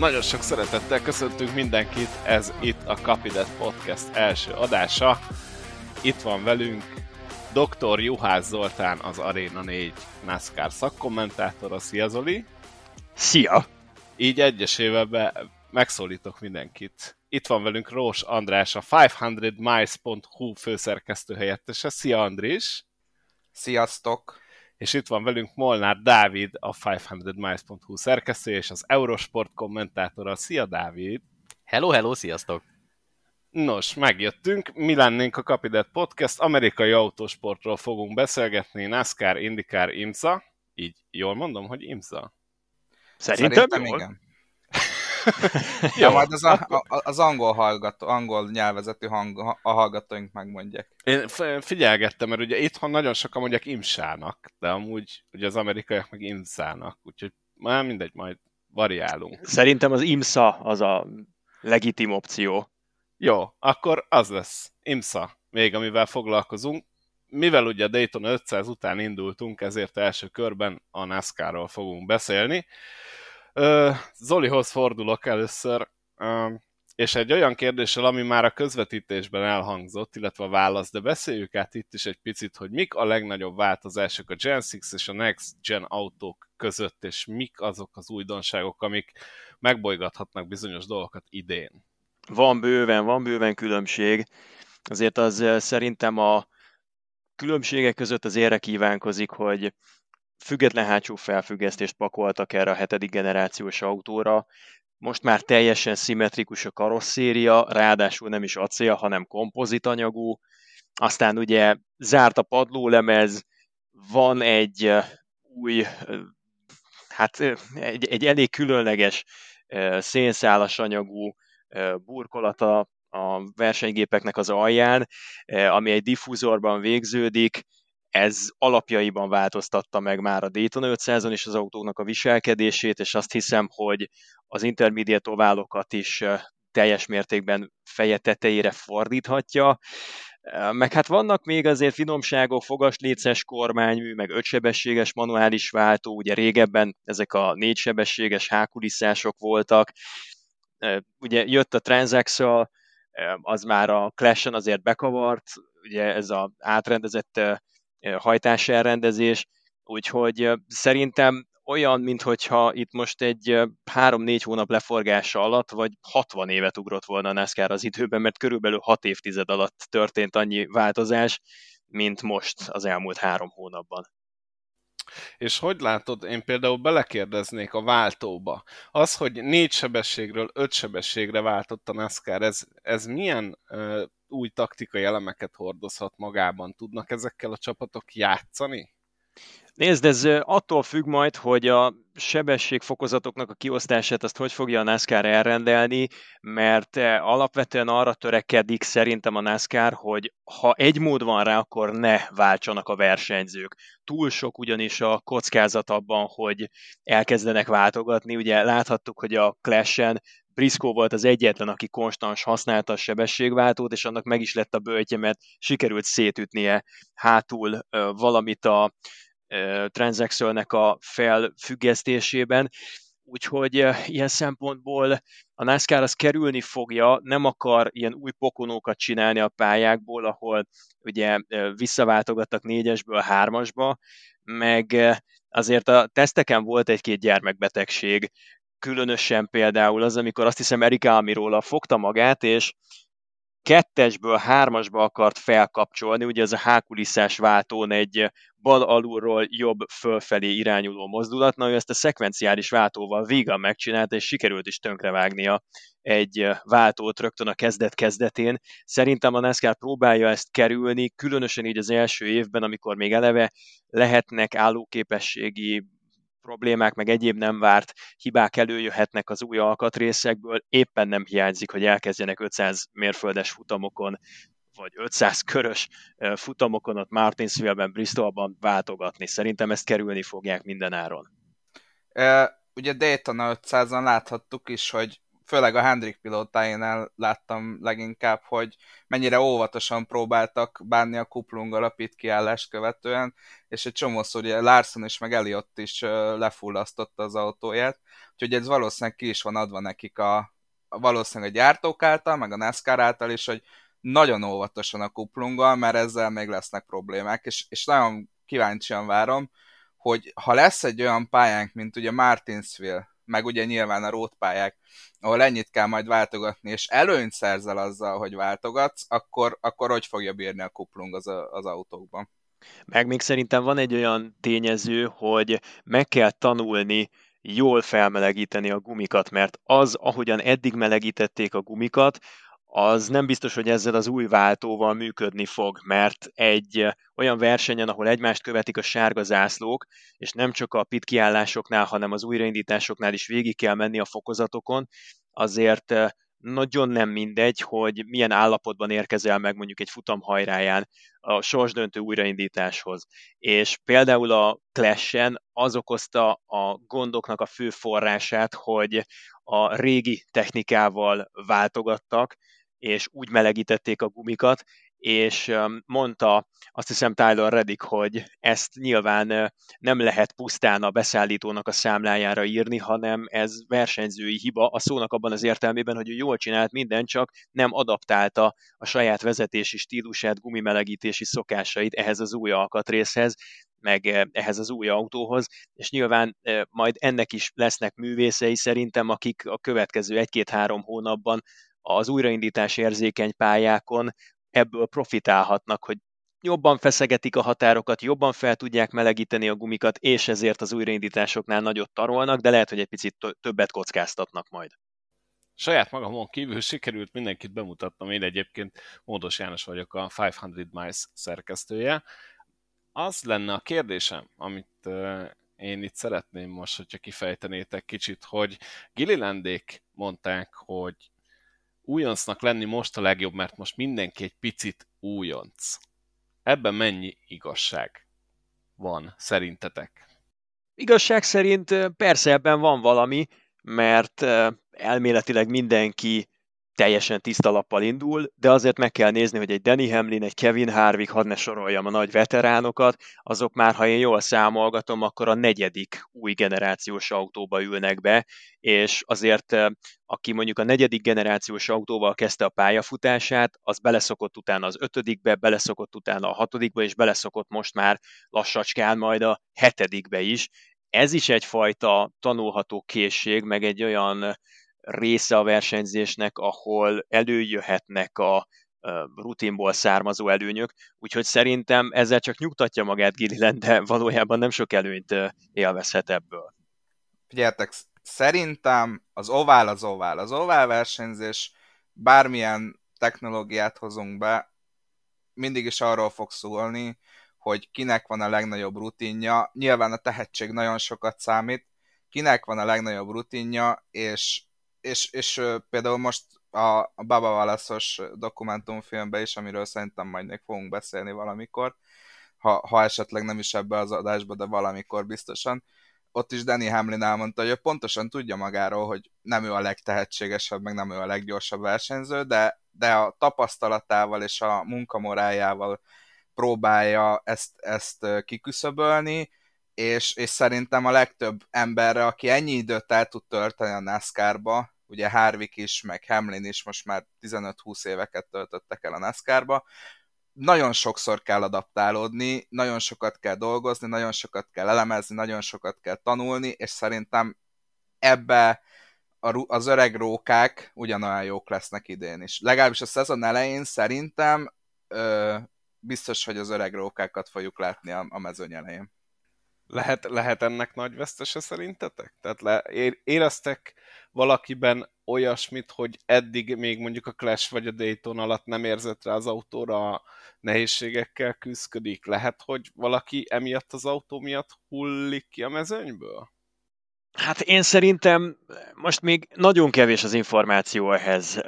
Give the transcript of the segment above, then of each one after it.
Nagyon sok szeretettel köszöntünk mindenkit, ez itt a Kapidet Podcast első adása. Itt van velünk Dr. Juhász Zoltán, az Arena 4 NASCAR szakkommentátora. Szia Zoli! Szia! Így egyesével be megszólítok mindenkit. Itt van velünk Rós András, a 500miles.hu főszerkesztő helyettese. Szia Andrés! Sziasztok! És itt van velünk Molnár Dávid, a 500miles.hu szerkesztője és az Eurosport kommentátora. Szia Dávid! Hello, hello, sziasztok! Nos, megjöttünk, mi lennénk a Kapidet Podcast, amerikai autósportról fogunk beszélgetni, NASCAR, IndyCar, IMSA, így jól mondom, hogy IMSA? Szerintem, Szerintem igen. Ja, majd az, a, a, az angol, hallgató, angol nyelvezetű hang, a hallgatóink megmondják. Én figyelgettem, mert ugye itthon nagyon sokan mondják imsának, de amúgy ugye az amerikaiak meg imszának, úgyhogy már mindegy, majd variálunk. Szerintem az IMSA az a legitim opció. Jó, akkor az lesz. IMSA, még amivel foglalkozunk. Mivel ugye Dayton 500 után indultunk, ezért első körben a NASCAR-ról fogunk beszélni. Zolihoz fordulok először, és egy olyan kérdéssel, ami már a közvetítésben elhangzott, illetve a válasz, de beszéljük át itt is egy picit, hogy mik a legnagyobb változások a Gen 6 és a Next Gen autók között, és mik azok az újdonságok, amik megbolygathatnak bizonyos dolgokat idén. Van bőven, van bőven különbség. Azért az szerintem a különbségek között az érre kívánkozik, hogy független hátsó felfüggesztést pakoltak erre a hetedik generációs autóra, most már teljesen szimmetrikus a karosszéria, ráadásul nem is acél, hanem kompozitanyagú, aztán ugye zárt a padlólemez, van egy új, hát egy, egy elég különleges szénszálas anyagú burkolata a versenygépeknek az alján, ami egy diffúzorban végződik, ez alapjaiban változtatta meg már a Dayton 500-on is az autóknak a viselkedését, és azt hiszem, hogy az intermediate oválokat is teljes mértékben feje tetejére fordíthatja. Meg hát vannak még azért finomságok, fogasléces kormánymű, meg ötsebességes manuális váltó, ugye régebben ezek a négysebességes hákuliszások voltak. Ugye jött a Transaxle, az már a Clash-en azért bekavart, ugye ez az átrendezett hajtáselrendezés, úgyhogy szerintem olyan, mintha itt most egy három-négy hónap leforgása alatt, vagy 60 évet ugrott volna a NASCAR az időben, mert körülbelül 6 évtized alatt történt annyi változás, mint most az elmúlt három hónapban. És hogy látod, én például belekérdeznék a váltóba. Az, hogy négy sebességről öt sebességre váltott a NASCAR, ez, ez milyen uh, új taktikai elemeket hordozhat magában? Tudnak ezekkel a csapatok játszani? Nézd, ez attól függ majd, hogy a sebességfokozatoknak a kiosztását azt hogy fogja a NASCAR elrendelni, mert alapvetően arra törekedik szerintem a NASCAR, hogy ha egy mód van rá, akkor ne váltsanak a versenyzők. Túl sok ugyanis a kockázat abban, hogy elkezdenek váltogatni. Ugye láthattuk, hogy a Clash-en Briscoe volt az egyetlen, aki konstans használta a sebességváltót, és annak meg is lett a böltje, mert sikerült szétütnie hátul valamit a transaxolnek a felfüggesztésében. Úgyhogy ilyen szempontból a NASCAR az kerülni fogja, nem akar ilyen új pokonókat csinálni a pályákból, ahol ugye visszaváltogattak négyesből hármasba, meg azért a teszteken volt egy-két gyermekbetegség, különösen például az, amikor azt hiszem Erik Almirola fogta magát, és kettesből hármasba akart felkapcsolni, ugye ez a hákuliszás váltón egy bal alulról jobb fölfelé irányuló mozdulat, na ő ezt a szekvenciális váltóval véga megcsinálta, és sikerült is tönkrevágnia egy váltót rögtön a kezdet-kezdetén. Szerintem a NASCAR próbálja ezt kerülni, különösen így az első évben, amikor még eleve lehetnek állóképességi problémák, meg egyéb nem várt hibák előjöhetnek az új alkatrészekből, éppen nem hiányzik, hogy elkezdjenek 500 mérföldes futamokon vagy 500 körös futamokon ott Martinsville-ben, Bristolban váltogatni. Szerintem ezt kerülni fogják minden áron. E, ugye Daytona 500-an láthattuk is, hogy főleg a Hendrik pilótáinál láttam leginkább, hogy mennyire óvatosan próbáltak bánni a kuplunggal a pit kiállást követően, és egy csomószor ugye Larson is, meg Eliott is lefullasztotta az autóját, úgyhogy ez valószínűleg ki is van adva nekik a valószínűleg a gyártók által, meg a NASCAR által is, hogy nagyon óvatosan a kuplunggal, mert ezzel még lesznek problémák, és, és nagyon kíváncsian várom, hogy ha lesz egy olyan pályánk, mint ugye Martinsville, meg ugye nyilván a rótpályák, ahol ennyit kell majd váltogatni, és előnyt szerzel azzal, hogy váltogatsz, akkor, akkor hogy fogja bírni a kuplung az, az autókban? Meg még szerintem van egy olyan tényező, hogy meg kell tanulni jól felmelegíteni a gumikat, mert az, ahogyan eddig melegítették a gumikat, az nem biztos, hogy ezzel az új váltóval működni fog, mert egy olyan versenyen, ahol egymást követik a sárga zászlók, és nem csak a pit kiállásoknál, hanem az újraindításoknál is végig kell menni a fokozatokon, azért nagyon nem mindegy, hogy milyen állapotban érkezel meg mondjuk egy futam hajráján a sorsdöntő újraindításhoz. És például a Clash-en az okozta a gondoknak a fő forrását, hogy a régi technikával váltogattak, és úgy melegítették a gumikat, és mondta azt hiszem Tyler Reddick, hogy ezt nyilván nem lehet pusztán a beszállítónak a számlájára írni, hanem ez versenyzői hiba a szónak abban az értelmében, hogy ő jól csinált minden, csak nem adaptálta a saját vezetési stílusát, gumimelegítési szokásait ehhez az új alkatrészhez, meg ehhez az új autóhoz, és nyilván majd ennek is lesznek művészei szerintem, akik a következő egy-két-három hónapban az újraindítás érzékeny pályákon ebből profitálhatnak, hogy jobban feszegetik a határokat, jobban fel tudják melegíteni a gumikat, és ezért az újraindításoknál nagyot tarolnak, de lehet, hogy egy picit többet kockáztatnak majd. Saját magamon kívül sikerült mindenkit bemutatnom, én egyébként Módos János vagyok, a 500 Miles szerkesztője. Az lenne a kérdésem, amit én itt szeretném most, hogyha kifejtenétek kicsit, hogy Gillilandék mondták, hogy újoncnak lenni most a legjobb, mert most mindenki egy picit újonc. Ebben mennyi igazság van szerintetek? Igazság szerint persze ebben van valami, mert elméletileg mindenki teljesen tiszta lappal indul, de azért meg kell nézni, hogy egy Danny Hamlin, egy Kevin Harvick, hadd ne soroljam a nagy veteránokat, azok már, ha én jól számolgatom, akkor a negyedik új generációs autóba ülnek be, és azért eh, aki mondjuk a negyedik generációs autóval kezdte a pályafutását, az beleszokott utána az ötödikbe, beleszokott utána a hatodikba, és beleszokott most már lassacskán majd a hetedikbe is. Ez is egyfajta tanulható készség, meg egy olyan része a versenyzésnek, ahol előjöhetnek a rutinból származó előnyök, úgyhogy szerintem ezzel csak nyugtatja magát Gilliland, de valójában nem sok előnyt élvezhet ebből. Figyeljetek, szerintem az ovál az ovál. Az ovál versenyzés bármilyen technológiát hozunk be, mindig is arról fog szólni, hogy kinek van a legnagyobb rutinja. Nyilván a tehetség nagyon sokat számít, kinek van a legnagyobb rutinja, és és, és például most a, Baba Válaszos dokumentumfilmbe is, amiről szerintem majd még fogunk beszélni valamikor, ha, ha esetleg nem is ebbe az adásba, de valamikor biztosan, ott is Danny Hamlin elmondta, hogy ő pontosan tudja magáról, hogy nem ő a legtehetségesebb, meg nem ő a leggyorsabb versenyző, de, de a tapasztalatával és a munkamorájával próbálja ezt, ezt kiküszöbölni, és, és szerintem a legtöbb emberre, aki ennyi időt el tud tölteni a NASCAR-ba, ugye Harvick is, meg Hamlin is most már 15-20 éveket töltöttek el a NASCAR-ba, nagyon sokszor kell adaptálódni, nagyon sokat kell dolgozni, nagyon sokat kell elemezni, nagyon sokat kell tanulni, és szerintem ebbe az öreg rókák ugyanolyan jók lesznek idén is. Legalábbis a szezon elején szerintem ö, biztos, hogy az öreg rókákat fogjuk látni a, a mezőny elején. Lehet, lehet ennek nagy vesztese szerintetek? Tehát le, éreztek valakiben olyasmit, hogy eddig még mondjuk a Clash vagy a Dayton alatt nem érzett rá az autóra nehézségekkel küzdik? Lehet, hogy valaki emiatt az autó miatt hullik ki a mezőnyből? Hát én szerintem most még nagyon kevés az információ ehhez.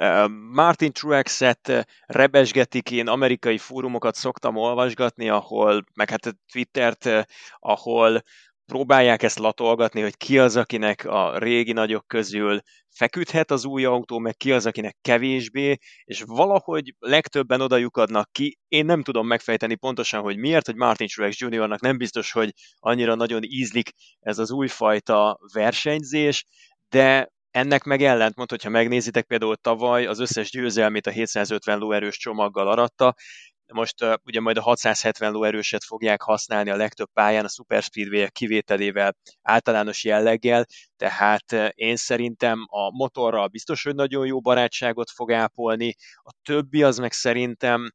Martin Truex-et rebesgetik, én amerikai fórumokat szoktam olvasgatni, ahol, meg hát Twittert, ahol próbálják ezt latolgatni, hogy ki az, akinek a régi nagyok közül feküdhet az új autó, meg ki az, akinek kevésbé, és valahogy legtöbben oda lyukadnak ki. Én nem tudom megfejteni pontosan, hogy miért, hogy Martin Truex Jr.-nak nem biztos, hogy annyira nagyon ízlik ez az újfajta versenyzés, de ennek meg ellentmond, hogyha megnézitek például tavaly az összes győzelmét a 750 lóerős csomaggal aratta, most uh, ugye majd a 670 lóerőset fogják használni a legtöbb pályán, a Super speedway kivételével általános jelleggel, tehát uh, én szerintem a motorral biztos, hogy nagyon jó barátságot fog ápolni, a többi az meg szerintem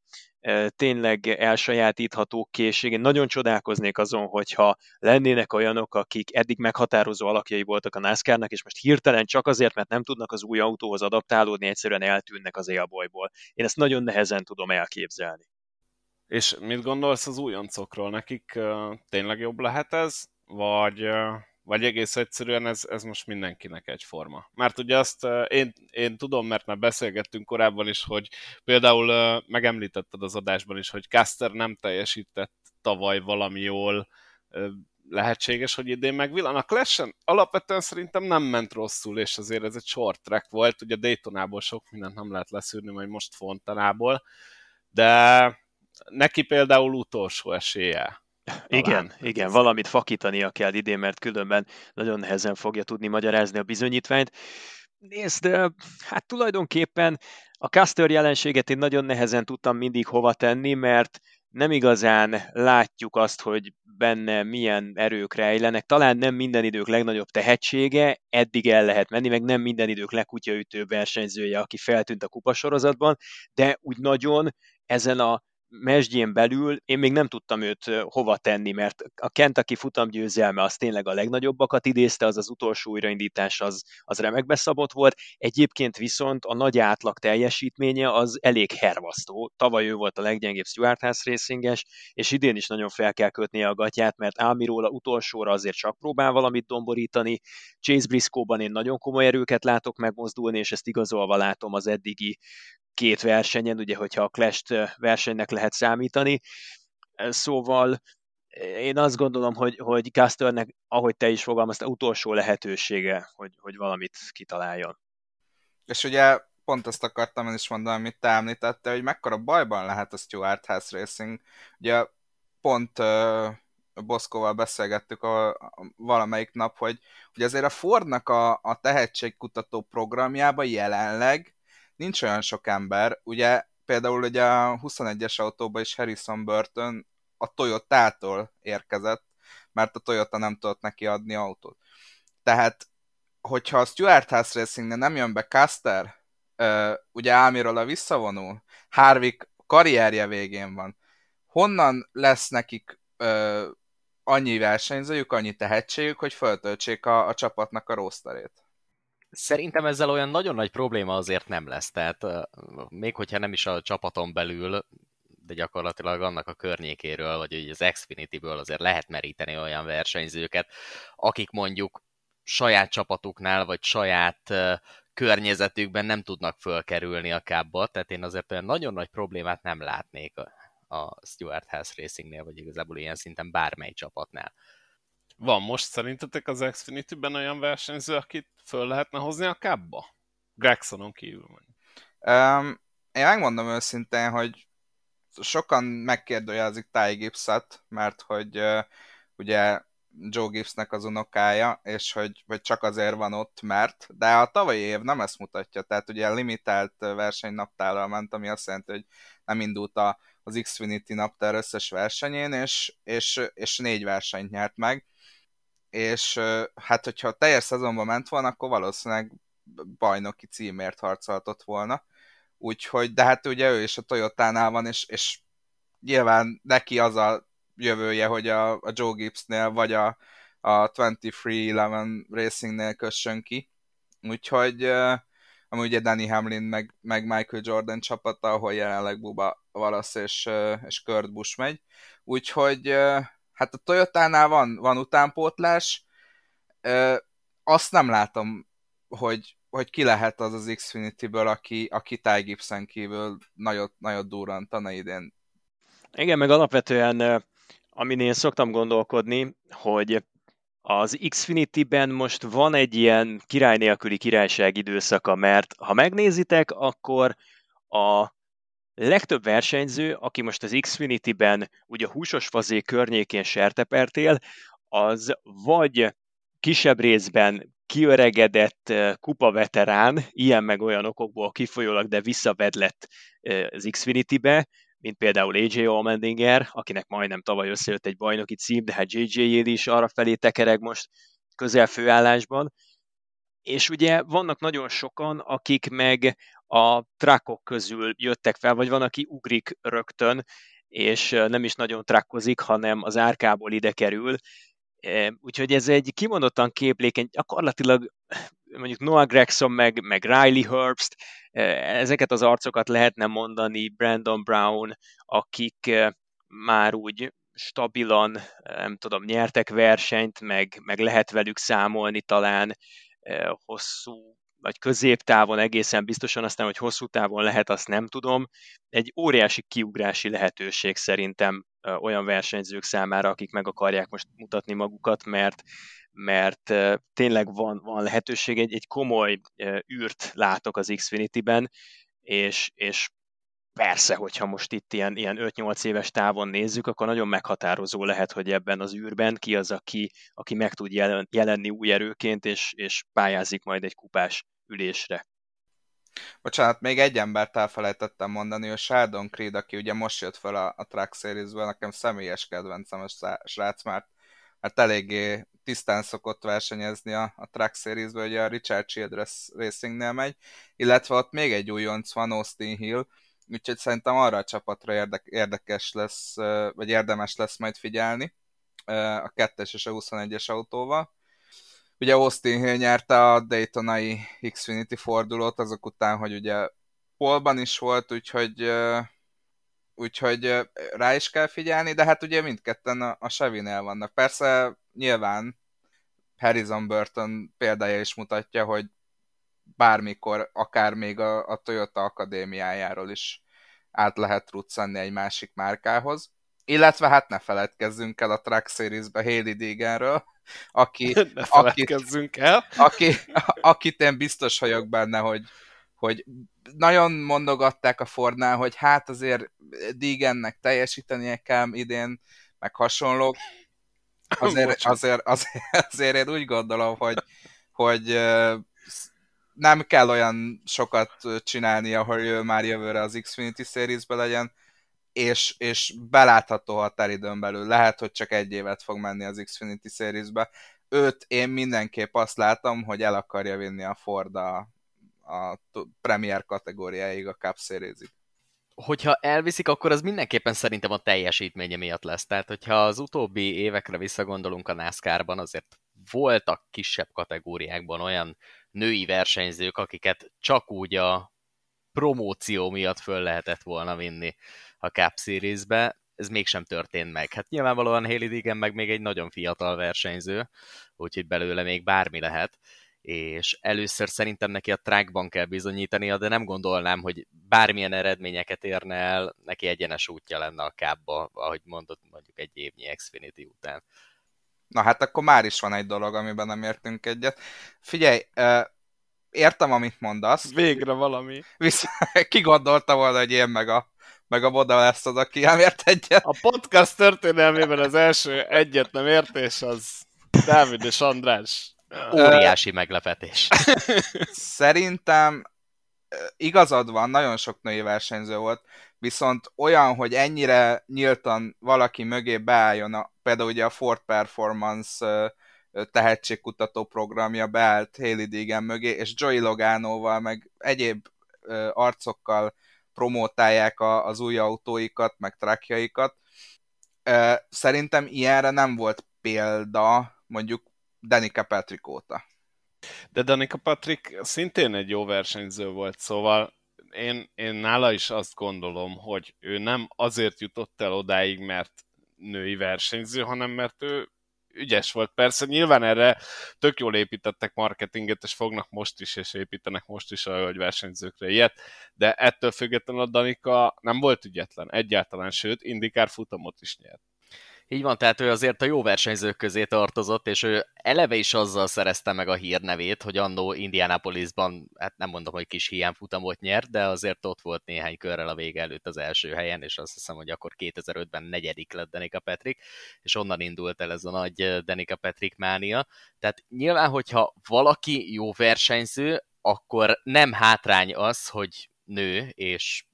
tényleg elsajátítható készség. Én nagyon csodálkoznék azon, hogyha lennének olyanok, akik eddig meghatározó alakjai voltak a NASCAR-nak, és most hirtelen csak azért, mert nem tudnak az új autóhoz adaptálódni, egyszerűen eltűnnek az élbolyból. Én ezt nagyon nehezen tudom elképzelni. És mit gondolsz az újoncokról? Nekik tényleg jobb lehet ez? Vagy, vagy egész egyszerűen ez, ez most mindenkinek egyforma? Mert ugye azt én, én tudom, mert már beszélgettünk korábban is, hogy például megemlítetted az adásban is, hogy Caster nem teljesített tavaly valami jól, lehetséges, hogy idén megvillan. A clash alapvetően szerintem nem ment rosszul, és azért ez egy short track volt, ugye Daytonából sok mindent nem lehet leszűrni, majd most Fontanából, de neki például utolsó esélye. Igen, igen, valamit fakítania kell idén, mert különben nagyon nehezen fogja tudni magyarázni a bizonyítványt. Nézd, hát tulajdonképpen a Caster jelenséget én nagyon nehezen tudtam mindig hova tenni, mert nem igazán látjuk azt, hogy benne milyen erők rejlenek. Talán nem minden idők legnagyobb tehetsége, eddig el lehet menni, meg nem minden idők legkutyaütő versenyzője, aki feltűnt a kupasorozatban, de úgy nagyon ezen a mesdjén belül én még nem tudtam őt hova tenni, mert a Kentucky futamgyőzelme az tényleg a legnagyobbakat idézte, az az utolsó újraindítás az, az remekbe szabott volt. Egyébként viszont a nagy átlag teljesítménye az elég hervasztó. Tavaly ő volt a leggyengébb Stuart House racinges, és idén is nagyon fel kell kötnie a gatyát, mert Ámiról utolsóra azért csak próbál valamit domborítani. Chase Briscoe-ban én nagyon komoly erőket látok megmozdulni, és ezt igazolva látom az eddigi két versenyen, ugye, hogyha a clash versenynek lehet számítani. Szóval én azt gondolom, hogy, hogy Casternek, ahogy te is fogalmaztál, utolsó lehetősége, hogy, hogy valamit kitaláljon. És ugye pont azt akartam én is mondani, amit te említette, hogy mekkora bajban lehet a Stuart House Racing. Ugye pont uh, Boszkóval beszélgettük a, a, valamelyik nap, hogy, hogy azért a Fordnak a, a tehetségkutató programjában jelenleg nincs olyan sok ember, ugye például ugye a 21-es autóban is Harrison Burton a Toyota-tól érkezett, mert a Toyota nem tudott neki adni autót. Tehát, hogyha a Stuart House racing nem jön be Caster, ugye Ámiról a visszavonul, Harvick karrierje végén van, honnan lesz nekik annyi versenyzőjük, annyi tehetségük, hogy föltöltsék a, a csapatnak a rosterét? Szerintem ezzel olyan nagyon nagy probléma azért nem lesz. Tehát még hogyha nem is a csapaton belül, de gyakorlatilag annak a környékéről, vagy az Xfinity-ből azért lehet meríteni olyan versenyzőket, akik mondjuk saját csapatuknál, vagy saját környezetükben nem tudnak fölkerülni a kábba, tehát én azért olyan nagyon nagy problémát nem látnék a Stuart House Racingnél, vagy igazából ilyen szinten bármely csapatnál. Van most szerintetek az Xfinity-ben olyan versenyző, akit föl lehetne hozni a kábba? Gregsonon kívül mondjuk. Um, én megmondom őszintén, hogy sokan megkérdőjelezik Ty gibbs mert hogy uh, ugye Joe Gibbsnek az unokája, és hogy, hogy csak azért van ott, mert, de a tavalyi év nem ezt mutatja, tehát ugye limitált versenynaptárral ment, ami azt jelenti, hogy nem indult a, az Xfinity naptár összes versenyén, és, és, és négy versenyt nyert meg, és hát hogyha teljes szezonban ment volna, akkor valószínűleg bajnoki címért harcolhatott volna. Úgyhogy, de hát ugye ő is a Toyotánál van, és, és nyilván neki az a jövője, hogy a, a Joe Gibbsnél vagy a, a 2311 Racingnél kössön ki. Úgyhogy ami ugye Danny Hamlin meg, meg Michael Jordan csapata, ahol jelenleg Buba Valasz és, és Kurt Busch megy. Úgyhogy hát a Toyotánál van, van utánpótlás, ö, azt nem látom, hogy, hogy ki lehet az az Xfinity-ből, aki, aki Ty Gibson kívül nagyot, nagyot durrantana idén. Igen, meg alapvetően, amin én szoktam gondolkodni, hogy Az Xfinity-ben most van egy ilyen király nélküli királyság időszaka, mert ha megnézitek, akkor a legtöbb versenyző, aki most az Xfinity-ben ugye húsos fazé környékén sertepertél, az vagy kisebb részben kiöregedett kupa veterán, ilyen meg olyan okokból kifolyólag, de visszavedlett az Xfinity-be, mint például AJ Allmendinger, akinek majdnem tavaly összejött egy bajnoki cím, de hát JJ is arra felé tekereg most közel főállásban. És ugye vannak nagyon sokan, akik meg a trakok közül jöttek fel, vagy van, aki ugrik rögtön, és nem is nagyon trakkozik, hanem az árkából ide kerül. Úgyhogy ez egy kimondottan képlékeny, gyakorlatilag mondjuk Noah Gregson meg, meg Riley Herbst, ezeket az arcokat lehetne mondani, Brandon Brown, akik már úgy stabilan, nem tudom, nyertek versenyt, meg, meg lehet velük számolni talán hosszú vagy középtávon egészen biztosan, aztán, hogy hosszú távon lehet, azt nem tudom. Egy óriási kiugrási lehetőség szerintem olyan versenyzők számára, akik meg akarják most mutatni magukat, mert mert tényleg van, van lehetőség, egy, egy komoly űrt látok az Xfinity-ben, és, és persze, hogyha most itt ilyen, ilyen 5-8 éves távon nézzük, akkor nagyon meghatározó lehet, hogy ebben az űrben ki az, aki, aki meg tud jelen, jelenni új erőként, és, és pályázik majd egy kupás ülésre. Bocsánat, még egy embert elfelejtettem mondani, hogy Sheldon Creed, aki ugye most jött fel a, a Track series nekem személyes kedvencem a srác, mert, mert eléggé tisztán szokott versenyezni a, a Track series ugye a Richard Childress Racingnél megy, illetve ott még egy újonc van, Austin Hill, úgyhogy szerintem arra a csapatra érdek, érdekes lesz, vagy érdemes lesz majd figyelni a 2-es és a 21-es autóval. Ugye Austin Hill nyerte a Daytonai Xfinity fordulót azok után, hogy ugye polban is volt, úgyhogy úgyhogy rá is kell figyelni, de hát ugye mindketten a, a Chevy-nél vannak. Persze nyilván Harrison Burton példája is mutatja, hogy bármikor, akár még a, a Toyota Akadémiájáról is át lehet ruccanni egy másik márkához. Illetve hát ne feledkezzünk el a Truck Series-be Haley Deeganről, aki, ne akit, el. Aki, akit én biztos vagyok benne, hogy, hogy nagyon mondogatták a Fordnál, hogy hát azért Deegannek teljesítenie kell idén, meg hasonlók. Azért, azért, azért, azért én úgy gondolom, hogy, hogy nem kell olyan sokat csinálni, ahol ő már jövőre az Xfinity Series-be legyen, és, és belátható határidőn belül. Lehet, hogy csak egy évet fog menni az Xfinity Series-be. Őt én mindenképp azt látom, hogy el akarja vinni a Ford a, a Premier kategóriáig, a Cup Series-ig hogyha elviszik, akkor az mindenképpen szerintem a teljesítménye miatt lesz. Tehát, hogyha az utóbbi évekre visszagondolunk a NASCAR-ban, azért voltak kisebb kategóriákban olyan női versenyzők, akiket csak úgy a promóció miatt föl lehetett volna vinni a Cup Series-be, ez mégsem történt meg. Hát nyilvánvalóan Haley Deegan meg még egy nagyon fiatal versenyző, úgyhogy belőle még bármi lehet, és először szerintem neki a trackban kell bizonyítania, de nem gondolnám, hogy bármilyen eredményeket érne el, neki egyenes útja lenne a kábba, ahogy mondott mondjuk egy évnyi Xfinity után. Na hát akkor már is van egy dolog, amiben nem értünk egyet. Figyelj, értem, amit mondasz. Végre valami. Viszont ki gondolta volna, hogy én meg a, meg a Boda lesz az, aki nem ért egyet? A podcast történelmében az első egyet nem értés az Dávid és András. Óriási meglepetés. Szerintem igazad van, nagyon sok női versenyző volt, viszont olyan, hogy ennyire nyíltan valaki mögé beálljon, a, például ugye a Ford Performance tehetségkutató programja beállt Haley Deegan mögé, és Joey Loganoval, meg egyéb arcokkal promótálják a, az új autóikat, meg trackjaikat. Szerintem ilyenre nem volt példa mondjuk Danica Patrick óta. De Danica Patrick szintén egy jó versenyző volt, szóval én, én nála is azt gondolom, hogy ő nem azért jutott el odáig, mert női versenyző, hanem mert ő ügyes volt. Persze nyilván erre tök jól építettek marketinget, és fognak most is, és építenek most is a hölgy versenyzőkre ilyet, de ettől függetlenül a Danika nem volt ügyetlen egyáltalán, sőt, indikár futamot is nyert. Így van, tehát ő azért a jó versenyzők közé tartozott, és ő eleve is azzal szerezte meg a hírnevét, hogy annó Indianapolisban, hát nem mondom, hogy kis hiányfutamot nyert, de azért ott volt néhány körrel a vége előtt az első helyen, és azt hiszem, hogy akkor 2005-ben negyedik lett Danica Petrik, és onnan indult el ez a nagy Danica Petrik mánia. Tehát nyilván, hogyha valaki jó versenyző, akkor nem hátrány az, hogy nő, és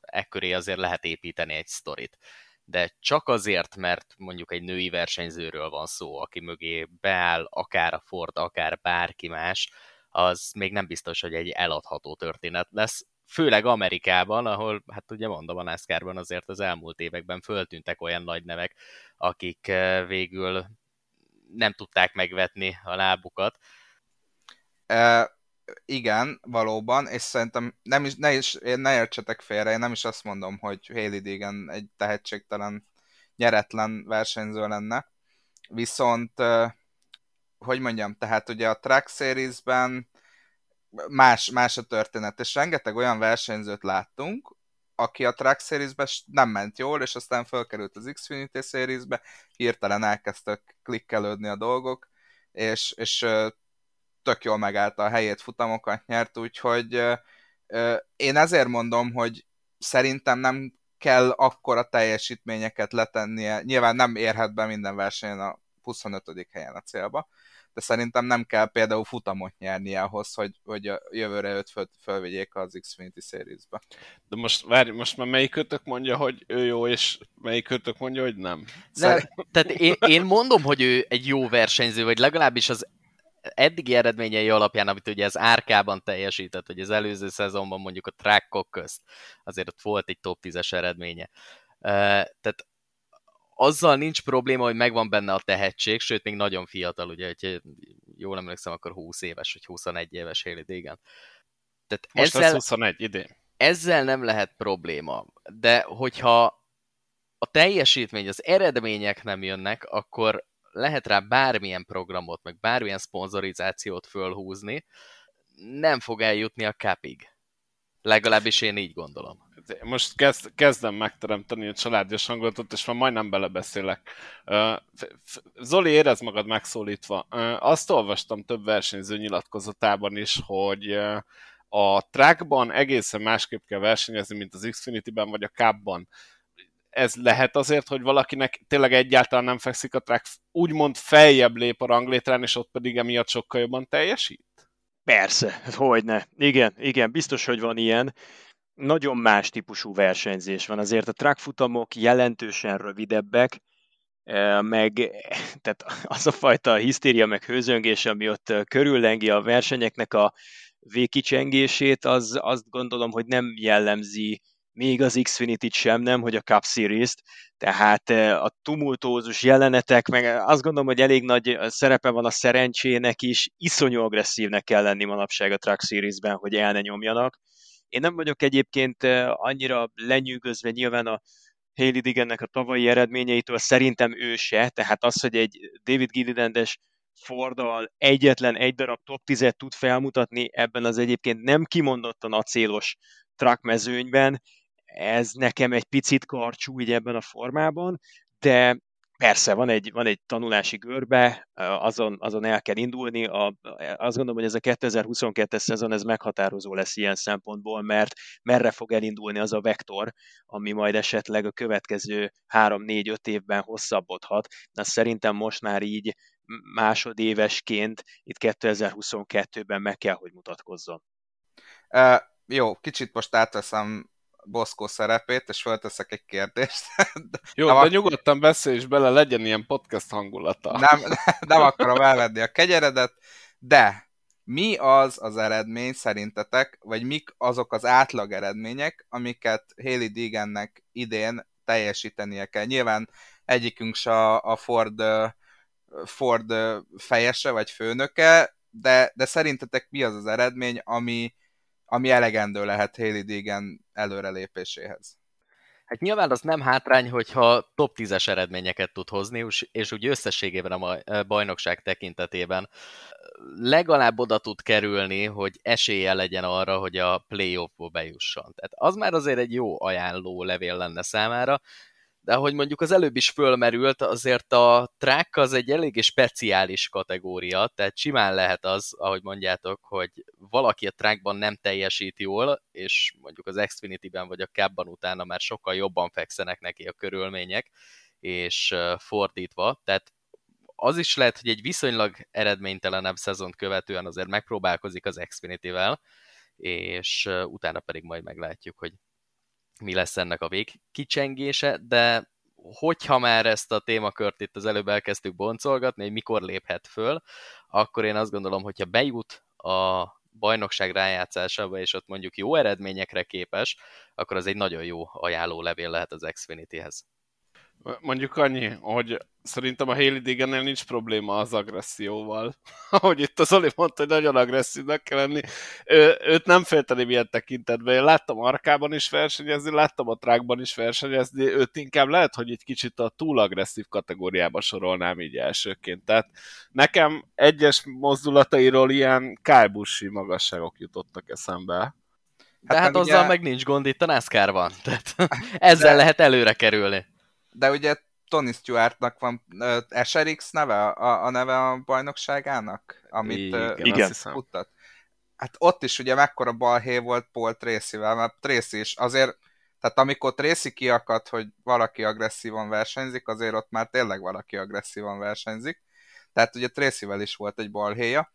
ekköré azért lehet építeni egy sztorit de csak azért, mert mondjuk egy női versenyzőről van szó, aki mögé beáll akár a Ford, akár bárki más, az még nem biztos, hogy egy eladható történet lesz. Főleg Amerikában, ahol, hát ugye mondom, a NASCAR-ban azért az elmúlt években föltűntek olyan nagy nevek, akik eh, végül nem tudták megvetni a lábukat. Igen, valóban, és szerintem nem is, ne, is, ne értsetek félre, én nem is azt mondom, hogy Haley Deegan egy tehetségtelen, nyeretlen versenyző lenne, viszont, hogy mondjam, tehát ugye a Track Series-ben más, más a történet, és rengeteg olyan versenyzőt láttunk, aki a Track Series-ben nem ment jól, és aztán felkerült az Xfinity Series-be, hirtelen elkezdtek klikkelődni a dolgok, és, és tök jól megállta a helyét, futamokat nyert, úgyhogy én ezért mondom, hogy szerintem nem kell akkora teljesítményeket letennie. Nyilván nem érhet be minden versenyen a 25. helyen a célba, de szerintem nem kell például futamot nyerni ahhoz, hogy, hogy a jövőre őt föl, fölvigyék az Xfinity Series-be. De most várj, most már melyik kötök mondja, hogy ő jó, és melyik kötök mondja, hogy nem? De, tehát én, én mondom, hogy ő egy jó versenyző, vagy legalábbis az eddigi eredményei alapján, amit ugye az árkában teljesített, hogy az előző szezonban mondjuk a trackok közt, azért ott volt egy top 10-es eredménye. Tehát azzal nincs probléma, hogy megvan benne a tehetség, sőt, még nagyon fiatal, ugye, hogy jól emlékszem, akkor 20 éves, vagy 21 éves Haley Deegan. Tehát Most ezzel, 21 idén. Ezzel nem lehet probléma, de hogyha a teljesítmény, az eredmények nem jönnek, akkor lehet rá bármilyen programot, meg bármilyen szponzorizációt fölhúzni, nem fog eljutni a capig. Legalábbis én így gondolom. Most kezd, kezdem megteremteni a családias hangulatot, és már majdnem belebeszélek. Zoli, érez magad megszólítva. Azt olvastam több versenyző nyilatkozatában is, hogy a trackban egészen másképp kell versenyezni, mint az Xfinity-ben vagy a Cup-ban ez lehet azért, hogy valakinek tényleg egyáltalán nem fekszik a track, úgymond feljebb lép a ranglétrán, és ott pedig emiatt sokkal jobban teljesít? Persze, hát hogyne. Igen, igen, biztos, hogy van ilyen. Nagyon más típusú versenyzés van. Azért a track futamok jelentősen rövidebbek, e, meg tehát az a fajta hisztéria meg hőzöngés, ami ott körüllengi a versenyeknek a végkicsengését, az azt gondolom, hogy nem jellemzi még az Xfinity-t sem nem, hogy a Cup Series-t, tehát eh, a tumultózus jelenetek, meg azt gondolom, hogy elég nagy eh, szerepe van a szerencsének is, iszonyú agresszívnek kell lenni manapság a Truck Series-ben, hogy el ne nyomjanak. Én nem vagyok egyébként eh, annyira lenyűgözve nyilván a Haley Digennek a tavalyi eredményeitől, szerintem ő se, tehát az, hogy egy David Gillilandes Fordal egyetlen egy darab top 10-et tud felmutatni ebben az egyébként nem kimondottan acélos track mezőnyben, ez nekem egy picit karcsú így ebben a formában, de persze van egy, van egy tanulási görbe, azon, azon el kell indulni. A, azt gondolom, hogy ez a 2022-es szezon ez meghatározó lesz ilyen szempontból, mert merre fog elindulni az a vektor, ami majd esetleg a következő 3-4-5 évben hosszabbodhat. Na szerintem most már így másodévesként itt 2022-ben meg kell, hogy mutatkozzon. Uh, jó, kicsit most átveszem Boszkó szerepét, és felteszek egy kérdést. Jó, nem de ak- nyugodtan beszélj is bele, legyen ilyen podcast hangulata. Nem, nem akarom elvenni a kegyeredet, de mi az az eredmény szerintetek, vagy mik azok az átlag eredmények, amiket Haley Deegannek idén teljesítenie kell? Nyilván egyikünk se a, a Ford, Ford fejese vagy főnöke, de, de szerintetek mi az az eredmény, ami, ami elegendő lehet Haley Deegan előrelépéséhez. Hát nyilván az nem hátrány, hogyha top 10-es eredményeket tud hozni, és úgy összességében a bajnokság tekintetében legalább oda tud kerülni, hogy esélye legyen arra, hogy a playoffba bejusson. Tehát az már azért egy jó ajánló levél lenne számára, de ahogy mondjuk az előbb is fölmerült, azért a track az egy eléggé speciális kategória, tehát simán lehet az, ahogy mondjátok, hogy valaki a trackban nem teljesít jól, és mondjuk az Xfinity-ben vagy a Cab-ban utána már sokkal jobban fekszenek neki a körülmények, és fordítva, tehát az is lehet, hogy egy viszonylag eredménytelenebb szezont követően azért megpróbálkozik az Xfinity-vel, és utána pedig majd meglátjuk, hogy mi lesz ennek a végkicsengése, de hogyha már ezt a témakört itt az előbb elkezdtük boncolgatni, hogy mikor léphet föl, akkor én azt gondolom, hogyha bejut a bajnokság rájátszásába, és ott mondjuk jó eredményekre képes, akkor az egy nagyon jó ajánló levél lehet az Xfinity-hez. Mondjuk annyi, hogy szerintem a Haley Digennél nincs probléma az agresszióval. Ahogy itt az Oli mondta, hogy nagyon agresszívnek kell lenni. Ő, őt nem félteni milyen tekintetben. Én láttam Arkában is versenyezni, láttam a trákban is versenyezni. Őt inkább lehet, hogy egy kicsit a túl agresszív kategóriába sorolnám így elsőként. Tehát nekem egyes mozdulatairól ilyen kájbusi magasságok jutottak eszembe. De hát, hát azzal ugye... meg nincs gond itt a NASCAR-ban. Tehát ezzel De... lehet előre kerülni de ugye Tony Stewartnak van uh, SRX neve, a, a neve a bajnokságának, amit igen, uh, igen. futtat. Hát ott is ugye mekkora balhé volt Paul Tracy-vel, mert Tracy is azért, tehát amikor Tracy kiakadt, hogy valaki agresszívan versenyzik, azért ott már tényleg valaki agresszívan versenyzik. Tehát ugye Tracy-vel is volt egy balhéja.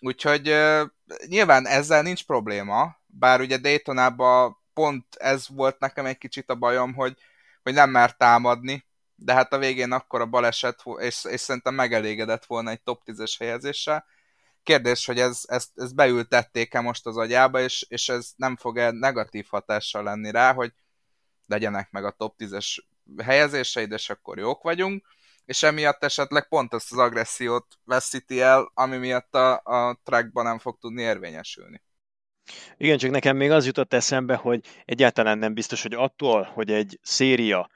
Úgyhogy uh, nyilván ezzel nincs probléma, bár ugye Daytonában pont ez volt nekem egy kicsit a bajom, hogy hogy nem mert támadni, de hát a végén akkor a baleset, és, és szerintem megelégedett volna egy top 10-es helyezéssel. Kérdés, hogy ez, ezt, ezt beültették-e most az agyába, és, és ez nem fog-e negatív hatással lenni rá, hogy legyenek meg a top 10-es helyezéseid, és akkor jók vagyunk, és emiatt esetleg pont ezt az agressziót veszíti el, ami miatt a, a trackban nem fog tudni érvényesülni. Igen, csak nekem még az jutott eszembe, hogy egyáltalán nem biztos, hogy attól, hogy egy széria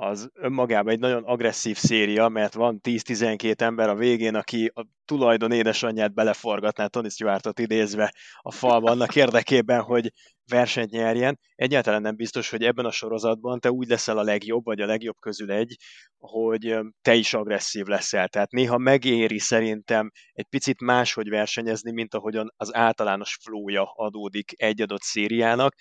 az önmagában egy nagyon agresszív széria, mert van 10-12 ember a végén, aki a tulajdon édesanyját beleforgatná Tony Stewartot idézve a falba annak érdekében, hogy versenyt nyerjen. Egyáltalán nem biztos, hogy ebben a sorozatban te úgy leszel a legjobb, vagy a legjobb közül egy, hogy te is agresszív leszel. Tehát néha megéri szerintem egy picit máshogy versenyezni, mint ahogyan az általános flója adódik egy adott szériának.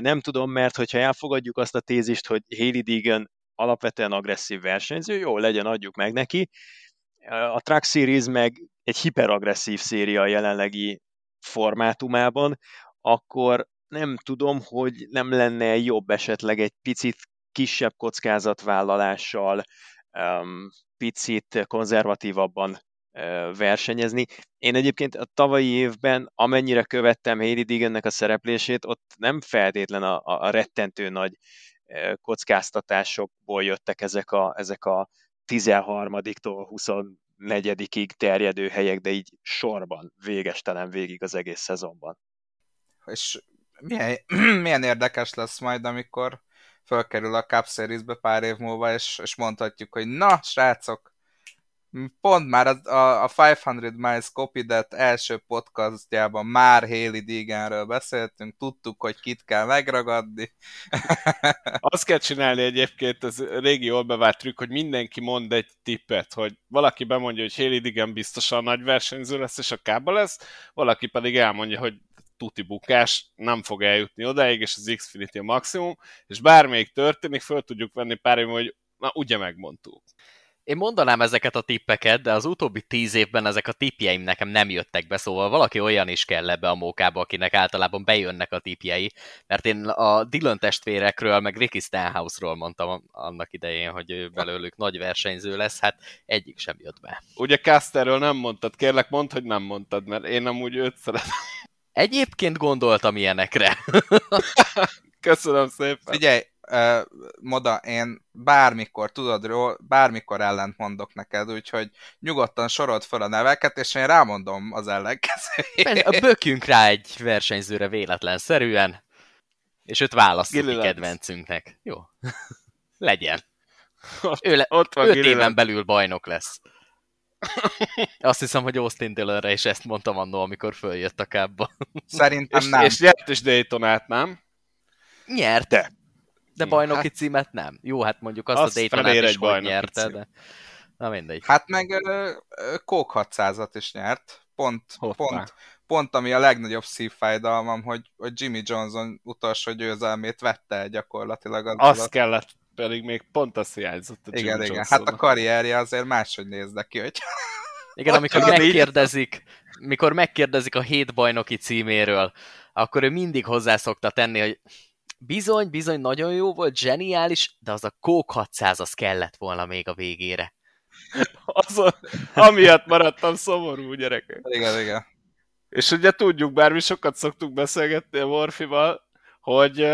Nem tudom, mert hogyha elfogadjuk azt a tézist, hogy Haley Deegan alapvetően agresszív versenyző, jó, legyen, adjuk meg neki. A Truck Series meg egy hiperagresszív széria a jelenlegi formátumában, akkor nem tudom, hogy nem lenne jobb esetleg egy picit kisebb kockázatvállalással, picit konzervatívabban versenyezni. Én egyébként a tavalyi évben, amennyire követtem Haley Deegannek a szereplését, ott nem feltétlen a, a rettentő nagy kockáztatásokból jöttek ezek a, ezek a 13-tól 24-ig terjedő helyek, de így sorban, végestelen végig az egész szezonban. És milyen, milyen érdekes lesz majd, amikor fölkerül a Cup Series-be pár év múlva, és, és mondhatjuk, hogy na, srácok, pont már a, a, a 500 Miles Copidet első podcastjában már Haley Deeganről beszéltünk, tudtuk, hogy kit kell megragadni. Azt kell csinálni egyébként, ez régi jól bevált trükk, hogy mindenki mond egy tippet, hogy valaki bemondja, hogy Haley Deegan biztosan nagy versenyző lesz, és a kába lesz, valaki pedig elmondja, hogy tuti bukás, nem fog eljutni odáig, és az Xfinity a maximum, és bármelyik történik, föl tudjuk venni pár év, hogy na, ugye megmondtuk. Én mondanám ezeket a tippeket, de az utóbbi tíz évben ezek a tippjeim nekem nem jöttek be, szóval valaki olyan is kell ebbe a mókába, akinek általában bejönnek a tippjei, mert én a Dylan testvérekről, meg Ricky Stenhouse-ról mondtam annak idején, hogy ő belőlük nagy versenyző lesz, hát egyik sem jött be. Ugye Casterről nem mondtad, kérlek mondd, hogy nem mondtad, mert én nem úgy őt szeretem. Egyébként gondoltam ilyenekre. Köszönöm szépen. Figyelj, uh, Moda, én bármikor, tudod, bármikor ellent mondok neked, úgyhogy nyugodtan sorold fel a neveket, és én rámondom az ellenkezőjét. A bökjünk rá egy versenyzőre véletlenszerűen, és őt választjuk ki kedvencünknek. Jó. Legyen. Ott, ő le, ott van öt éven belül bajnok lesz. Azt hiszem, hogy Austin Dillonre is ezt mondtam annó, amikor följött a kábba. Szerintem és, nem. És nyert is Daytonát, nem? Nyerte. De bajnoki hát, címet nem. Jó, hát mondjuk azt, azt a Daytonát is hogy nyerte, cím. de... Na mindegy. Hát meg Coke 600-at is nyert. Pont, pont, pont ami a legnagyobb szívfájdalmam, hogy, hogy Jimmy Johnson utolsó győzelmét vette el gyakorlatilag. Az Azt alatt. kellett, pedig még pont azt hiányzott a Jimmy Igen, igen. Hát a karrierje azért máshogy néz ki, hogy... Igen, amikor megkérdezik, mikor megkérdezik a hét bajnoki címéről, akkor ő mindig hozzá szokta tenni, hogy bizony, bizony, nagyon jó volt, zseniális, de az a Coke 600 az kellett volna még a végére. Azon, amiatt maradtam szomorú, gyerekek. Igen, igen. És ugye tudjuk, bár mi sokat szoktuk beszélgetni a Morfival, hogy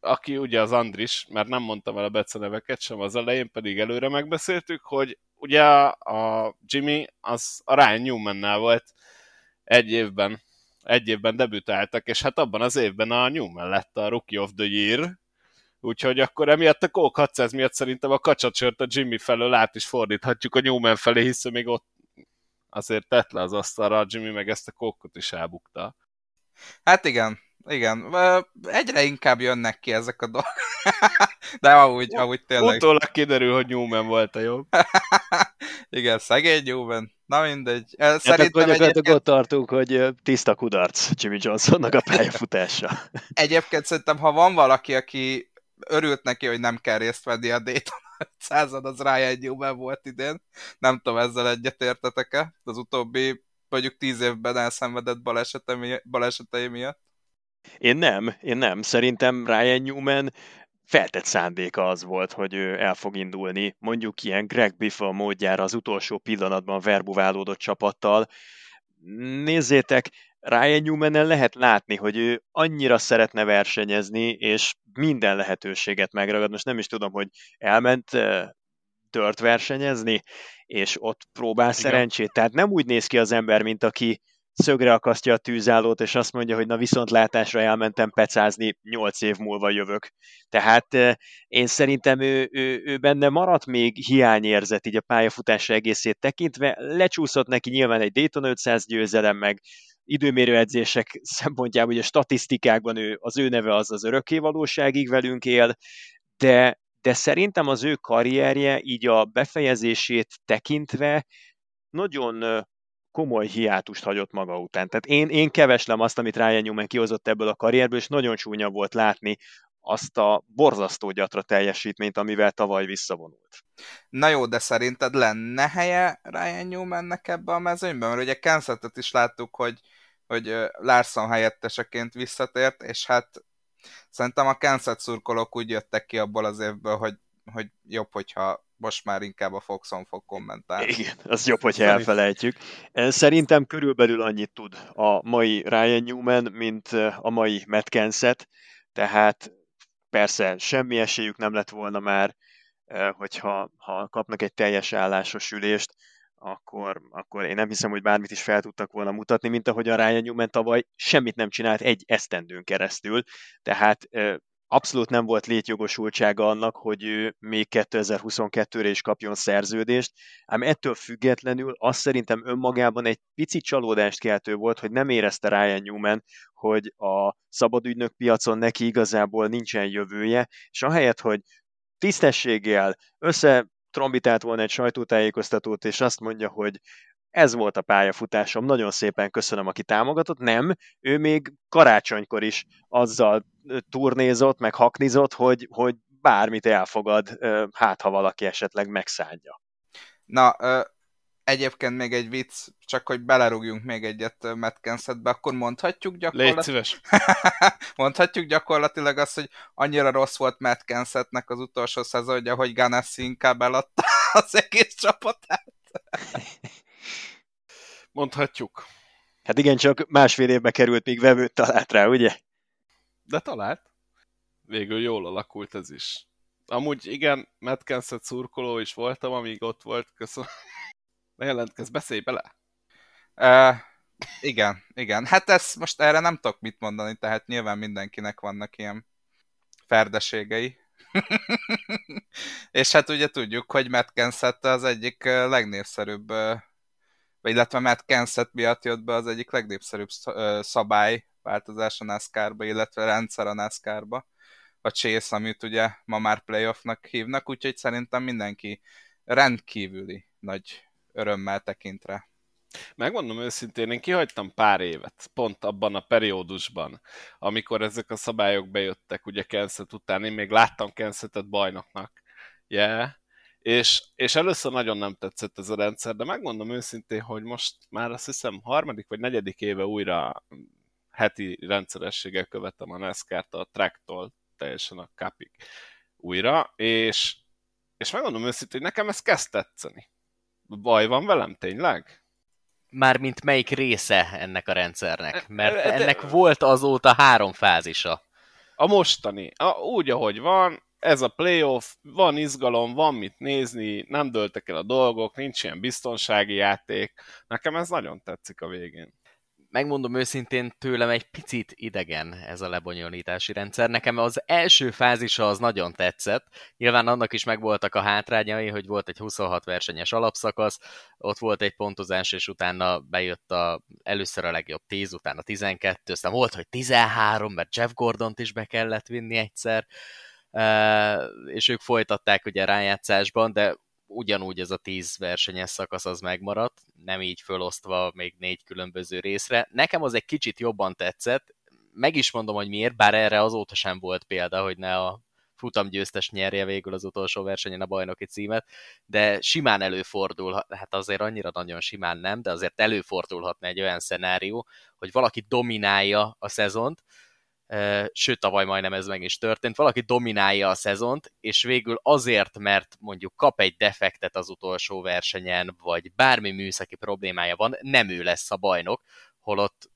aki ugye az Andris, mert nem mondtam el a beceneveket sem az elején, pedig előre megbeszéltük, hogy ugye a Jimmy az a Ryan Newman-nál volt egy évben, egy évben debütáltak, és hát abban az évben a Newman lett a Rookie of the Year, úgyhogy akkor emiatt a Coke 600 miatt szerintem a kacsacsört a Jimmy felől át is fordíthatjuk a Newman felé, hiszen még ott azért tett le az asztalra a Jimmy, meg ezt a kókot is elbukta. Hát igen, igen. Egyre inkább jönnek ki ezek a dolgok. De ahogy, ahogy tényleg... Utólag kiderül, hogy Newman volt a jobb. igen, szegény Newman. Na mindegy. Szerintem hát egyébként... ott tartunk, hogy tiszta kudarc Jimmy Johnsonnak a pályafutása. egyébként szerintem, ha van valaki, aki örült neki, hogy nem kell részt venni a Dayton század az Ryan Newman volt idén. Nem tudom, ezzel egyetértetek-e? Az utóbbi mondjuk tíz évben elszenvedett balesete, balesetei miatt. Én nem, én nem. Szerintem Ryan Newman feltett szándéka az volt, hogy ő el fog indulni, mondjuk ilyen Greg Biffle módjára az utolsó pillanatban verbuválódott csapattal. Nézzétek, Ryan newman lehet látni, hogy ő annyira szeretne versenyezni, és minden lehetőséget megragad. Most nem is tudom, hogy elment tört versenyezni, és ott próbál Igen. szerencsét. Tehát nem úgy néz ki az ember, mint aki szögre akasztja a tűzállót, és azt mondja, hogy na viszontlátásra elmentem pecázni, nyolc év múlva jövök. Tehát én szerintem ő, ő, ő benne maradt még hiányérzet így a pályafutása egészét tekintve. Lecsúszott neki nyilván egy Dayton 500 győzelem, meg időmérő edzések szempontjából, hogy a statisztikákban ő, az ő neve az az örökké valóságig velünk él, de, de szerintem az ő karrierje így a befejezését tekintve nagyon komoly hiátust hagyott maga után. Tehát én, én keveslem azt, amit Ryan Newman kihozott ebből a karrierből, és nagyon csúnya volt látni azt a borzasztó gyatra teljesítményt, amivel tavaly visszavonult. Na jó, de szerinted lenne helye Ryan Newmannek ebbe a mezőnyben? Mert ugye Kensetet is láttuk, hogy, hogy Larson helyetteseként visszatért, és hát szerintem a Kenset szurkolók úgy jöttek ki abból az évből, hogy, hogy jobb, hogyha most már inkább a Foxon fog kommentálni. Igen, az jobb, hogyha elfelejtjük. Szerintem körülbelül annyit tud a mai Ryan Newman, mint a mai Matt Kenset, tehát persze semmi esélyük nem lett volna már, hogyha ha kapnak egy teljes állásos ülést, akkor, akkor én nem hiszem, hogy bármit is fel tudtak volna mutatni, mint ahogy a Ryan Newman tavaly semmit nem csinált egy esztendőn keresztül, tehát abszolút nem volt létjogosultsága annak, hogy ő még 2022-re is kapjon szerződést, ám ettől függetlenül azt szerintem önmagában egy pici csalódást keltő volt, hogy nem érezte Ryan Newman, hogy a szabadügynök piacon neki igazából nincsen jövője, és ahelyett, hogy tisztességgel össze trombitált volna egy sajtótájékoztatót, és azt mondja, hogy ez volt a pályafutásom, nagyon szépen köszönöm, aki támogatott. Nem, ő még karácsonykor is azzal turnézott, meg haknizott, hogy, hogy bármit elfogad, hát ha valaki esetleg megszállja. Na, egyébként még egy vicc, csak hogy belerúgjunk még egyet Matt Kensetbe, akkor mondhatjuk gyakorlatilag... mondhatjuk gyakorlatilag azt, hogy annyira rossz volt Matt Kensetnek az utolsó szezonja, hogy Ganassi inkább eladta az egész csapatát. Mondhatjuk. Hát igen, csak másfél évbe került, míg vevőt talált rá, ugye? De talált. Végül jól alakult ez is. Amúgy igen, Matt Kenset szurkoló is voltam, amíg ott volt, köszönöm. Ne jelentkezz, beszélj bele! Uh, igen, igen. Hát ez most erre nem tudok mit mondani, tehát nyilván mindenkinek vannak ilyen ferdeségei. és hát ugye tudjuk, hogy Matt Kensett az egyik legnépszerűbb, illetve Matt Kensett miatt jött be az egyik legnépszerűbb szabály változás a NASCAR-ba, illetve rendszer a NASCAR-ba, a Chase, amit ugye ma már playoffnak hívnak, úgyhogy szerintem mindenki rendkívüli nagy örömmel tekintre. Megmondom őszintén, én kihagytam pár évet, pont abban a periódusban, amikor ezek a szabályok bejöttek, ugye Kenset után, én még láttam Kensetet bajnoknak, yeah. És, és először nagyon nem tetszett ez a rendszer, de megmondom őszintén, hogy most már azt hiszem harmadik vagy negyedik éve újra heti rendszerességgel követem a NASCAR-t a tracktól teljesen a kapig újra, és, és megmondom őszintén, hogy nekem ez kezd tetszeni. Baj van velem tényleg? Mármint melyik része ennek a rendszernek? Mert ennek volt azóta három fázisa. A mostani, a, úgy ahogy van, ez a playoff, van izgalom, van mit nézni, nem dőltek el a dolgok, nincs ilyen biztonsági játék. Nekem ez nagyon tetszik a végén megmondom őszintén, tőlem egy picit idegen ez a lebonyolítási rendszer. Nekem az első fázisa az nagyon tetszett. Nyilván annak is megvoltak a hátrányai, hogy volt egy 26 versenyes alapszakasz, ott volt egy pontozás, és utána bejött a, először a legjobb 10, utána 12, aztán volt, hogy 13, mert Jeff Gordont is be kellett vinni egyszer, és ők folytatták ugye rájátszásban, de ugyanúgy ez a tíz versenyes szakasz az megmaradt, nem így fölosztva még négy különböző részre. Nekem az egy kicsit jobban tetszett, meg is mondom, hogy miért, bár erre azóta sem volt példa, hogy ne a futamgyőztes nyerje végül az utolsó versenyen a bajnoki címet, de simán előfordul, hát azért annyira nagyon simán nem, de azért előfordulhatna egy olyan szenárió, hogy valaki dominálja a szezont, sőt, tavaly majdnem ez meg is történt, valaki dominálja a szezont, és végül azért, mert mondjuk kap egy defektet az utolsó versenyen, vagy bármi műszaki problémája van, nem ő lesz a bajnok, holott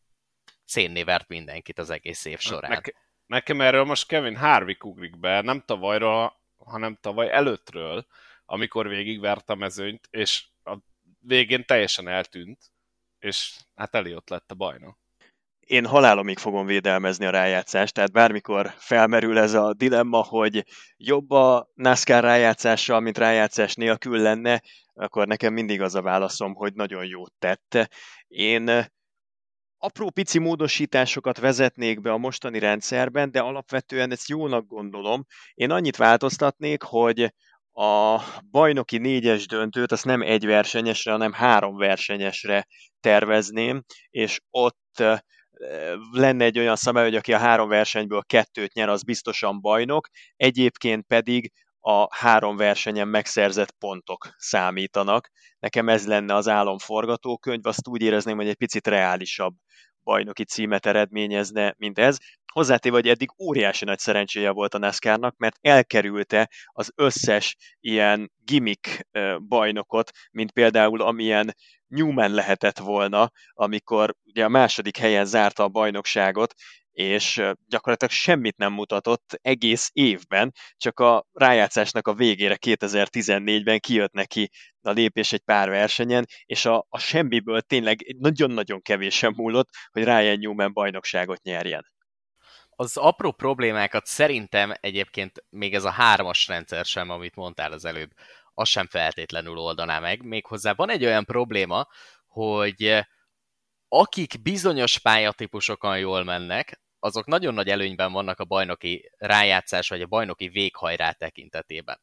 szénné vert mindenkit az egész év során. Ne- nekem erről most Kevin Harvick ugrik be, nem tavalyról, hanem tavaly előttről, amikor végigvert a mezőnyt, és a végén teljesen eltűnt, és hát Eliott lett a bajnok én halálomig fogom védelmezni a rájátszást, tehát bármikor felmerül ez a dilemma, hogy jobb a NASCAR rájátszással, mint rájátszás nélkül lenne, akkor nekem mindig az a válaszom, hogy nagyon jót tette. Én apró pici módosításokat vezetnék be a mostani rendszerben, de alapvetően ezt jónak gondolom. Én annyit változtatnék, hogy a bajnoki négyes döntőt azt nem egy versenyesre, hanem három versenyesre tervezném, és ott lenne egy olyan szabály, hogy aki a három versenyből kettőt nyer, az biztosan bajnok, egyébként pedig a három versenyen megszerzett pontok számítanak. Nekem ez lenne az álomforgatókönyv, azt úgy érezném, hogy egy picit reálisabb bajnoki címet eredményezne, mint ez. Hozzátéve, hogy eddig óriási nagy szerencséje volt a NASCAR-nak, mert elkerülte az összes ilyen gimmick bajnokot, mint például amilyen Newman lehetett volna, amikor ugye a második helyen zárta a bajnokságot, és gyakorlatilag semmit nem mutatott egész évben, csak a rájátszásnak a végére 2014-ben kijött neki a lépés egy pár versenyen, és a, a semmiből tényleg nagyon-nagyon kevésen múlott, hogy Ryan Newman bajnokságot nyerjen. Az apró problémákat szerintem egyébként még ez a hármas rendszer sem, amit mondtál az előbb, az sem feltétlenül oldaná meg. Méghozzá van egy olyan probléma, hogy akik bizonyos pályatípusokon jól mennek, azok nagyon nagy előnyben vannak a bajnoki rájátszás vagy a bajnoki véghajrá tekintetében.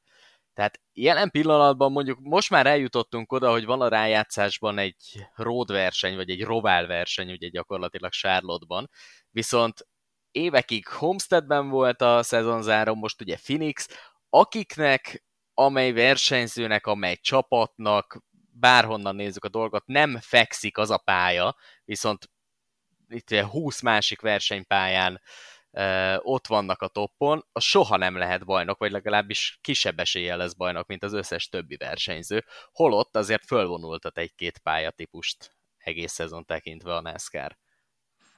Tehát jelen pillanatban mondjuk most már eljutottunk oda, hogy van a rájátszásban egy road verseny, vagy egy rovál verseny, ugye gyakorlatilag Charlotte-ban, viszont évekig Homesteadben volt a szezonzáró, most ugye Phoenix, akiknek, amely versenyzőnek, amely csapatnak, bárhonnan nézzük a dolgot, nem fekszik az a pálya, viszont itt 20 másik versenypályán ott vannak a toppon, az soha nem lehet bajnok, vagy legalábbis kisebb eséllyel lesz bajnok, mint az összes többi versenyző. Holott azért fölvonultat egy-két pályatípust egész szezon tekintve a NASCAR.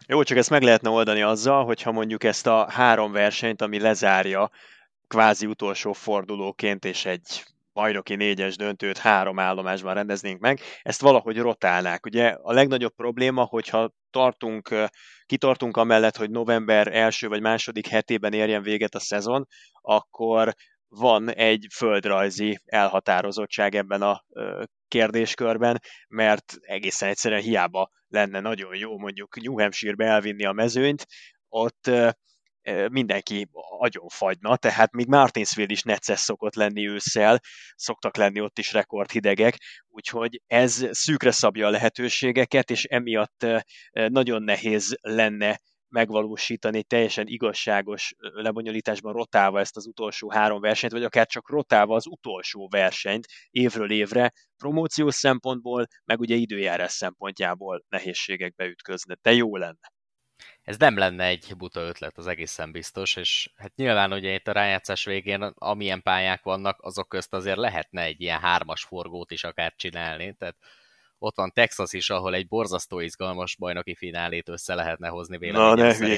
Jó, csak ezt meg lehetne oldani azzal, hogyha mondjuk ezt a három versenyt, ami lezárja kvázi utolsó fordulóként, és egy bajnoki négyes döntőt három állomásban rendeznénk meg, ezt valahogy rotálnák. Ugye a legnagyobb probléma, hogyha tartunk, kitartunk amellett, hogy november első vagy második hetében érjen véget a szezon, akkor van egy földrajzi elhatározottság ebben a kérdéskörben, mert egészen egyszerűen hiába lenne nagyon jó mondjuk New Hampshire-be elvinni a mezőnyt, ott mindenki agyon fagyna, tehát még Martinsville is necces szokott lenni ősszel, szoktak lenni ott is rekordhidegek, úgyhogy ez szűkre szabja a lehetőségeket, és emiatt nagyon nehéz lenne megvalósítani egy teljesen igazságos lebonyolításban rotálva ezt az utolsó három versenyt, vagy akár csak rotálva az utolsó versenyt évről évre, promóciós szempontból, meg ugye időjárás szempontjából nehézségekbe ütközni, de jó lenne. Ez nem lenne egy buta ötlet, az egészen biztos, és hát nyilván ugye itt a rájátszás végén amilyen pályák vannak, azok közt azért lehetne egy ilyen hármas forgót is akár csinálni, tehát ott van Texas is, ahol egy borzasztó izgalmas bajnoki finálét össze lehetne hozni véleményem Na, ne!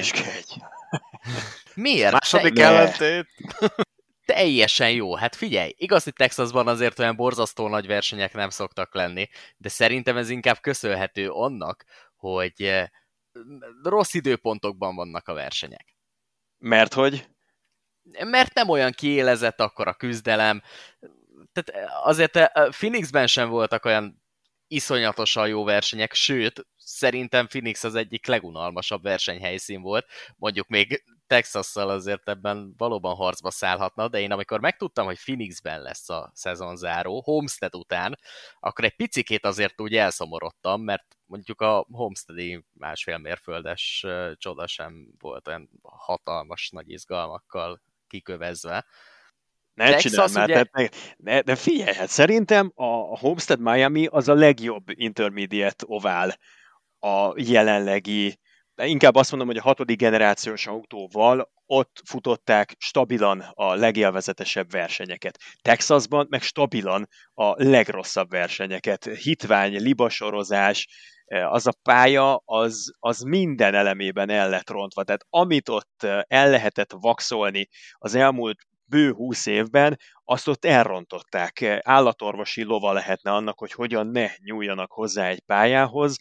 Miért? Második Te... ellentét? Teljesen jó. Hát figyelj, igaz, hogy Texasban azért olyan borzasztó nagy versenyek nem szoktak lenni, de szerintem ez inkább köszönhető annak, hogy eh, rossz időpontokban vannak a versenyek. Mert hogy? Mert nem olyan kiélezett akkor a küzdelem. Tehát eh, azért eh, Phoenixben sem voltak olyan iszonyatosan jó versenyek, sőt, szerintem Phoenix az egyik legunalmasabb versenyhelyszín volt, mondjuk még Texasszal azért ebben valóban harcba szállhatna, de én amikor megtudtam, hogy Phoenixben lesz a szezonzáró, Homestead után, akkor egy picikét azért úgy elszomorodtam, mert mondjuk a Homesteadi másfél mérföldes csoda sem volt olyan hatalmas nagy izgalmakkal kikövezve. Ne csinálj már, ugye... ne, de figyelj, hát szerintem a Homestead Miami az a legjobb intermediate ovál a jelenlegi, de inkább azt mondom, hogy a hatodik generációs autóval ott futották stabilan a legélvezetesebb versenyeket. Texasban meg stabilan a legrosszabb versenyeket. Hitvány, libasorozás, e, az a pálya, az, az minden elemében el lett rontva. Tehát amit ott e, el lehetett vaxolni az elmúlt bő húsz évben, azt ott elrontották. Állatorvosi lova lehetne annak, hogy hogyan ne nyúljanak hozzá egy pályához.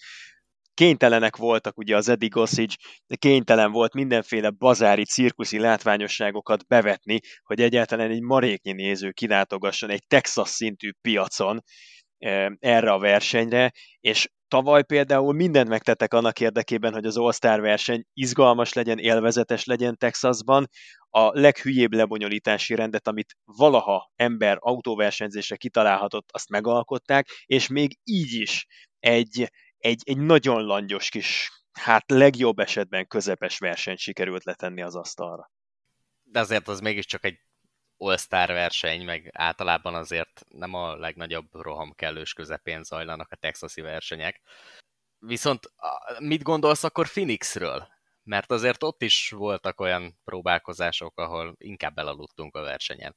Kénytelenek voltak ugye az Eddie Gossage, kénytelen volt mindenféle bazári, cirkuszi látványosságokat bevetni, hogy egyáltalán egy maréknyi néző kilátogasson egy Texas szintű piacon eh, erre a versenyre, és tavaly például mindent megtettek annak érdekében, hogy az All-Star verseny izgalmas legyen, élvezetes legyen Texasban. A leghülyébb lebonyolítási rendet, amit valaha ember autóversenyzésre kitalálhatott, azt megalkották, és még így is egy, egy, egy nagyon langyos kis, hát legjobb esetben közepes versenyt sikerült letenni az asztalra. De azért az mégiscsak egy all-star verseny, meg általában azért nem a legnagyobb roham kellős közepén zajlanak a texasi versenyek. Viszont mit gondolsz akkor Phoenixről? Mert azért ott is voltak olyan próbálkozások, ahol inkább elaludtunk a versenyen.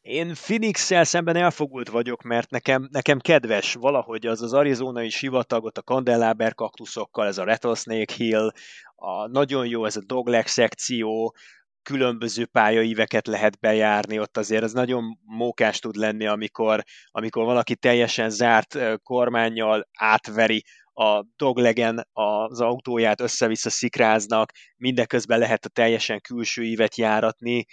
Én Phoenix-szel szemben elfogult vagyok, mert nekem, nekem kedves. Valahogy az az arizonai sivatagot a kandeláber kaktuszokkal, ez a Rattlesnake Hill, a, nagyon jó ez a dogleg szekció, különböző pályaíveket lehet bejárni, ott azért ez nagyon mókás tud lenni, amikor, amikor valaki teljesen zárt kormányjal átveri a doglegen az autóját, össze-vissza szikráznak, mindeközben lehet a teljesen külső ívet járatni,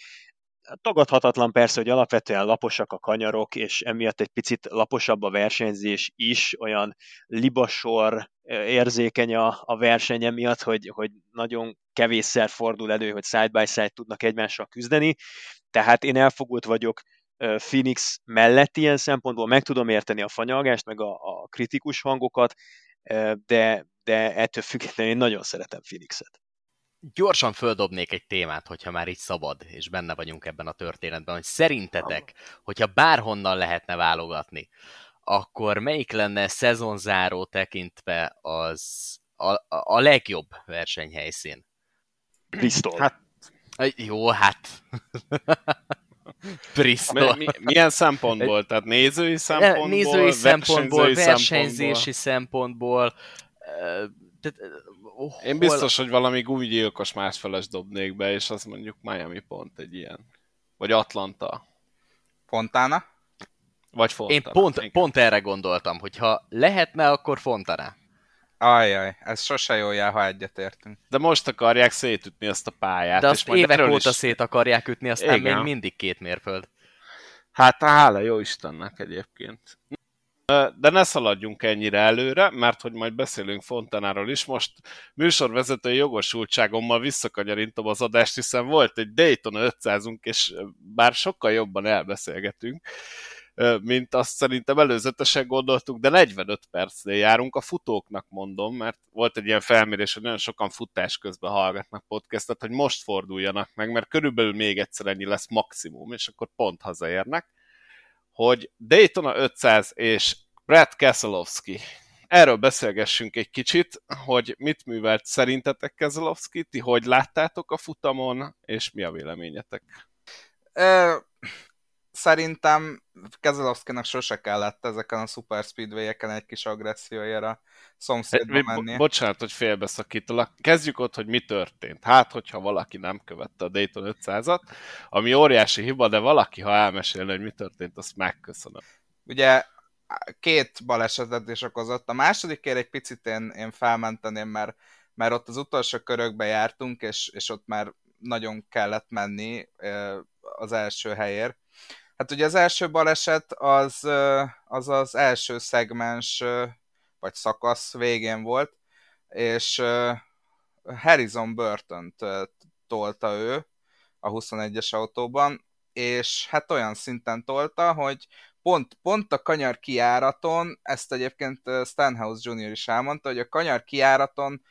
tagadhatatlan persze, hogy alapvetően laposak a kanyarok, és emiatt egy picit laposabb a versenyzés is, olyan libasor érzékeny a, a verseny miatt, hogy, hogy nagyon kevésszer fordul elő, hogy side-by-side tudnak egymással küzdeni, tehát én elfogult vagyok Phoenix mellett ilyen szempontból, meg tudom érteni a fanyalgást, meg a, a kritikus hangokat, de, de ettől függetlenül én nagyon szeretem Phoenixet gyorsan földobnék egy témát, hogyha már így szabad, és benne vagyunk ebben a történetben, hogy szerintetek, hogyha bárhonnan lehetne válogatni, akkor melyik lenne szezonzáró tekintve az a, a, a legjobb versenyhelyszín? Bristol. Hát, jó, hát. Bristol. Mi, mi, milyen szempontból? Tehát nézői szempontból, nézői szempontból, versenyzési szempontból, szempontból tehát oh, Én biztos, hol... hogy valami gumigyilkos másfeles dobnék be, és az mondjuk Miami pont egy ilyen. Vagy Atlanta. Fontana? Vagy Fontana. Én pont, pont erre gondoltam, hogy ha lehetne, akkor Fontana. Ajaj, ez sose jó jel, ha egyetértünk. De most akarják szétütni ezt a pályát. De azt és évek óta is... szét akarják ütni, aztán Igen. még mindig két mérföld. Hát hála jó Istennek egyébként. De ne szaladjunk ennyire előre, mert hogy majd beszélünk Fontanáról is. Most műsorvezetői jogosultságommal visszakanyarintom az adást, hiszen volt egy Daytona 500-unk, és bár sokkal jobban elbeszélgetünk, mint azt szerintem előzetesen gondoltuk, de 45 percnél járunk, a futóknak mondom, mert volt egy ilyen felmérés, hogy nagyon sokan futás közben hallgatnak podcastet, hogy most forduljanak meg, mert körülbelül még egyszer ennyi lesz maximum, és akkor pont hazaérnek, hogy Daytona 500 és Brad Keselowski. Erről beszélgessünk egy kicsit, hogy mit művelt szerintetek Keselowski, ti hogy láttátok a futamon, és mi a véleményetek? Szerintem Kezelowski-nak sose kellett ezeken a super speedway-eken egy kis agressziójára szomszédba menni. Bo- bocsánat, hogy félbeszakítalak. Kezdjük ott, hogy mi történt. Hát, hogyha valaki nem követte a Dayton 500-at, ami óriási hiba, de valaki, ha elmesélne, hogy mi történt, azt megköszönöm. Ugye két balesetet is okozott. A másodikért egy picit én, én felmenteném, mert, mert ott az utolsó körökbe jártunk, és, és ott már nagyon kellett menni az első helyért Hát ugye az első baleset az az, az első szegmens vagy szakasz végén volt, és Harrison burton tolta ő a 21-es autóban, és hát olyan szinten tolta, hogy pont, pont a kanyar kiáraton, ezt egyébként Stanhouse Jr. is elmondta, hogy a kanyar kiáraton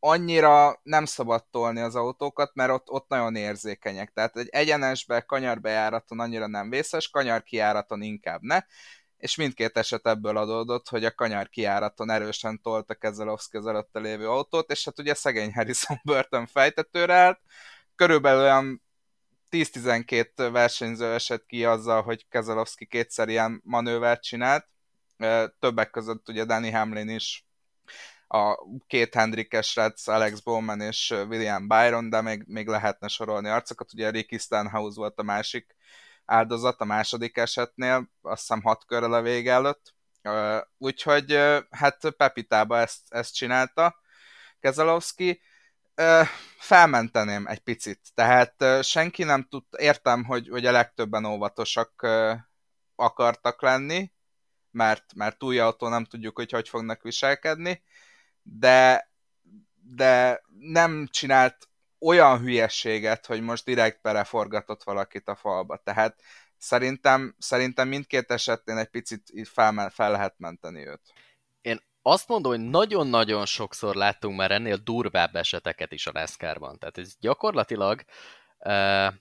annyira nem szabad tolni az autókat, mert ott, ott nagyon érzékenyek. Tehát egy egyenesbe, kanyarbejáraton annyira nem vészes, kanyar kiáraton inkább ne, és mindkét eset ebből adódott, hogy a kanyar kiáraton erősen tolta Kezelowski az előtte lévő autót, és hát ugye szegény Harrison Burton fejtetőre állt, körülbelül olyan 10-12 versenyző esett ki azzal, hogy Kezelowski kétszer ilyen manővert csinált, többek között ugye Danny Hamlin is a két Hendrikes srác, Alex Bowman és William Byron, de még, még lehetne sorolni arcokat. Ugye Ricky Stenhouse volt a másik áldozat a második esetnél, azt hiszem hat körrel a vége előtt. Úgyhogy hát Pepitába ezt, ezt csinálta Kezelowski. Felmenteném egy picit, tehát senki nem tud, értem, hogy, hogy a legtöbben óvatosak akartak lenni, mert, mert új autó nem tudjuk, hogy hogy fognak viselkedni, de, de nem csinált olyan hülyességet, hogy most direkt beleforgatott valakit a falba. Tehát szerintem, szerintem mindkét esetén egy picit fel, fel lehet menteni őt. Én azt mondom, hogy nagyon-nagyon sokszor láttunk már ennél durvább eseteket is a NASCAR-ban. Tehát ez gyakorlatilag uh,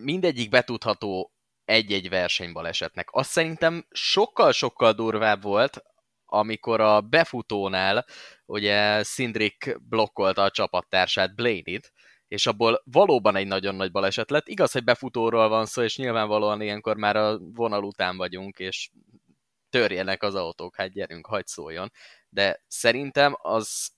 mindegyik betudható egy-egy versenybalesetnek. Azt szerintem sokkal-sokkal durvább volt, amikor a befutónál ugye Szindrik blokkolta a csapattársát, Blaney-t, és abból valóban egy nagyon nagy baleset lett. Igaz, hogy befutóról van szó, és nyilvánvalóan ilyenkor már a vonal után vagyunk, és törjenek az autók, hát gyerünk, hagyd szóljon. De szerintem az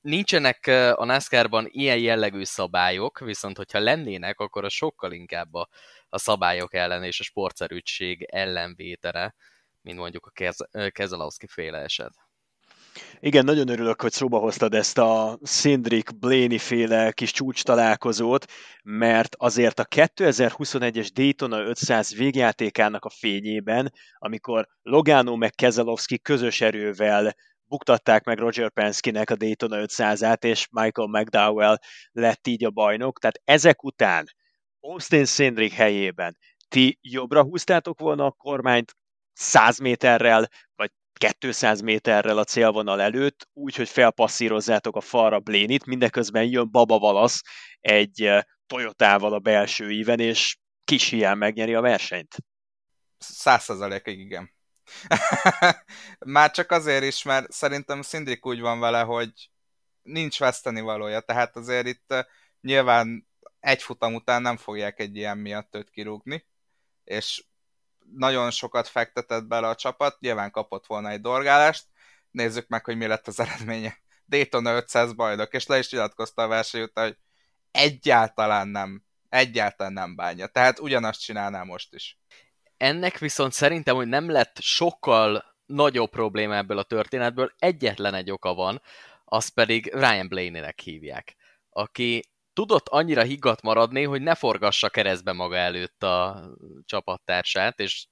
nincsenek a NASCAR-ban ilyen jellegű szabályok, viszont hogyha lennének, akkor a sokkal inkább a, a szabályok ellen és a sportszerűség ellenvétere mint mondjuk a Kez- Kezelowski féle eset. Igen, nagyon örülök, hogy szóba hoztad ezt a Szindrik Blaney féle kis csúcs találkozót, mert azért a 2021-es Daytona 500 végjátékának a fényében, amikor Logano meg Kezelowski közös erővel buktatták meg Roger Penske-nek a Daytona 500-át, és Michael McDowell lett így a bajnok. Tehát ezek után Austin Szindrik helyében ti jobbra húztátok volna a kormányt 100 méterrel, vagy 200 méterrel a célvonal előtt, úgy, hogy felpasszírozzátok a falra Blénit, mindeközben jön Baba Valasz egy eh, Toyotával a belső íven, és kis hiány megnyeri a versenyt. Százszerzalékig igen. Már csak azért is, mert szerintem Szindrik úgy van vele, hogy nincs veszteni valója, tehát azért itt eh, nyilván egy futam után nem fogják egy ilyen miatt őt kirúgni, és nagyon sokat fektetett bele a csapat, nyilván kapott volna egy dorgálást, nézzük meg, hogy mi lett az eredménye. Daytona 500 bajnok, és le is nyilatkozta a verseny után, hogy egyáltalán nem, egyáltalán nem bánja. Tehát ugyanazt csinálná most is. Ennek viszont szerintem, hogy nem lett sokkal nagyobb probléma ebből a történetből, egyetlen egy oka van, az pedig Ryan Blaney-nek hívják, aki tudott annyira higgadt maradni, hogy ne forgassa keresztbe maga előtt a csapattársát, és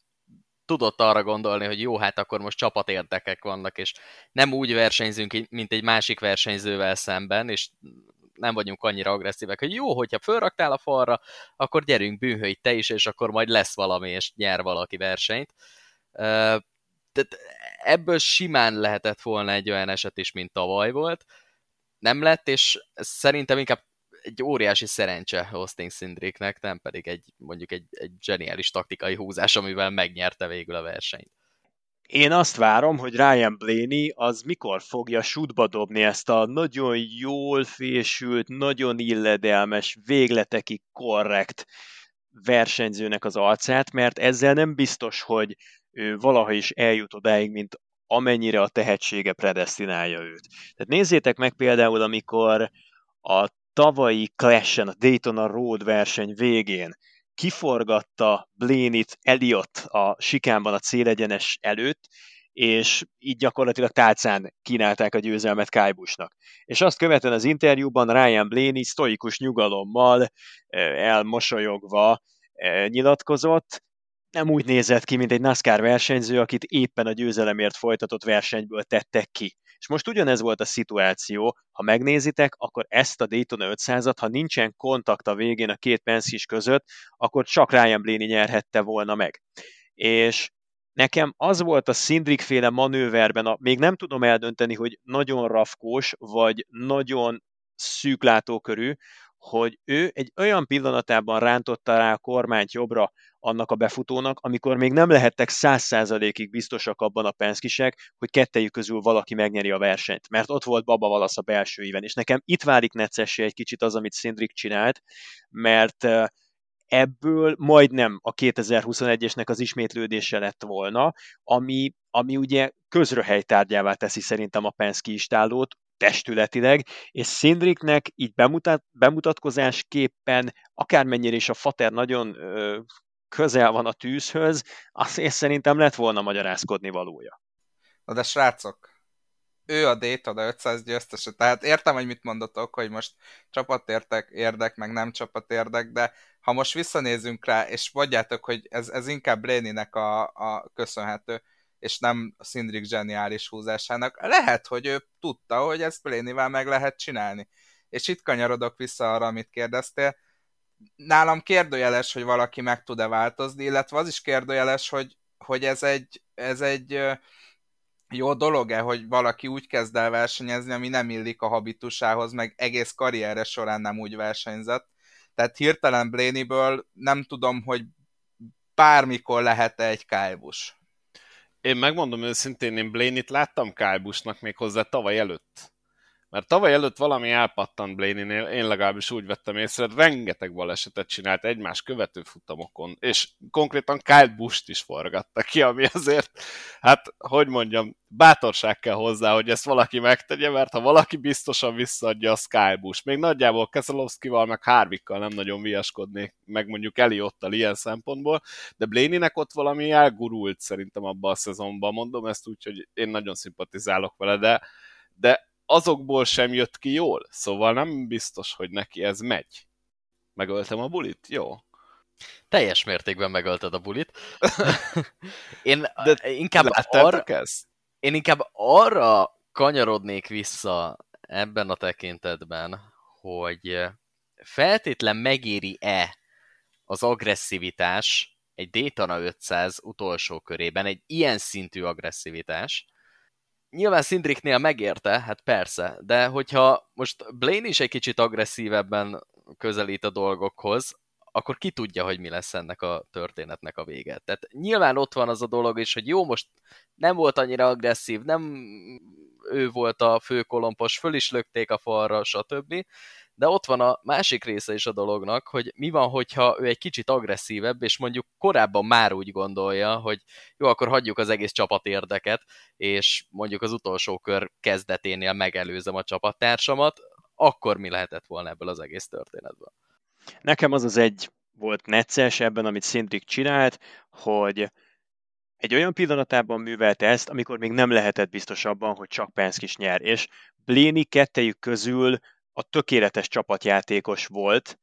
tudott arra gondolni, hogy jó, hát akkor most csapatérdekek vannak, és nem úgy versenyzünk, mint egy másik versenyzővel szemben, és nem vagyunk annyira agresszívek, hogy jó, hogyha fölraktál a falra, akkor gyerünk, bűnhölj te is, és akkor majd lesz valami, és nyer valaki versenyt. Tehát ebből simán lehetett volna egy olyan eset is, mint tavaly volt. Nem lett, és szerintem inkább egy óriási szerencse Hosting Szindriknek, nem pedig egy mondjuk egy, egy zseniális taktikai húzás, amivel megnyerte végül a versenyt. Én azt várom, hogy Ryan Blaney az mikor fogja sútba dobni ezt a nagyon jól fésült, nagyon illedelmes, végletekig korrekt versenyzőnek az arcát, mert ezzel nem biztos, hogy ő valaha is eljut odáig, mint amennyire a tehetsége predestinálja őt. Tehát nézzétek meg például, amikor a tavalyi Clash-en, a Daytona Road verseny végén kiforgatta Blaney-t Elliot a sikánban a célegyenes előtt, és így gyakorlatilag tálcán kínálták a győzelmet Kájbusnak. És azt követően az interjúban Ryan Blaney sztoikus nyugalommal, elmosolyogva nyilatkozott, nem úgy nézett ki, mint egy NASCAR versenyző, akit éppen a győzelemért folytatott versenyből tettek ki. És most ugyanez volt a szituáció, ha megnézitek, akkor ezt a Daytona 500-at, ha nincsen kontakt a végén a két Penske között, akkor csak Ryan Blaney nyerhette volna meg. És nekem az volt a Szindrik féle manőverben, a, még nem tudom eldönteni, hogy nagyon rafkós, vagy nagyon szűklátókörű, hogy ő egy olyan pillanatában rántotta rá a kormányt jobbra annak a befutónak, amikor még nem lehettek száz százalékig biztosak abban a penszkisek, hogy kettejük közül valaki megnyeri a versenyt, mert ott volt Baba Valasz a belső és nekem itt válik necessé egy kicsit az, amit Szindrik csinált, mert ebből majdnem a 2021-esnek az ismétlődése lett volna, ami, ami ugye közröhelytárgyává teszi szerintem a Penske istálót, testületileg, és Szindriknek így bemutat, bemutatkozásképpen, akármennyire is a Fater nagyon ö, közel van a tűzhöz, én szerintem lett volna magyarázkodni valója. Na de srácok, ő a Daytona 500 győztese, tehát értem, hogy mit mondotok, hogy most csapatértek, érdek, meg nem csapatérdek, de ha most visszanézünk rá, és mondjátok, hogy ez, ez inkább Blaney-nek a, a köszönhető, és nem a Szindrik zseniális húzásának, lehet, hogy ő tudta, hogy ezt Blaney-vel meg lehet csinálni. És itt kanyarodok vissza arra, amit kérdeztél, nálam kérdőjeles, hogy valaki meg tud-e változni, illetve az is kérdőjeles, hogy, hogy ez egy, ez egy jó dolog-e, hogy valaki úgy kezd el versenyezni, ami nem illik a habitusához, meg egész karriere során nem úgy versenyzett. Tehát hirtelen Blaney-ből nem tudom, hogy bármikor lehet-e egy kájbus. Én megmondom őszintén, én Blaney-t láttam kájbusnak még hozzá tavaly előtt. Mert tavaly előtt valami elpattant Blaney-nél, én legalábbis úgy vettem észre, rengeteg balesetet csinált egymás követő futamokon, és konkrétan Kyle Busch-t is forgatta ki, ami azért, hát, hogy mondjam, bátorság kell hozzá, hogy ezt valaki megtegye, mert ha valaki biztosan visszaadja, az Kyle Busch. Még nagyjából Keselowski-val, meg Harvickkal nem nagyon viaskodnék, meg mondjuk Eliottal ilyen szempontból, de Blaney-nek ott valami elgurult szerintem abban a szezonban, mondom ezt úgy, hogy én nagyon szimpatizálok vele, de de azokból sem jött ki jól, szóval nem biztos, hogy neki ez megy. Megöltem a bulit? Jó. Teljes mértékben megölted a bulit. én De inkább arra, ezt? Én inkább arra kanyarodnék vissza ebben a tekintetben, hogy feltétlen megéri-e az agresszivitás egy Daytona 500 utolsó körében, egy ilyen szintű agresszivitás, nyilván Szindriknél megérte, hát persze, de hogyha most Blaine is egy kicsit agresszívebben közelít a dolgokhoz, akkor ki tudja, hogy mi lesz ennek a történetnek a vége. Tehát nyilván ott van az a dolog is, hogy jó, most nem volt annyira agresszív, nem ő volt a főkolompos, föl is lökték a falra, stb de ott van a másik része is a dolognak, hogy mi van, hogyha ő egy kicsit agresszívebb, és mondjuk korábban már úgy gondolja, hogy jó, akkor hagyjuk az egész csapat érdeket, és mondjuk az utolsó kör kezdeténél megelőzem a csapattársamat, akkor mi lehetett volna ebből az egész történetből? Nekem az az egy volt necces ebben, amit Szindrik csinált, hogy egy olyan pillanatában művelte ezt, amikor még nem lehetett biztos abban, hogy csak Penske is nyer, és Bléni kettejük közül a tökéletes csapatjátékos volt,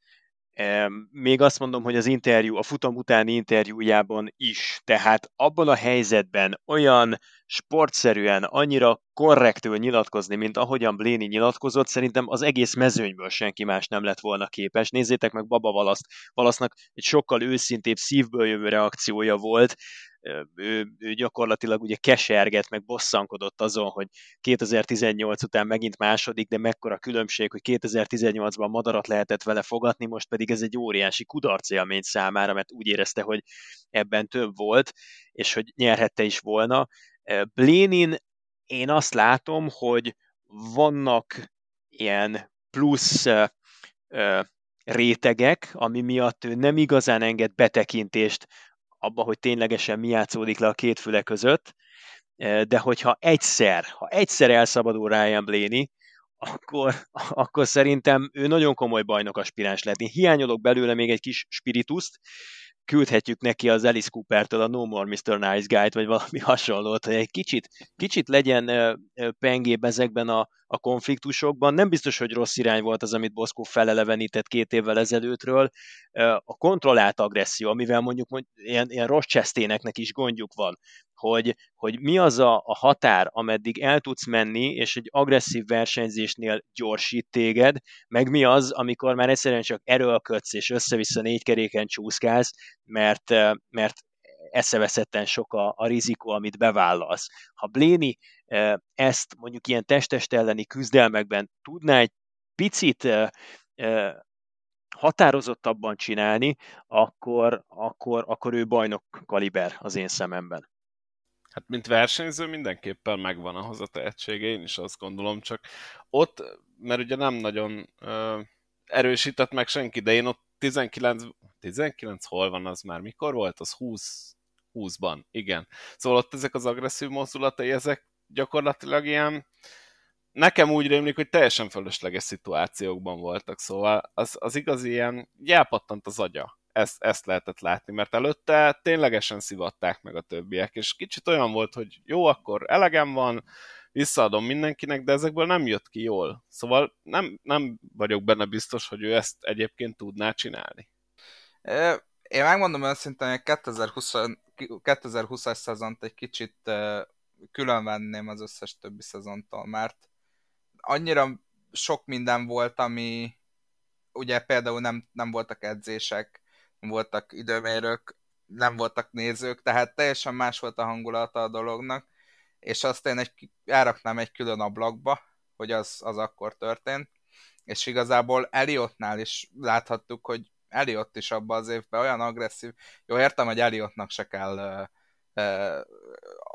még azt mondom, hogy az interjú, a futam utáni interjújában is, tehát abban a helyzetben olyan sportszerűen, annyira korrektül nyilatkozni, mint ahogyan Bléni nyilatkozott, szerintem az egész mezőnyből senki más nem lett volna képes. Nézzétek meg Baba Valaszt. Valasznak egy sokkal őszintébb, szívből jövő reakciója volt, ő, ő gyakorlatilag ugye keserget, meg bosszankodott azon, hogy 2018 után megint második, de mekkora különbség, hogy 2018-ban madarat lehetett vele fogatni, most pedig ez egy óriási kudarcélmény számára, mert úgy érezte, hogy ebben több volt, és hogy nyerhette is volna. Blénin én azt látom, hogy vannak ilyen plusz rétegek, ami miatt ő nem igazán enged betekintést abba, hogy ténylegesen mi játszódik le a két füle között, de hogyha egyszer, ha egyszer elszabadul Ryan Blaney, akkor, akkor szerintem ő nagyon komoly bajnok aspiráns lehet. Én hiányolok belőle még egy kis spirituszt, küldhetjük neki az Alice Cooper-től a No More Mr. Nice Guy-t, vagy valami hasonlót, hogy egy kicsit, kicsit legyen pengébb ezekben a, a konfliktusokban. Nem biztos, hogy rossz irány volt az, amit Boszkó felelevenített két évvel ezelőttről. A kontrollált agresszió, amivel mondjuk, mondjuk ilyen, ilyen rossz cseszténeknek is gondjuk van, hogy, hogy mi az a, a határ, ameddig el tudsz menni, és egy agresszív versenyzésnél gyorsít téged, meg mi az, amikor már egyszerűen csak erőlködsz, és össze-vissza négy keréken csúszkálsz, mert, mert eszeveszetten sok a, a rizikó, amit bevállalsz. Ha Bléni ezt mondjuk ilyen testest elleni küzdelmekben tudná egy picit határozottabban csinálni, akkor, akkor, akkor ő bajnok kaliber az én szememben. Hát mint versenyző mindenképpen megvan ahhoz a tehetsége, én is azt gondolom, csak ott, mert ugye nem nagyon ö, erősített meg senki, de én ott 19, 19 hol van az már, mikor volt? Az 20, 20-ban, igen. Szóval ott ezek az agresszív mozdulatai, ezek gyakorlatilag ilyen, nekem úgy rémlik, hogy teljesen fölösleges szituációkban voltak, szóval az, az igazi ilyen, elpattant az agya ezt, ezt lehetett látni, mert előtte ténylegesen szivatták meg a többiek, és kicsit olyan volt, hogy jó, akkor elegem van, visszaadom mindenkinek, de ezekből nem jött ki jól. Szóval nem, nem vagyok benne biztos, hogy ő ezt egyébként tudná csinálni. Én megmondom őszintén, hogy 2020, 2020-as szezont egy kicsit külön venném az összes többi szezontól, mert annyira sok minden volt, ami ugye például nem, nem voltak edzések, voltak időmérők, nem voltak nézők, tehát teljesen más volt a hangulata a dolognak, és azt én egy, elraknám egy külön ablakba, hogy az, az akkor történt, és igazából Eliotnál is láthattuk, hogy Eliott is abban az évben olyan agresszív, jó értem, hogy Eliotnak se kell uh, uh,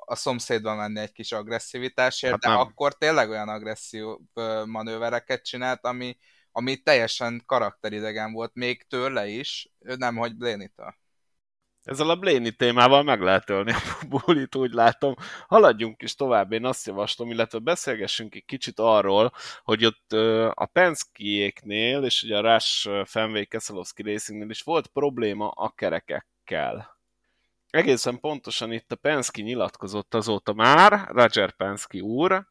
a szomszédba menni egy kis agresszivitásért, hát de nem. akkor tényleg olyan agresszív uh, manővereket csinált, ami, ami teljesen karakteridegen volt, még tőle is, nem hogy Blénitől. Ezzel a Bléni témával meg lehet ölni a bulit, úgy látom. Haladjunk is tovább, én azt javaslom, illetve beszélgessünk egy kicsit arról, hogy ott a Penske-éknél, és ugye a Rush Fenway Keselowski Racingnél is volt probléma a kerekekkel. Egészen pontosan itt a Penske nyilatkozott azóta már, Roger Penske úr,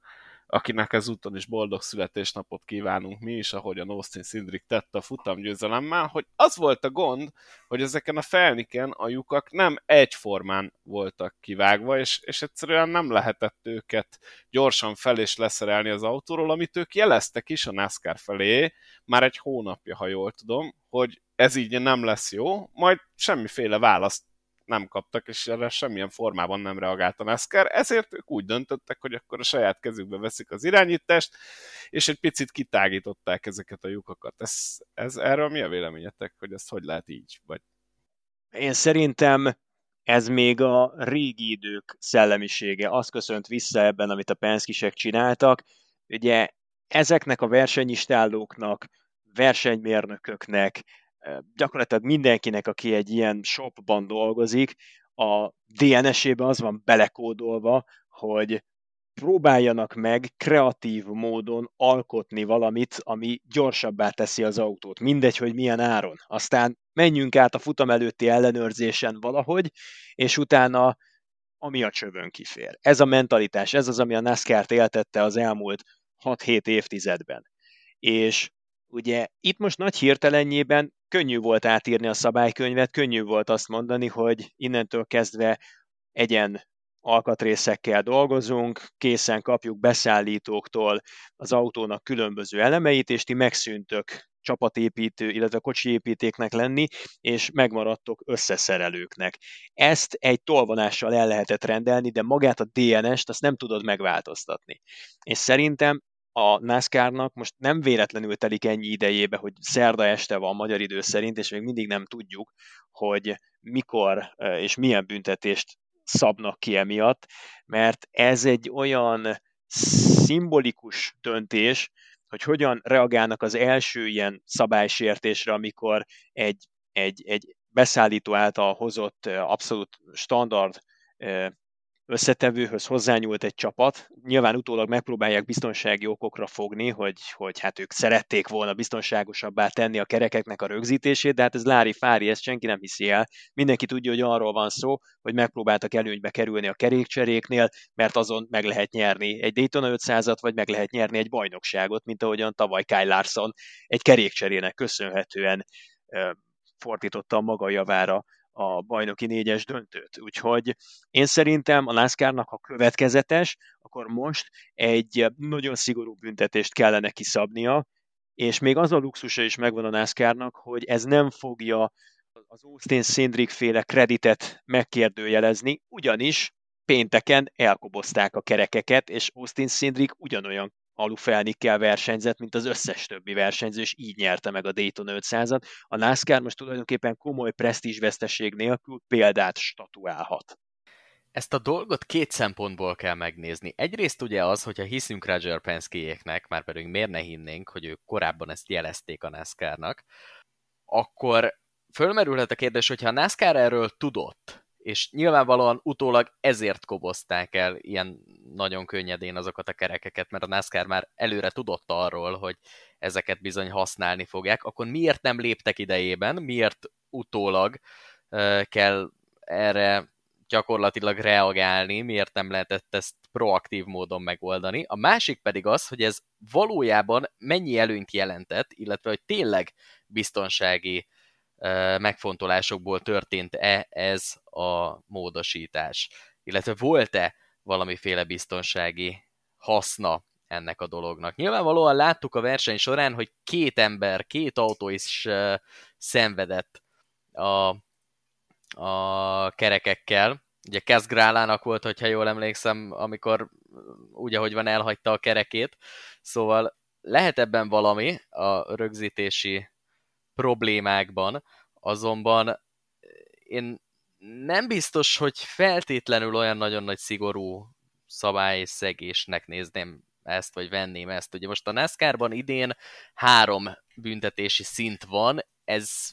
akinek ezúton is boldog születésnapot kívánunk mi is, ahogyan Austin Szindrik tette a futamgyőzelemmel, hogy az volt a gond, hogy ezeken a felniken a lyukak nem egyformán voltak kivágva, és, és egyszerűen nem lehetett őket gyorsan fel és leszerelni az autóról, amit ők jeleztek is a NASCAR felé, már egy hónapja, ha jól tudom, hogy ez így nem lesz jó, majd semmiféle választ nem kaptak, és erre semmilyen formában nem reagált a NASCAR, ezért ők úgy döntöttek, hogy akkor a saját kezükbe veszik az irányítást, és egy picit kitágították ezeket a lyukakat. Ez, ez erről mi a véleményetek, hogy ezt hogy lehet így? Vagy... Én szerintem ez még a régi idők szellemisége. Az köszönt vissza ebben, amit a penszkisek csináltak. Ugye ezeknek a versenyistállóknak, versenymérnököknek, gyakorlatilag mindenkinek, aki egy ilyen shopban dolgozik, a DNS-ébe az van belekódolva, hogy próbáljanak meg kreatív módon alkotni valamit, ami gyorsabbá teszi az autót. Mindegy, hogy milyen áron. Aztán menjünk át a futam előtti ellenőrzésen valahogy, és utána ami a csövön kifér. Ez a mentalitás, ez az, ami a NASCAR-t éltette az elmúlt 6-7 évtizedben. És ugye itt most nagy hirtelenjében könnyű volt átírni a szabálykönyvet, könnyű volt azt mondani, hogy innentől kezdve egyen alkatrészekkel dolgozunk, készen kapjuk beszállítóktól az autónak különböző elemeit, és ti megszűntök csapatépítő, illetve kocsiépítéknek lenni, és megmaradtok összeszerelőknek. Ezt egy tolvonással el lehetett rendelni, de magát a DNS-t azt nem tudod megváltoztatni. És szerintem a NASCAR-nak most nem véletlenül telik ennyi idejébe, hogy szerda este van magyar idő szerint, és még mindig nem tudjuk, hogy mikor és milyen büntetést szabnak ki emiatt, mert ez egy olyan szimbolikus döntés, hogy hogyan reagálnak az első ilyen szabálysértésre, amikor egy, egy, egy beszállító által hozott abszolút standard összetevőhöz hozzányúlt egy csapat. Nyilván utólag megpróbálják biztonsági okokra fogni, hogy, hogy hát ők szerették volna biztonságosabbá tenni a kerekeknek a rögzítését, de hát ez Lári Fári, ezt senki nem hiszi el. Mindenki tudja, hogy arról van szó, hogy megpróbáltak előnybe kerülni a kerékcseréknél, mert azon meg lehet nyerni egy Daytona 500-at, vagy meg lehet nyerni egy bajnokságot, mint ahogyan tavaly Kyle Larson egy kerékcserének köszönhetően fordította maga javára a bajnoki négyes döntőt. Úgyhogy én szerintem a NASCAR-nak, ha következetes, akkor most egy nagyon szigorú büntetést kellene kiszabnia, és még az a luxusa is megvan a NASCAR-nak, hogy ez nem fogja az Austin Szindrik féle kreditet megkérdőjelezni, ugyanis pénteken elkobozták a kerekeket, és Austin Szindrik ugyanolyan alufelnikkel versenyzett, mint az összes többi versenyző, és így nyerte meg a Dayton 500-at. A NASCAR most tulajdonképpen komoly presztízsveszteség nélkül példát statuálhat. Ezt a dolgot két szempontból kell megnézni. Egyrészt ugye az, hogyha hiszünk Roger Penske-éknek, már pedig miért ne hinnénk, hogy ők korábban ezt jelezték a NASCAR-nak, akkor fölmerülhet a kérdés, hogyha a NASCAR erről tudott, és nyilvánvalóan utólag ezért kobozták el ilyen nagyon könnyedén azokat a kerekeket, mert a NASCAR már előre tudott arról, hogy ezeket bizony használni fogják, akkor miért nem léptek idejében, miért utólag uh, kell erre gyakorlatilag reagálni, miért nem lehetett ezt proaktív módon megoldani. A másik pedig az, hogy ez valójában mennyi előnyt jelentett, illetve hogy tényleg biztonsági megfontolásokból történt-e ez a módosítás, illetve volt-e valamiféle biztonsági haszna ennek a dolognak. Nyilvánvalóan láttuk a verseny során, hogy két ember, két autó is szenvedett a, a kerekekkel. Ugye Kez Grálának volt, hogyha jól emlékszem, amikor úgy, ahogy van, elhagyta a kerekét. Szóval lehet ebben valami a rögzítési problémákban, azonban én nem biztos, hogy feltétlenül olyan nagyon nagy szigorú szabályszegésnek nézném ezt, vagy venném ezt. Ugye most a NASCAR-ban idén három büntetési szint van, ez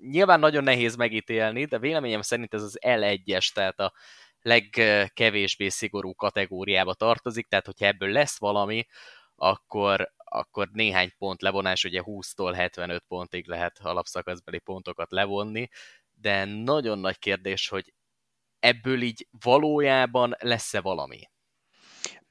nyilván nagyon nehéz megítélni, de véleményem szerint ez az L1-es, tehát a legkevésbé szigorú kategóriába tartozik, tehát hogyha ebből lesz valami, akkor, akkor néhány pont levonás, ugye 20-tól 75 pontig lehet alapszakaszbeli pontokat levonni, de nagyon nagy kérdés, hogy ebből így valójában lesz-e valami?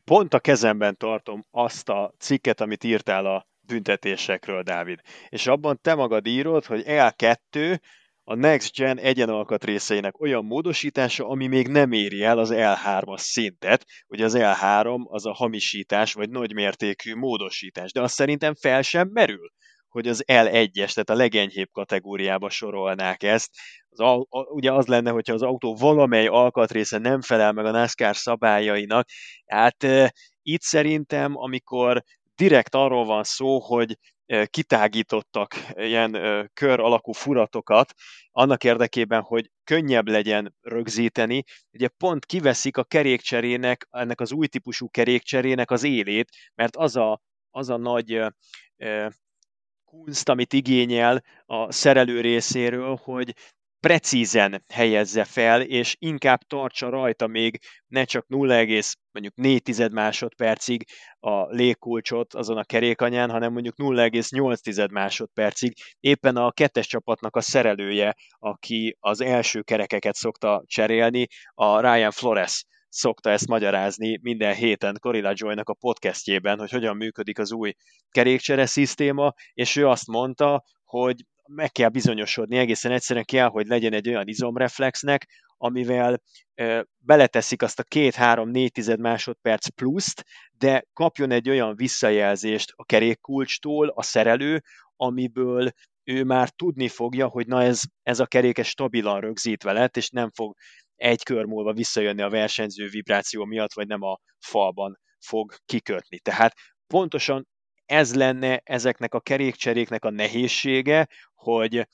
Pont a kezemben tartom azt a cikket, amit írtál a büntetésekről, Dávid. És abban te magad írod, hogy L2 a Next Gen egyenalkatrészeinek olyan módosítása, ami még nem éri el az L3-as szintet. Ugye az L3 az a hamisítás, vagy nagymértékű módosítás, de azt szerintem fel sem merül, hogy az L1-es, tehát a legenyhébb kategóriába sorolnák ezt. Az, a, a, ugye az lenne, hogyha az autó valamely alkatrésze nem felel meg a NASCAR szabályainak. Hát e, itt szerintem, amikor direkt arról van szó, hogy kitágítottak ilyen kör alakú furatokat, annak érdekében, hogy könnyebb legyen rögzíteni, ugye pont kiveszik a kerékcserének, ennek az új típusú kerékcserének az élét, mert az a, az a nagy kunst, amit igényel a szerelő részéről, hogy precízen helyezze fel, és inkább tartsa rajta még ne csak 0,4 másodpercig a légkulcsot azon a kerékanyán, hanem mondjuk 0,8 másodpercig. Éppen a kettes csapatnak a szerelője, aki az első kerekeket szokta cserélni, a Ryan Flores szokta ezt magyarázni minden héten Corilla Joy-nak a podcastjében, hogy hogyan működik az új kerékcsere szisztéma, és ő azt mondta, hogy meg kell bizonyosodni, egészen egyszerűen kell, hogy legyen egy olyan izomreflexnek, amivel beleteszik azt a két-három-négy tized másodperc pluszt, de kapjon egy olyan visszajelzést a kerékkulcstól a szerelő, amiből ő már tudni fogja, hogy na ez, ez a keréke stabilan rögzítve lett, és nem fog egy kör múlva visszajönni a versenyző vibráció miatt, vagy nem a falban fog kikötni. Tehát pontosan ez lenne ezeknek a kerékcseréknek a nehézsége, hogy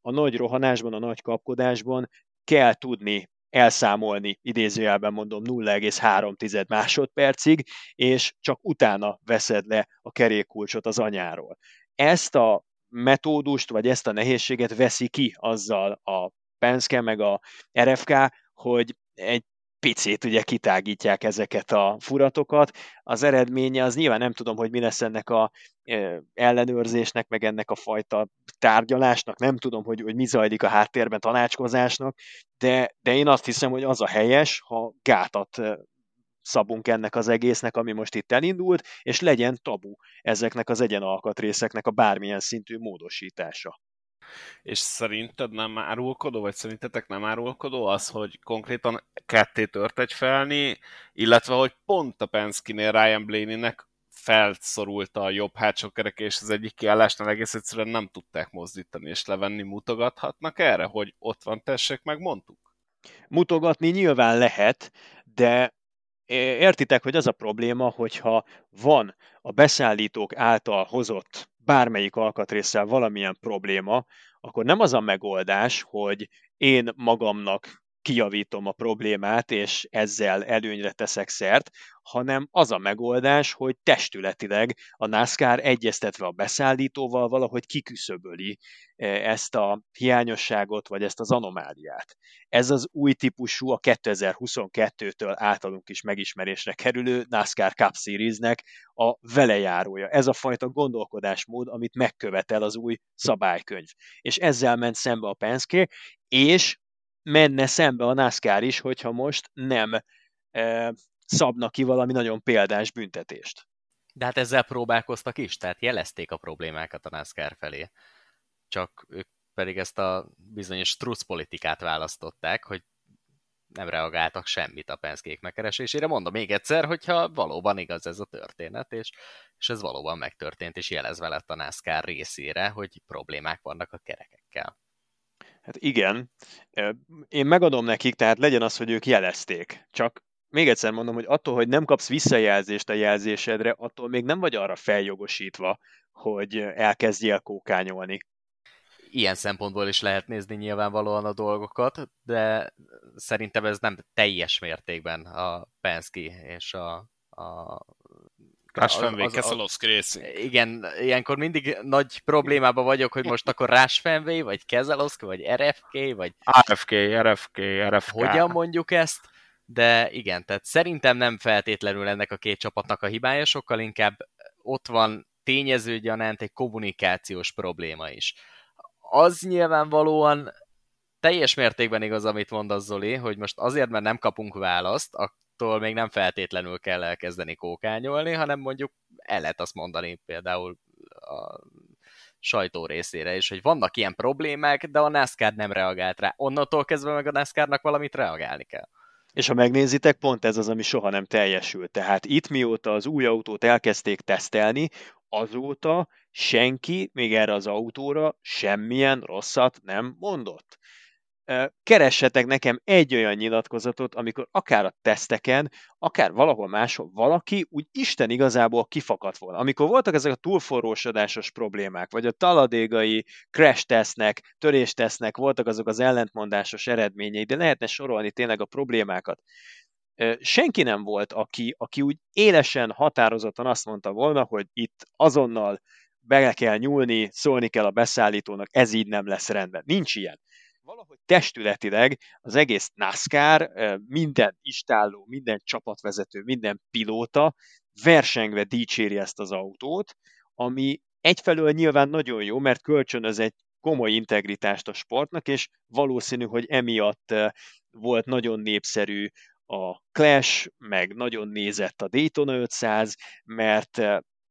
a nagy rohanásban, a nagy kapkodásban kell tudni elszámolni, idézőjelben mondom 0,3 másodpercig, és csak utána veszed le a kerékkulcsot az anyáról. Ezt a metódust, vagy ezt a nehézséget veszi ki azzal a Penske meg a RFK, hogy egy picit ugye kitágítják ezeket a furatokat. Az eredménye az nyilván nem tudom, hogy mi lesz ennek a ellenőrzésnek, meg ennek a fajta tárgyalásnak, nem tudom, hogy, hogy mi zajlik a háttérben tanácskozásnak, de, de én azt hiszem, hogy az a helyes, ha gátat szabunk ennek az egésznek, ami most itt elindult, és legyen tabu ezeknek az egyenalkatrészeknek a bármilyen szintű módosítása. És szerinted nem árulkodó, vagy szerintetek nem árulkodó az, hogy konkrétan ketté tört egy felni, illetve hogy pont a Penske-nél Ryan Blaney-nek felszorult a jobb hátsó kerek, és az egyik kiállásnál egész egyszerűen nem tudták mozdítani és levenni, mutogathatnak erre, hogy ott van, tessék, megmondtuk? Mutogatni nyilván lehet, de értitek, hogy az a probléma, hogyha van a beszállítók által hozott bármelyik alkatrészsel valamilyen probléma, akkor nem az a megoldás, hogy én magamnak kijavítom a problémát, és ezzel előnyre teszek szert, hanem az a megoldás, hogy testületileg a NASCAR egyeztetve a beszállítóval valahogy kiküszöböli e, ezt a hiányosságot, vagy ezt az anomáliát. Ez az új típusú, a 2022-től általunk is megismerésre kerülő NASCAR Cup Series-nek a velejárója. Ez a fajta gondolkodásmód, amit megkövetel az új szabálykönyv. És ezzel ment szembe a Penske, és menne szembe a NASCAR is, hogyha most nem e, szabna ki valami nagyon példás büntetést. De hát ezzel próbálkoztak is, tehát jelezték a problémákat a NASCAR felé. Csak ők pedig ezt a bizonyos trusz politikát választották, hogy nem reagáltak semmit a penszkék megkeresésére. Mondom még egyszer, hogyha valóban igaz ez a történet, és, és ez valóban megtörtént, és jelezve lett a NASCAR részére, hogy problémák vannak a kerekekkel. Hát igen, én megadom nekik, tehát legyen az, hogy ők jelezték. Csak még egyszer mondom, hogy attól, hogy nem kapsz visszajelzést a jelzésedre, attól még nem vagy arra feljogosítva, hogy elkezdjél kókányolni. Ilyen szempontból is lehet nézni nyilvánvalóan a dolgokat, de szerintem ez nem teljes mértékben a Penske és a, a Crash Fenway, Keselowski Racing. Igen, ilyenkor mindig nagy problémában vagyok, hogy most akkor Rush Fenway, vagy Keselowski, vagy RFK, vagy... RFK, RFK, RFK. Hogyan mondjuk ezt? De igen, tehát szerintem nem feltétlenül ennek a két csapatnak a hibája, sokkal inkább ott van tényező gyanánt egy kommunikációs probléma is. Az nyilvánvalóan teljes mértékben igaz, amit mondasz Zoli, hogy most azért, mert nem kapunk választ, attól még nem feltétlenül kell elkezdeni kókányolni, hanem mondjuk el lehet azt mondani például a sajtó részére is, hogy vannak ilyen problémák, de a NASCAR nem reagált rá. Onnantól kezdve meg a NASCAR-nak valamit reagálni kell. És ha megnézitek, pont ez az, ami soha nem teljesült. Tehát itt mióta az új autót elkezdték tesztelni, azóta senki még erre az autóra semmilyen rosszat nem mondott keressetek nekem egy olyan nyilatkozatot, amikor akár a teszteken, akár valahol máshol valaki úgy Isten igazából kifakadt volna. Amikor voltak ezek a túlforrósodásos problémák, vagy a taladégai crash tesznek, törés tesznek, voltak azok az ellentmondásos eredményei, de lehetne sorolni tényleg a problémákat. Senki nem volt, aki, aki úgy élesen, határozottan azt mondta volna, hogy itt azonnal be kell nyúlni, szólni kell a beszállítónak, ez így nem lesz rendben. Nincs ilyen valahogy testületileg az egész NASCAR, minden istálló, minden csapatvezető, minden pilóta versengve dicséri ezt az autót, ami egyfelől nyilván nagyon jó, mert kölcsönöz egy komoly integritást a sportnak, és valószínű, hogy emiatt volt nagyon népszerű a Clash, meg nagyon nézett a Daytona 500, mert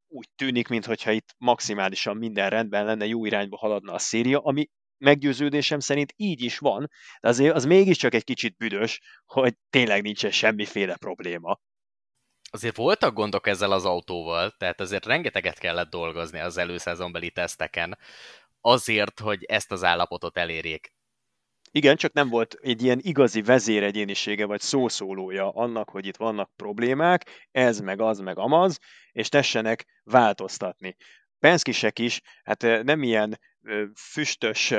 úgy tűnik, mintha itt maximálisan minden rendben lenne, jó irányba haladna a széria, ami meggyőződésem szerint így is van, de azért az mégiscsak egy kicsit büdös, hogy tényleg nincsen semmiféle probléma. Azért voltak gondok ezzel az autóval, tehát azért rengeteget kellett dolgozni az előszezonbeli teszteken, azért, hogy ezt az állapotot elérjék. Igen, csak nem volt egy ilyen igazi vezéregyénisége vagy szószólója annak, hogy itt vannak problémák, ez meg az meg amaz, és tessenek változtatni. Penskisek is, hát nem ilyen füstös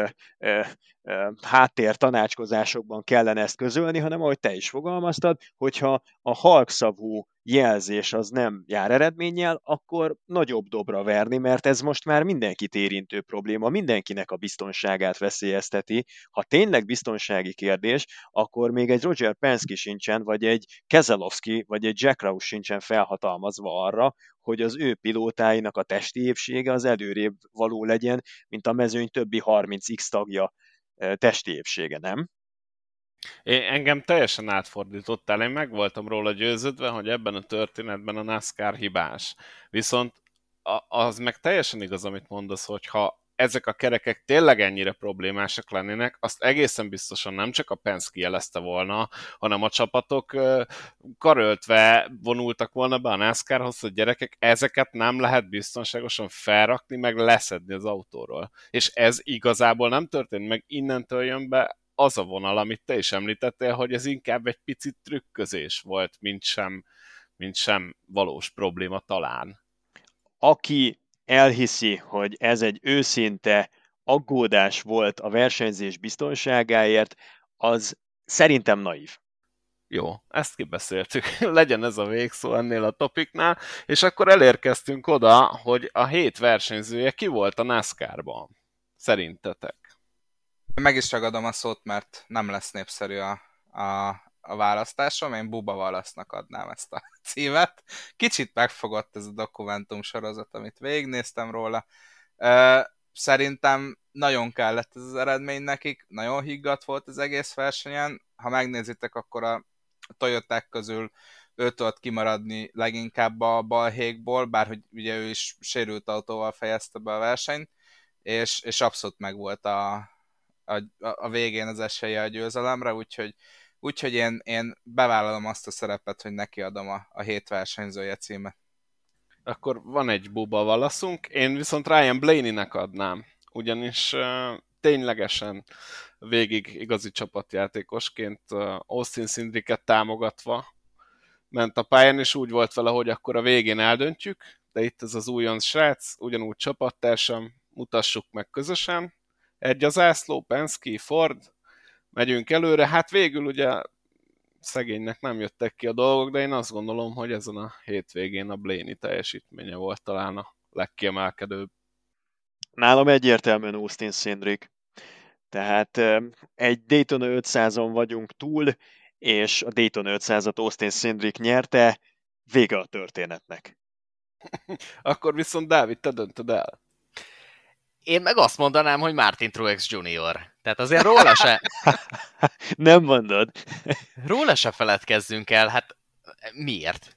háttér tanácskozásokban kellene ezt közölni, hanem ahogy te is fogalmaztad, hogyha a halkszavú jelzés az nem jár eredménnyel, akkor nagyobb dobra verni, mert ez most már mindenkit érintő probléma, mindenkinek a biztonságát veszélyezteti. Ha tényleg biztonsági kérdés, akkor még egy Roger Penske sincsen, vagy egy Keselowski, vagy egy Jack Rouse sincsen felhatalmazva arra, hogy az ő pilótáinak a testi épsége az előrébb való legyen, mint a mezőny többi 30x tagja testi épsége, nem? Én, engem teljesen átfordítottál, én meg voltam róla győződve, hogy ebben a történetben a NASCAR hibás. Viszont az meg teljesen igaz, amit mondasz, hogy ha ezek a kerekek tényleg ennyire problémásak lennének, azt egészen biztosan nem csak a Penske jelezte volna, hanem a csapatok karöltve vonultak volna be a NASCAR-hoz, hogy gyerekek, ezeket nem lehet biztonságosan felrakni, meg leszedni az autóról. És ez igazából nem történt meg, innentől jön be az a vonal, amit te is említettél, hogy ez inkább egy picit trükközés volt, mint sem, mint sem valós probléma talán. Aki elhiszi, hogy ez egy őszinte aggódás volt a versenyzés biztonságáért, az szerintem naív. Jó, ezt kibeszéltük. Legyen ez a végszó ennél a topiknál, és akkor elérkeztünk oda, hogy a hét versenyzője ki volt a NASCAR-ban. Szerintetek? Meg is ragadom a szót, mert nem lesz népszerű a, a, a választásom, én Buba Valasznak adnám ezt a címet. Kicsit megfogott ez a dokumentum sorozat, amit végignéztem róla. Szerintem nagyon kellett ez az eredmény nekik, nagyon higgadt volt az egész versenyen. Ha megnézitek, akkor a Toyoták közül ő tudott kimaradni leginkább a balhékból, bár hogy ugye ő is sérült autóval fejezte be a versenyt, és, és abszolút megvolt a, a, a végén az esélye a győzelemre, úgyhogy Úgyhogy én, én bevállalom azt a szerepet, hogy neki adom a, a hét versenyzője címet. Akkor van egy buba valaszunk, én viszont Ryan Blaney-nek adnám, ugyanis uh, ténylegesen végig igazi csapatjátékosként uh, Austin Szindriket támogatva ment a pályán, és úgy volt vele, hogy akkor a végén eldöntjük, de itt ez az újon srác, ugyanúgy csapattársam, mutassuk meg közösen. Egy az ászló, Penske, Ford, megyünk előre. Hát végül ugye szegénynek nem jöttek ki a dolgok, de én azt gondolom, hogy ezen a hétvégén a Blaney teljesítménye volt talán a legkiemelkedőbb. Nálam egyértelműen Austin Szindrik. Tehát egy Daytona 500-on vagyunk túl, és a Daytona 500-at Austin Szindrik nyerte, vége a történetnek. Akkor viszont Dávid, te döntöd el. Én meg azt mondanám, hogy Martin Truex Jr. Tehát azért róla se... Nem mondod. róla se feledkezzünk el, hát miért?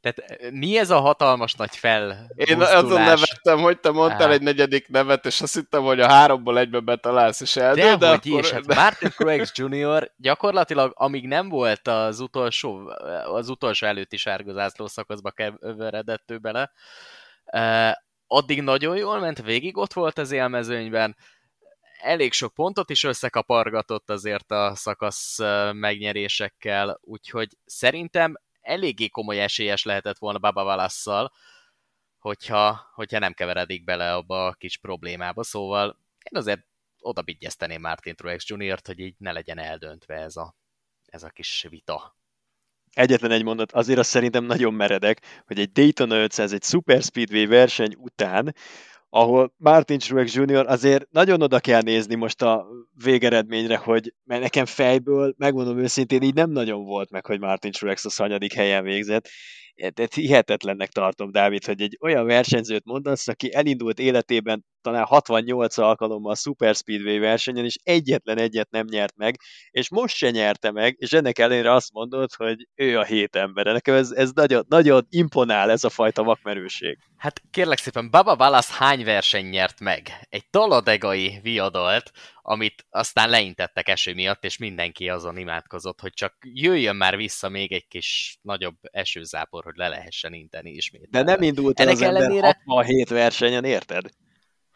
Tehát mi ez a hatalmas nagy fel? Én azon nevettem, hogy te mondtál egy negyedik nevet, és azt hittem, hogy a háromból egybe betalálsz, és eldől, de, de hogy akkor... is, hát Martin Truex Jr. gyakorlatilag, amíg nem volt az utolsó, az utolsó előtti sárgazászló szakaszba keveredett ő bele, addig nagyon jól ment, végig ott volt az élmezőnyben, elég sok pontot is összekapargatott azért a szakasz megnyerésekkel, úgyhogy szerintem eléggé komoly esélyes lehetett volna Baba Valasszal, hogyha, hogyha nem keveredik bele abba a kis problémába, szóval én azért oda bigyezteném Martin Truex Jr.-t, hogy így ne legyen eldöntve ez a, ez a kis vita. Egyetlen egy mondat, azért azt szerintem nagyon meredek, hogy egy Daytona 500 egy Super Speedway verseny után ahol Martin Truex Jr. azért nagyon oda kell nézni most a végeredményre, hogy mert nekem fejből, megmondom őszintén, így nem nagyon volt meg, hogy Martin Truex a szanyadik helyen végzett. Tehát hihetetlennek tartom, Dávid, hogy egy olyan versenyzőt mondasz, aki elindult életében talán 68 alkalommal a Super Speedway versenyen, és egyetlen egyet nem nyert meg, és most se nyerte meg, és ennek ellenére azt mondod, hogy ő a hét embere. Nekem ez, ez nagyon, nagyon imponál ez a fajta vakmerőség. Hát kérlek szépen, Baba Wallace hány verseny nyert meg? Egy taladegai viadalt, amit aztán leintettek eső miatt, és mindenki azon imádkozott, hogy csak jöjjön már vissza még egy kis nagyobb esőzápor, hogy le lehessen inteni ismét. De nem indult el az ellenére... ember 67 versenyen, érted?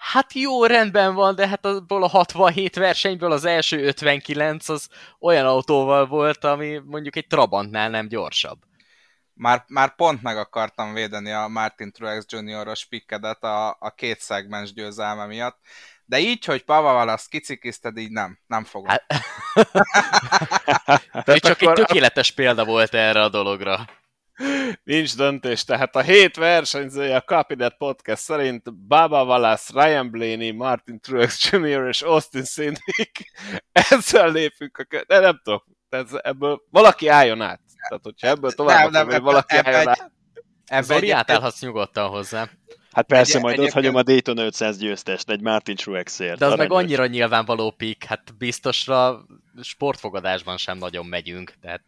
Hát jó, rendben van, de hát abból a 67 versenyből az első 59 az olyan autóval volt, ami mondjuk egy Trabantnál nem gyorsabb. Már, már pont meg akartam védeni a Martin Truex Jr.-os pikkedet a, a két szegmens győzelme miatt, de így, hogy Pavaval azt kicikiszted, így nem, nem fogom. Hát... ő csak akkor... egy tökéletes példa volt erre a dologra. Nincs döntés, tehát a hét versenyzője a Capinet Podcast szerint Baba Wallace, Ryan Blaney, Martin Truex Jr. és Austin Cindric. Ezzel lépünk a kö... De nem tudok, ez, ebből valaki álljon át. Tehát, hogyha ebből tovább nem, nem, valaki ebbe, álljon át. Ebbe Zoli, átállhatsz nyugodtan hozzá. Hát persze, egy, majd ott hagyom a Dayton 500 győztest egy Martin Truexért. De az meg annyira nyilvánvaló pik, hát biztosra sportfogadásban sem nagyon megyünk, tehát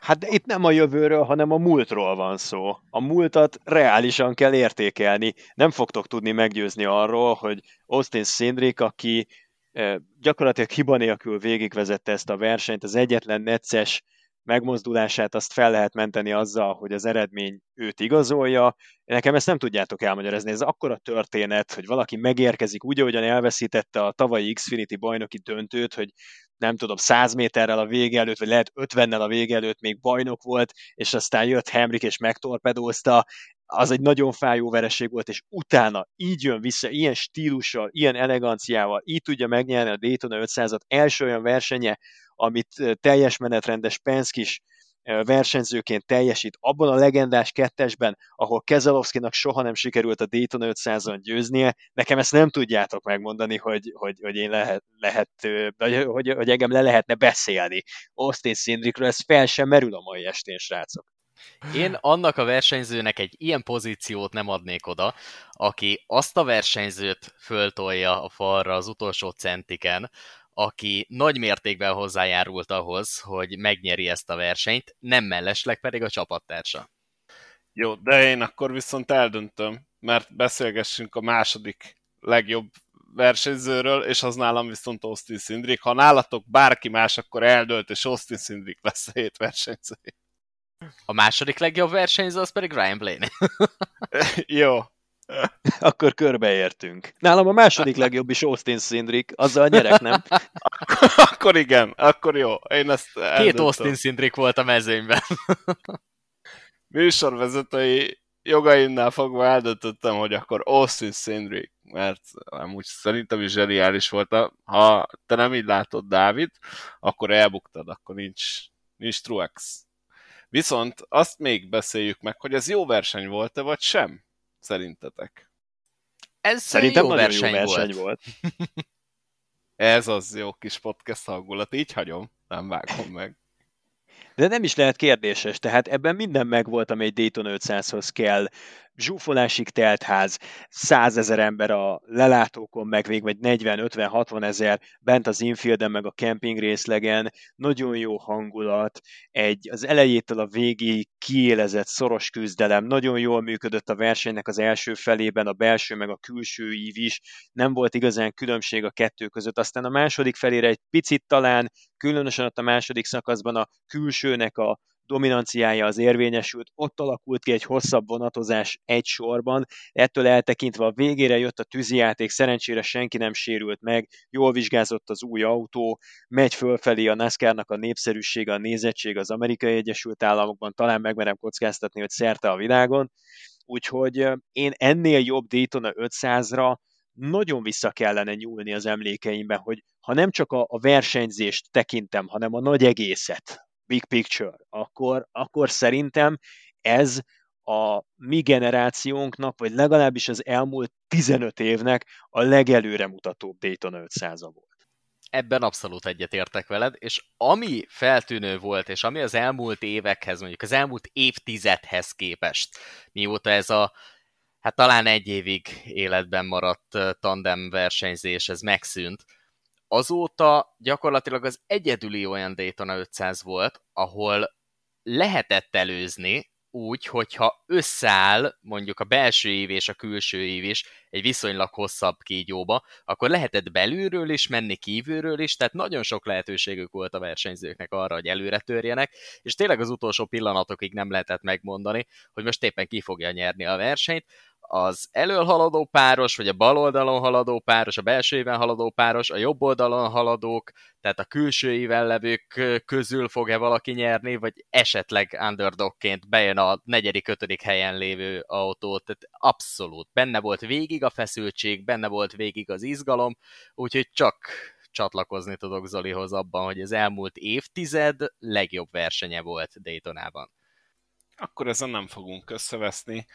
Hát itt nem a jövőről, hanem a múltról van szó. A múltat reálisan kell értékelni. Nem fogtok tudni meggyőzni arról, hogy Austin Szindrik, aki eh, gyakorlatilag hiba nélkül végigvezette ezt a versenyt, az egyetlen necces megmozdulását azt fel lehet menteni azzal, hogy az eredmény őt igazolja. Nekem ezt nem tudjátok elmagyarázni. Ez akkora történet, hogy valaki megérkezik úgy, ahogyan elveszítette a tavalyi Xfinity bajnoki döntőt, hogy nem tudom, 100 méterrel a vége előtt, vagy lehet 50-nel a vége előtt még bajnok volt, és aztán jött Hemrik és megtorpedózta, az egy nagyon fájó vereség volt, és utána így jön vissza, ilyen stílussal, ilyen eleganciával, így tudja megnyerni a Daytona 500-at, első olyan versenye, amit teljes menetrendes Penske is versenyzőként teljesít abban a legendás kettesben, ahol Kezelowskinak soha nem sikerült a Daytona 500-on győznie, nekem ezt nem tudjátok megmondani, hogy, hogy, hogy én lehet, lehet hogy, hogy, hogy engem le lehetne beszélni. Austin Szindrikről ez fel sem merül a mai estén, srácok. Én annak a versenyzőnek egy ilyen pozíciót nem adnék oda, aki azt a versenyzőt föltolja a falra az utolsó centiken, aki nagy mértékben hozzájárult ahhoz, hogy megnyeri ezt a versenyt, nem mellesleg pedig a csapattársa. Jó, de én akkor viszont eldöntöm, mert beszélgessünk a második legjobb versenyzőről, és az nálam viszont Austin Szindrik. Ha nálatok bárki más, akkor eldölt, és Austin Szindrik lesz a hét versenyző. A második legjobb versenyző az pedig Ryan Blaney. Jó, akkor körbeértünk. Nálam a második legjobb is Austin Szindrik, azzal nyerek, nem? akkor igen, akkor jó. Én ezt Két Austin Szindrik volt a mezőnyben. Műsorvezetői jogaimnál fogva eldöntöttem, hogy akkor Austin Szindrik, mert amúgy szerintem is zseniális volt. Ha te nem így látod, Dávid, akkor elbuktad, akkor nincs, nincs Truex. Viszont azt még beszéljük meg, hogy ez jó verseny volt-e, vagy sem? Szerintetek? Ez Szerintem jó verseny, jó verseny volt. volt. Ez az jó kis podcast hangulat, így hagyom, nem vágom meg. De nem is lehet kérdéses, tehát ebben minden megvolt, amely Dayton 500-hoz kell zsúfolásig telt ház, százezer ember a lelátókon, meg még vagy 40-50-60 ezer bent az infielden, meg a camping részlegen, nagyon jó hangulat, egy az elejétől a végéig kiélezett szoros küzdelem, nagyon jól működött a versenynek az első felében, a belső meg a külső ív is, nem volt igazán különbség a kettő között, aztán a második felére egy picit talán, különösen ott a második szakaszban a külsőnek a dominanciája az érvényesült, ott alakult ki egy hosszabb vonatozás egy sorban, ettől eltekintve a végére jött a tűzijáték, szerencsére senki nem sérült meg, jól vizsgázott az új autó, megy fölfelé a NASCAR-nak a népszerűsége, a nézettség az Amerikai Egyesült Államokban, talán megmerem kockáztatni, hogy szerte a világon, úgyhogy én ennél jobb Daytona 500-ra nagyon vissza kellene nyúlni az emlékeimbe, hogy ha nem csak a, a versenyzést tekintem, hanem a nagy egészet, big picture, akkor, akkor szerintem ez a mi generációnknak, vagy legalábbis az elmúlt 15 évnek a legelőre mutatóbb Daytona 500 volt. Ebben abszolút egyetértek veled, és ami feltűnő volt, és ami az elmúlt évekhez, mondjuk az elmúlt évtizedhez képest, mióta ez a hát talán egy évig életben maradt tandem versenyzés, ez megszűnt. Azóta gyakorlatilag az egyedüli olyan Daytona 500 volt, ahol lehetett előzni, úgy, hogyha összeáll mondjuk a belső év és a külső év is egy viszonylag hosszabb kígyóba, akkor lehetett belülről is menni, kívülről is, tehát nagyon sok lehetőségük volt a versenyzőknek arra, hogy előre törjenek, és tényleg az utolsó pillanatokig nem lehetett megmondani, hogy most éppen ki fogja nyerni a versenyt az elől haladó páros, vagy a bal oldalon haladó páros, a belső éven haladó páros, a jobb oldalon haladók, tehát a külső éven levők közül fog-e valaki nyerni, vagy esetleg underdogként bejön a negyedik, ötödik helyen lévő autó, tehát abszolút. Benne volt végig a feszültség, benne volt végig az izgalom, úgyhogy csak csatlakozni tudok Zolihoz abban, hogy az elmúlt évtized legjobb versenye volt Daytonában akkor ezen nem fogunk összeveszni.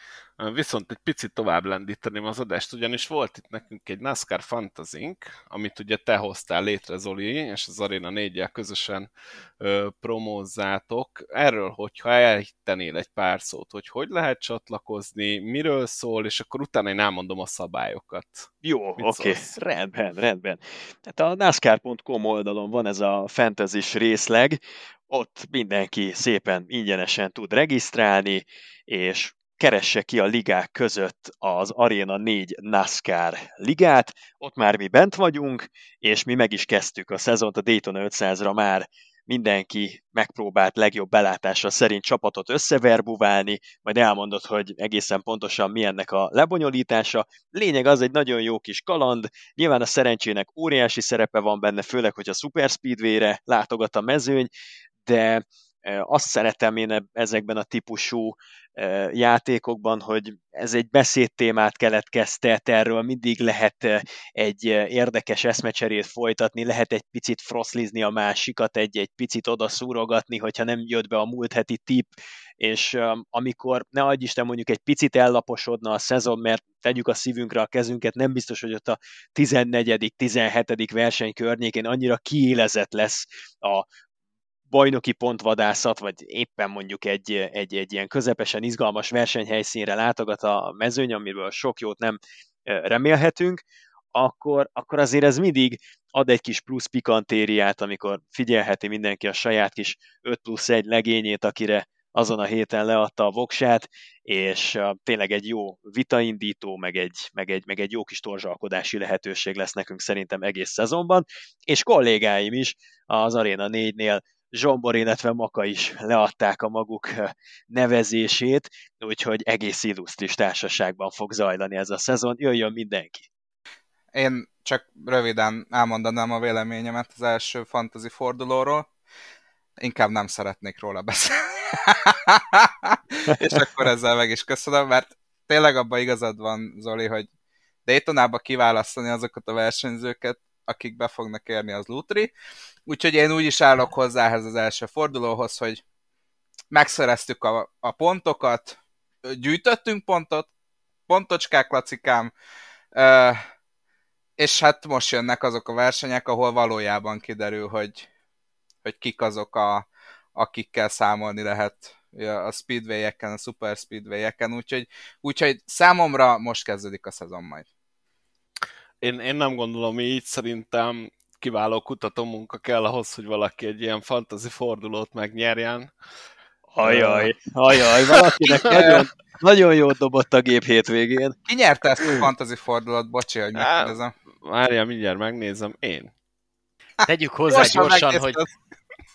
Viszont egy picit tovább lendíteném az adást, ugyanis volt itt nekünk egy NASCAR Fantasink, amit ugye te hoztál létre, Zoli, és az Arena 4 közösen ö, promózzátok. Erről, hogyha elhittenél egy pár szót, hogy hogy lehet csatlakozni, miről szól, és akkor utána én elmondom a szabályokat. Jó, oké, okay. rendben, rendben. Tehát a NASCAR.com oldalon van ez a fantasy részleg, ott mindenki szépen ingyenesen tud regisztrálni, és keresse ki a ligák között az Arena 4 NASCAR ligát, ott már mi bent vagyunk, és mi meg is kezdtük a szezont, a Daytona 500-ra már. Mindenki megpróbált legjobb belátása szerint csapatot összeverbuválni, majd elmondott, hogy egészen pontosan mi ennek a lebonyolítása. Lényeg az egy nagyon jó kis kaland, nyilván a szerencsének óriási szerepe van benne, főleg, hogy a Super Speedway-re látogat a mezőny, de azt szeretem én ezekben a típusú játékokban, hogy ez egy beszédtémát keletkeztet, erről mindig lehet egy érdekes eszmecserét folytatni, lehet egy picit froszlizni a másikat, egy-egy picit odaszúrogatni, hogyha nem jött be a múlt heti tip, és amikor, ne adj Isten, mondjuk egy picit ellaposodna a szezon, mert tegyük a szívünkre a kezünket, nem biztos, hogy ott a 14. 17. verseny környékén annyira kiélezett lesz a, bajnoki pontvadászat, vagy éppen mondjuk egy, egy, egy ilyen közepesen izgalmas versenyhelyszínre látogat a mezőny, amiről sok jót nem remélhetünk, akkor, akkor azért ez mindig ad egy kis plusz pikantériát, amikor figyelheti mindenki a saját kis 5 plusz 1 legényét, akire azon a héten leadta a voksát, és tényleg egy jó vitaindító, meg egy, meg, egy, meg egy jó kis torzsalkodási lehetőség lesz nekünk szerintem egész szezonban, és kollégáim is az Arena 4-nél Zsombor, illetve Maka is leadták a maguk nevezését, úgyhogy egész illusztris társaságban fog zajlani ez a szezon. Jöjjön mindenki! Én csak röviden elmondanám a véleményemet az első fantasy fordulóról. Inkább nem szeretnék róla beszélni. És akkor ezzel meg is köszönöm, mert tényleg abban igazad van, Zoli, hogy Daytonába kiválasztani azokat a versenyzőket, akik be fognak érni, az Lutri. Úgyhogy én úgy is állok hozzá ehhez az első fordulóhoz, hogy megszereztük a, a pontokat, gyűjtöttünk pontot, pontocskák, lacikám, és hát most jönnek azok a versenyek, ahol valójában kiderül, hogy, hogy kik azok, a, akikkel számolni lehet a speedway-eken, a super speedway-eken, úgyhogy, úgyhogy számomra most kezdődik a szezon majd. Én, én nem gondolom így, szerintem kiváló munka kell ahhoz, hogy valaki egy ilyen fantasy fordulót megnyerjen. Ajaj, ajaj, valakinek nagyon, nagyon jót dobott a gép hétvégén. Ki nyerte ezt a fantasy fordulót? Bocsi, hogy megkérdezem. Várjál, mindjárt megnézem. Én. Tegyük hozzá gyorsan, gyorsan hogy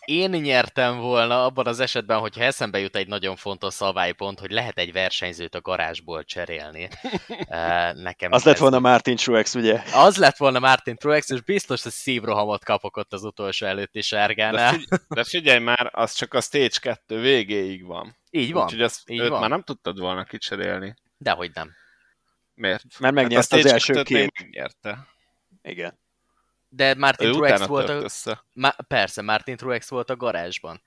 én nyertem volna abban az esetben, hogyha eszembe jut egy nagyon fontos szabálypont, hogy lehet egy versenyzőt a garázsból cserélni. Nekem az lett volna Martin Truex, ugye? Az lett volna Martin Truex, és biztos, hogy szívrohamot kapok ott az utolsó előtti sárgánál. De, figy- de figyelj már, az csak a Stage 2 végéig van. Így van. Úgyhogy azt, Így őt van. már nem tudtad volna kicserélni. Dehogy nem. Miért? Mert megnyerte hát az első két. Megnyerte. Igen. De Martin Truex volt a... Össze. Ma... Persze, Martin Truex volt a garázsban.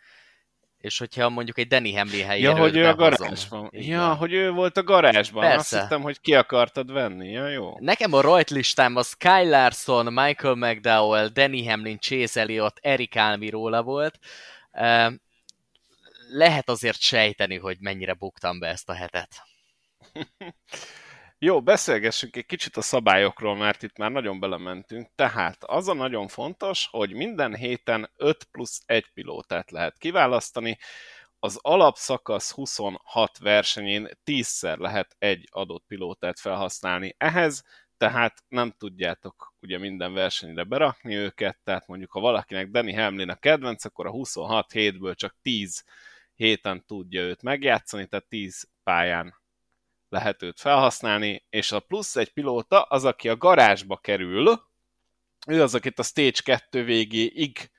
És hogyha mondjuk egy Danny Hamlin helyére Ja, hogy ő a garázsban. Ja, hogy ő volt a garázsban. Persze. Azt hittem, hogy ki akartad venni. Ja, jó. Nekem a rajt listám a Sky Larson, Michael McDowell, Danny Hamlin, Chase Elliott, Eric Almirola volt. Lehet azért sejteni, hogy mennyire buktam be ezt a hetet. Jó, beszélgessünk egy kicsit a szabályokról, mert itt már nagyon belementünk. Tehát az a nagyon fontos, hogy minden héten 5 plusz 1 pilótát lehet kiválasztani. Az alapszakasz 26 versenyén 10-szer lehet egy adott pilótát felhasználni. Ehhez tehát nem tudjátok ugye minden versenyre berakni őket, tehát mondjuk ha valakinek Danny Hamlin a kedvenc, akkor a 26 hétből csak 10 héten tudja őt megjátszani, tehát 10 pályán lehet őt felhasználni, és a plusz egy pilóta az, aki a garázsba kerül, ő az, akit a Stage 2 végéig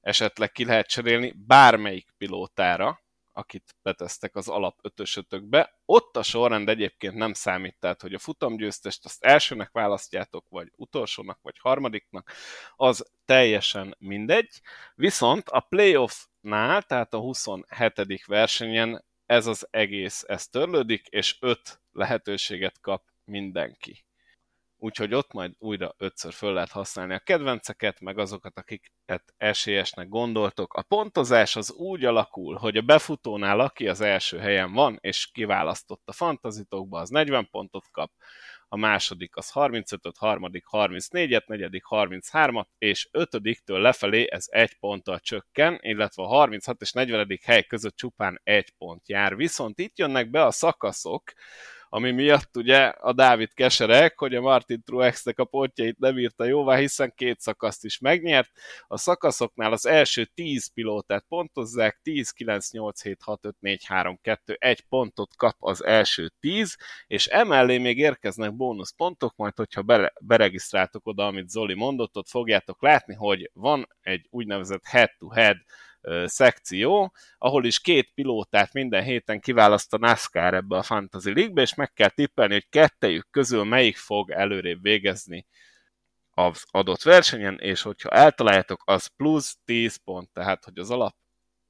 esetleg ki lehet cserélni bármelyik pilótára, akit betesztek az alap ötösötökbe. Ott a sorrend egyébként nem számít, tehát hogy a futamgyőztest azt elsőnek választjátok, vagy utolsónak, vagy harmadiknak, az teljesen mindegy. Viszont a playoffnál, tehát a 27. versenyen ez az egész, ez törlődik, és öt lehetőséget kap mindenki. Úgyhogy ott majd újra ötször föl lehet használni a kedvenceket, meg azokat, akiket esélyesnek gondoltok. A pontozás az úgy alakul, hogy a befutónál, aki az első helyen van, és kiválasztott a fantazitokba, az 40 pontot kap, a második az 35-öt, harmadik 34-et, negyedik 33-at, és ötödiktől lefelé ez egy ponttal csökken, illetve a 36 és 40. hely között csupán egy pont jár. Viszont itt jönnek be a szakaszok, ami miatt ugye a Dávid keserek, hogy a Martin Truex-nek a pontjait nem írta jóvá, hiszen két szakaszt is megnyert. A szakaszoknál az első 10 pilótát pontozzák, 10, 9, 8, 7, 6, 5, 4, 3, 2, 1 pontot kap az első 10, és emellé még érkeznek bónuszpontok, majd hogyha bere, beregisztráltok oda, amit Zoli mondott, ott fogjátok látni, hogy van egy úgynevezett head-to-head szekció, ahol is két pilótát minden héten kiválaszt a NASCAR ebbe a Fantasy League-be, és meg kell tippelni, hogy kettejük közül melyik fog előrébb végezni az adott versenyen, és hogyha eltaláljátok, az plusz 10 pont, tehát hogy az alap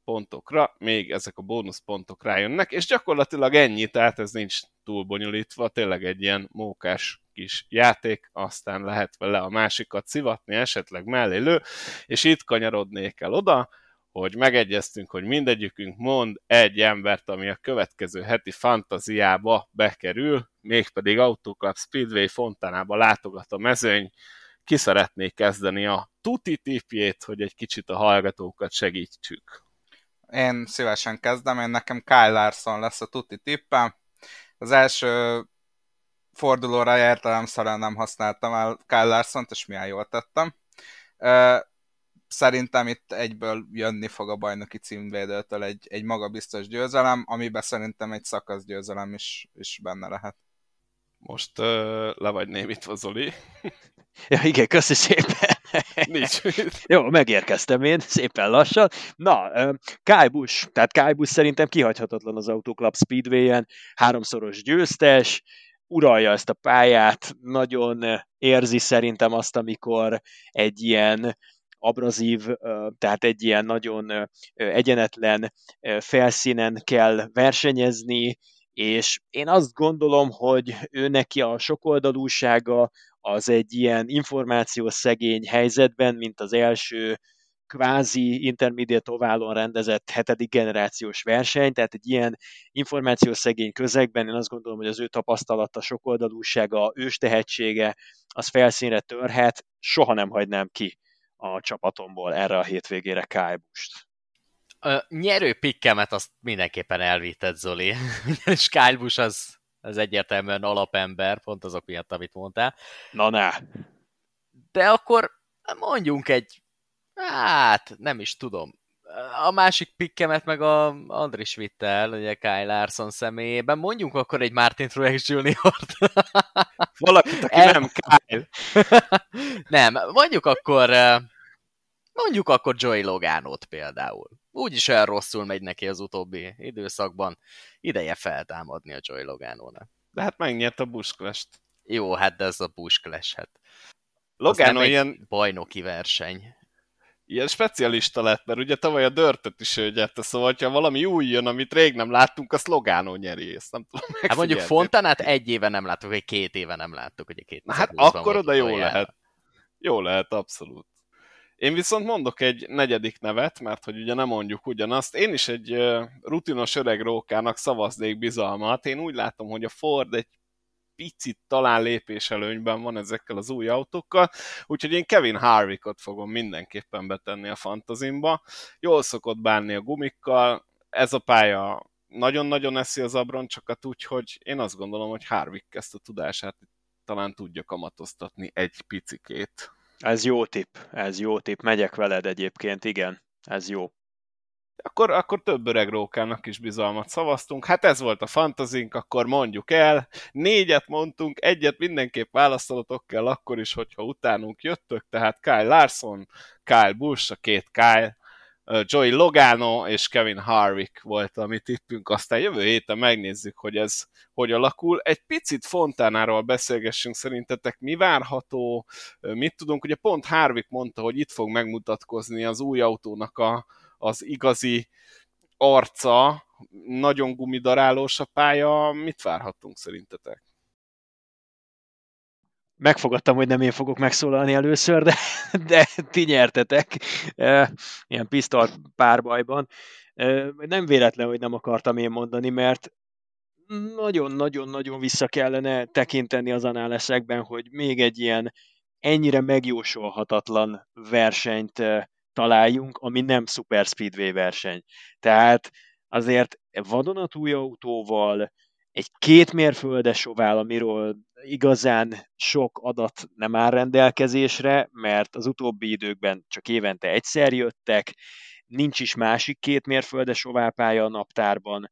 pontokra még ezek a bónuszpontok rájönnek, és gyakorlatilag ennyi, tehát ez nincs túl bonyolítva, tényleg egy ilyen mókás kis játék, aztán lehet vele a másikat szivatni, esetleg mellé lő, és itt kanyarodnék el oda, hogy megegyeztünk, hogy mindegyikünk mond egy embert, ami a következő heti fantaziába bekerül, mégpedig Autoclub Speedway Fontánába látogat a mezőny. Ki szeretné kezdeni a tuti tipjét, hogy egy kicsit a hallgatókat segítsük? Én szívesen kezdem, én nekem Kyle Larson lesz a tuti tippem. Az első fordulóra értelemszerűen nem használtam el Kyle Larson-t, és milyen jól tettem szerintem itt egyből jönni fog a bajnoki címvédőtől egy, egy magabiztos győzelem, amiben szerintem egy szakasz győzelem is, is benne lehet. Most uh, le vagy némítva, Zoli. Ja, igen, köszi szépen. Nincs. Jó, megérkeztem én, szépen lassan. Na, Kyle Busch, tehát Kyle Busch szerintem kihagyhatatlan az Autoclub Speedway-en, háromszoros győztes, uralja ezt a pályát, nagyon érzi szerintem azt, amikor egy ilyen abrazív, tehát egy ilyen nagyon egyenetlen felszínen kell versenyezni, és én azt gondolom, hogy ő neki a sokoldalúsága az egy ilyen információszegény helyzetben, mint az első kvázi intermediate oválon rendezett hetedik generációs verseny, tehát egy ilyen információszegény közegben én azt gondolom, hogy az ő tapasztalata, sokoldalúsága, ős tehetsége, az felszínre törhet, soha nem hagynám ki a csapatomból erre a hétvégére Kálbust. A nyerő pikkemet azt mindenképpen elvitett Zoli, és Kyle Busch az, az egyértelműen alapember, pont azok miatt, amit mondtál. Na ne. De akkor mondjunk egy, hát nem is tudom, a másik pikkemet meg a Andris Vittel, ugye Kyle Larson személyében. Mondjunk akkor egy Martin Truex Jr.-t. Valakit, aki El... nem Kyle. nem, mondjuk akkor mondjuk akkor Joey Logánót például. Úgyis olyan rosszul megy neki az utóbbi időszakban. Ideje feltámadni a Joey Logánónak. De hát megnyert a Bush Jó, hát de ez a Bush hát. Logano ilyen... bajnoki verseny ilyen specialista lett, mert ugye tavaly a dörtöt is ő gyerte, szóval ha valami új jön, amit rég nem láttunk, azt Logano nyeri, ezt nem tudom Hát mondjuk Fontanát egy éve nem láttuk, vagy két éve nem láttuk, ugye két Na, Hát akkor oda jó lehet. Jó lehet, abszolút. Én viszont mondok egy negyedik nevet, mert hogy ugye nem mondjuk ugyanazt. Én is egy rutinos öreg rókának szavaznék bizalmat. Én úgy látom, hogy a Ford egy picit talán lépéselőnyben van ezekkel az új autókkal, úgyhogy én Kevin Harvickot fogom mindenképpen betenni a fantazimba. Jól szokott bánni a gumikkal, ez a pálya nagyon-nagyon eszi az abroncsokat, úgyhogy én azt gondolom, hogy Harvick ezt a tudását talán tudja kamatoztatni egy picikét. Ez jó tipp, ez jó tipp, megyek veled egyébként, igen, ez jó. Akkor, akkor több öreg rókának is bizalmat szavaztunk. Hát ez volt a fantazink, akkor mondjuk el. Négyet mondtunk, egyet mindenképp választolotok kell akkor is, hogyha utánunk jöttök, tehát Kyle Larson, Kyle Busch, a két Kyle, Joey Logano és Kevin Harvick volt a mi tippünk, aztán jövő héten megnézzük, hogy ez hogy alakul. Egy picit Fontánáról beszélgessünk, szerintetek. Mi várható, mit tudunk, ugye pont Harvick mondta, hogy itt fog megmutatkozni az új autónak a, az igazi arca, nagyon gumidarálós a pálya, mit várhatunk szerintetek? Megfogadtam, hogy nem én fogok megszólalni először, de, de ti nyertetek ilyen pisztoly párbajban. Nem véletlen, hogy nem akartam én mondani, mert nagyon-nagyon-nagyon vissza kellene tekinteni az análeszekben, hogy még egy ilyen ennyire megjósolhatatlan versenyt találjunk, ami nem Super Speedway verseny. Tehát azért vadonatúj autóval, egy két mérföldes ovál, amiről igazán sok adat nem áll rendelkezésre, mert az utóbbi időkben csak évente egyszer jöttek, nincs is másik két mérföldes oválpálya a naptárban,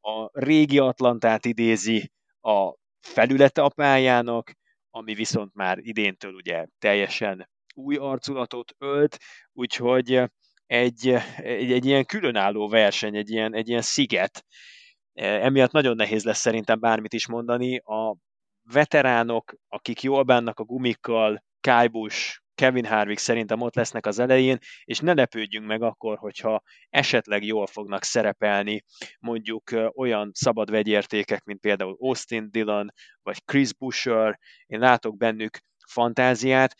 a régi Atlantát idézi a felülete a pályának, ami viszont már idéntől ugye teljesen új arculatot ölt, úgyhogy egy, egy, egy ilyen különálló verseny, egy ilyen, egy ilyen sziget, emiatt nagyon nehéz lesz szerintem bármit is mondani. A veteránok, akik jól bánnak a gumikkal, Kájbus, Kevin Harvick szerintem ott lesznek az elején, és ne lepődjünk meg akkor, hogyha esetleg jól fognak szerepelni mondjuk olyan szabad vegyértékek, mint például Austin Dillon, vagy Chris Busher, én látok bennük fantáziát,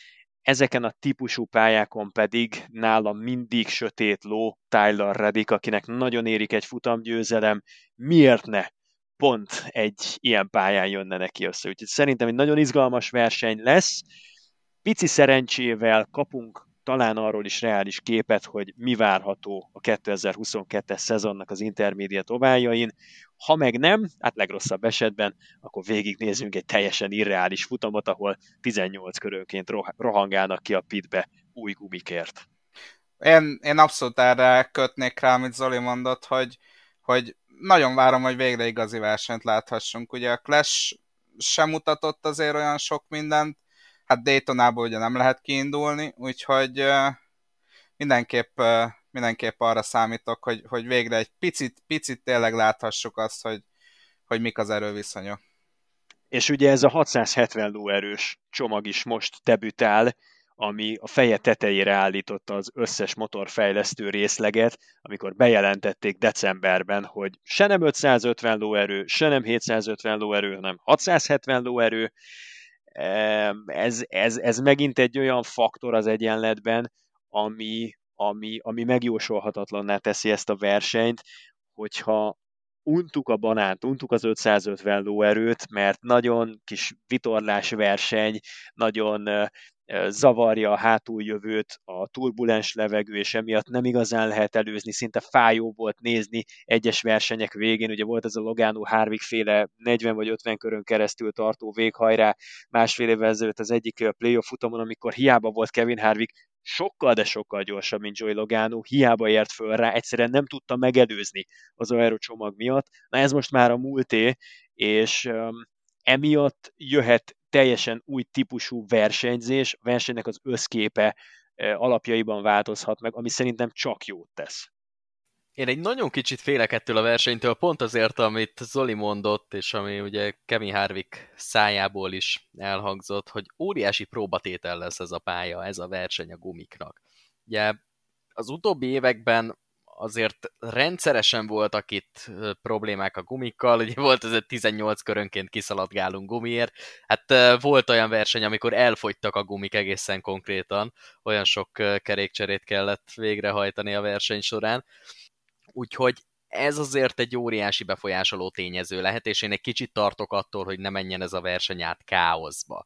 Ezeken a típusú pályákon pedig nálam mindig sötét ló Tyler Reddick, akinek nagyon érik egy futamgyőzelem. Miért ne? Pont egy ilyen pályán jönne neki össze. Úgyhogy szerintem egy nagyon izgalmas verseny lesz. Pici szerencsével kapunk talán arról is reális képet, hogy mi várható a 2022-es szezonnak az intermédiát ovájain. Ha meg nem, hát legrosszabb esetben, akkor végignézünk egy teljesen irreális futamot, ahol 18 körönként rohangálnak ki a pitbe új gumikért. Én, én abszolút erre kötnék rá, amit Zoli mondott, hogy, hogy nagyon várom, hogy végre igazi versenyt láthassunk. Ugye a Clash sem mutatott azért olyan sok mindent, hát Daytonából ugye nem lehet kiindulni, úgyhogy mindenképp, mindenképp arra számítok, hogy, hogy végre egy picit, picit tényleg láthassuk azt, hogy, hogy mik az erőviszonyok. És ugye ez a 670 lóerős csomag is most debütál, ami a feje tetejére állította az összes motorfejlesztő részleget, amikor bejelentették decemberben, hogy se nem 550 lóerő, se nem 750 lóerő, hanem 670 lóerő, ez, ez, ez megint egy olyan faktor az egyenletben, ami, ami, ami megjósolhatatlanná teszi ezt a versenyt, hogyha untuk a banánt, untuk az 550 lóerőt, mert nagyon kis vitorlás verseny, nagyon zavarja a hátuljövőt a turbulens levegő, és emiatt nem igazán lehet előzni, szinte fájó volt nézni egyes versenyek végén, ugye volt ez a Logano Harvick féle 40 vagy 50 körön keresztül tartó véghajrá másfél évvel ezelőtt az egyik playoff futamon, amikor hiába volt Kevin Harvick, sokkal, de sokkal gyorsabb, mint Joey Logano, hiába ért föl rá, egyszerűen nem tudta megelőzni az aerocsomag miatt. Na ez most már a múlté, és um, emiatt jöhet teljesen új típusú versenyzés, versenynek az összképe alapjaiban változhat meg, ami szerintem csak jót tesz. Én egy nagyon kicsit félek ettől a versenytől, pont azért, amit Zoli mondott, és ami ugye Kevin Harvick szájából is elhangzott, hogy óriási próbatétel lesz ez a pálya, ez a verseny a gumiknak. Ugye az utóbbi években azért rendszeresen voltak itt problémák a gumikkal, ugye volt ez egy 18 körönként kiszaladgálunk gumiért, hát volt olyan verseny, amikor elfogytak a gumik egészen konkrétan, olyan sok kerékcserét kellett végrehajtani a verseny során, úgyhogy ez azért egy óriási befolyásoló tényező lehet, és én egy kicsit tartok attól, hogy ne menjen ez a verseny át káoszba.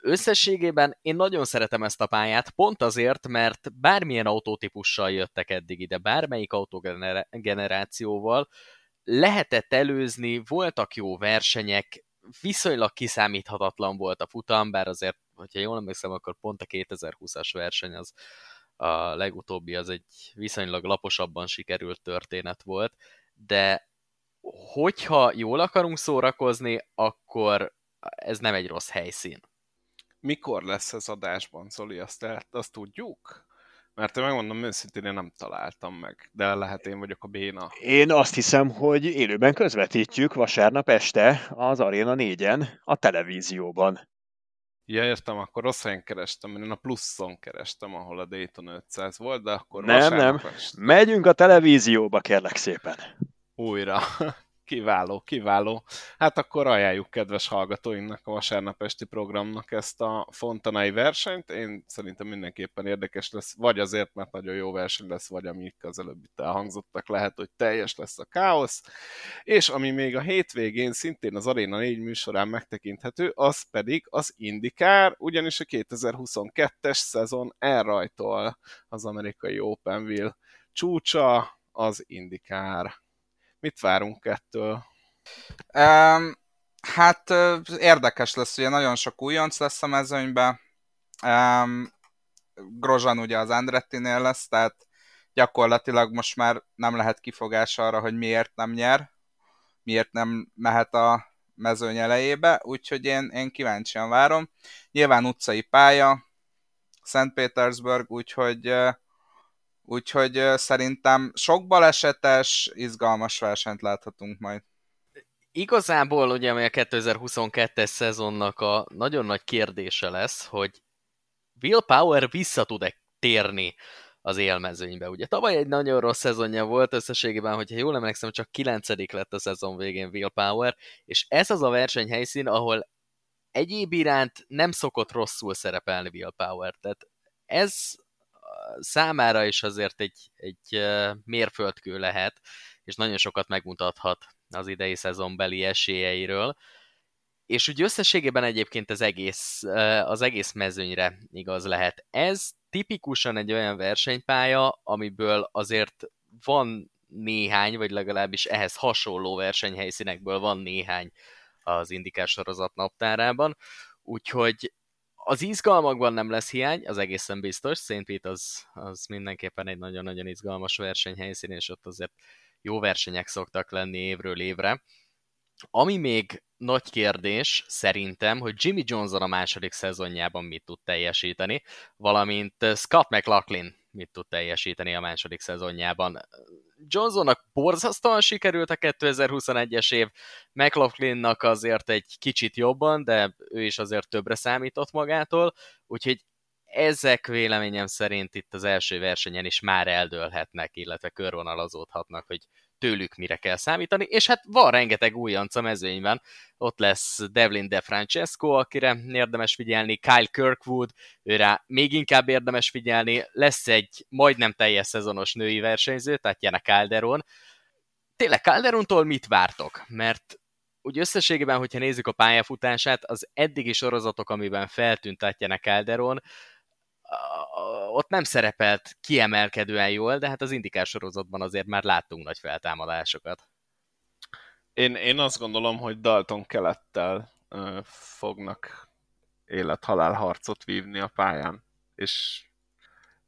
Összességében én nagyon szeretem ezt a pályát, pont azért, mert bármilyen autótípussal jöttek eddig ide, bármelyik autógenerációval, lehetett előzni, voltak jó versenyek, viszonylag kiszámíthatatlan volt a futam, bár azért, hogyha jól emlékszem, akkor pont a 2020-as verseny az a legutóbbi az egy viszonylag laposabban sikerült történet volt, de hogyha jól akarunk szórakozni, akkor ez nem egy rossz helyszín. Mikor lesz ez adásban, Zoli? Azt, azt tudjuk? Mert én megmondom őszintén, én nem találtam meg, de lehet én vagyok a béna. Én azt hiszem, hogy élőben közvetítjük vasárnap este az Arena 4-en a televízióban. Ja, értem, akkor rossz helyen kerestem, én a pluszon kerestem, ahol a Dayton 500 volt, de akkor Nem, nem, este. megyünk a televízióba, kérlek szépen. Újra. Kiváló, kiváló. Hát akkor ajánljuk kedves hallgatóinknak a vasárnap esti programnak ezt a fontanai versenyt. Én szerintem mindenképpen érdekes lesz, vagy azért, mert nagyon jó verseny lesz, vagy amik az előbb itt elhangzottak, lehet, hogy teljes lesz a káosz. És ami még a hétvégén szintén az Arena 4 műsorán megtekinthető, az pedig az Indikár, ugyanis a 2022-es szezon elrajtol az amerikai Openville csúcsa, az Indikár Mit várunk ettől? Um, hát érdekes lesz, ugye nagyon sok újonc lesz a mezőnybe. Um, Grozsan ugye az Andrettinél lesz, tehát gyakorlatilag most már nem lehet kifogás arra, hogy miért nem nyer, miért nem mehet a mezőny elejébe, úgyhogy én, én kíváncsian várom. Nyilván utcai pálya, Szent Petersburg, úgyhogy Úgyhogy szerintem sok balesetes, izgalmas versenyt láthatunk majd. Igazából ugye ami a 2022-es szezonnak a nagyon nagy kérdése lesz, hogy Will Power vissza tud-e térni az élmezőnybe. Ugye tavaly egy nagyon rossz szezonja volt, összességében, hogyha jól emlékszem, csak 9 lett a szezon végén Will Power, és ez az a versenyhelyszín, ahol egyéb iránt nem szokott rosszul szerepelni Will Power. Tehát ez számára is azért egy, egy mérföldkő lehet, és nagyon sokat megmutathat az idei szezonbeli esélyeiről. És úgy összességében egyébként az egész, az egész mezőnyre igaz lehet. Ez tipikusan egy olyan versenypálya, amiből azért van néhány, vagy legalábbis ehhez hasonló versenyhelyszínekből van néhány az indikás sorozat naptárában, úgyhogy az izgalmakban nem lesz hiány, az egészen biztos. Szent Pete az, az mindenképpen egy nagyon-nagyon izgalmas versenyhelyszín, és ott azért jó versenyek szoktak lenni évről évre. Ami még nagy kérdés szerintem, hogy Jimmy Johnson a második szezonjában mit tud teljesíteni, valamint Scott McLaughlin mit tud teljesíteni a második szezonjában. Johnsonnak borzasztóan sikerült a 2021-es év, McLaughlinnak azért egy kicsit jobban, de ő is azért többre számított magától, úgyhogy ezek véleményem szerint itt az első versenyen is már eldőlhetnek, illetve körvonalazódhatnak, hogy tőlük mire kell számítani, és hát van rengeteg újonc a mezőnyben, ott lesz Devlin De Francesco, akire érdemes figyelni, Kyle Kirkwood, őre még inkább érdemes figyelni, lesz egy majdnem teljes szezonos női versenyző, Tatjana Calderon. Tényleg Calderontól mit vártok? Mert úgy összességében, hogyha nézzük a pályafutását, az eddigi sorozatok, amiben feltűnt Tatjana Calderon, ott nem szerepelt kiemelkedően jól, de hát az indikás sorozatban azért már láttunk nagy feltámadásokat. Én, én azt gondolom, hogy Dalton kelettel ö, fognak élet-halál harcot vívni a pályán, és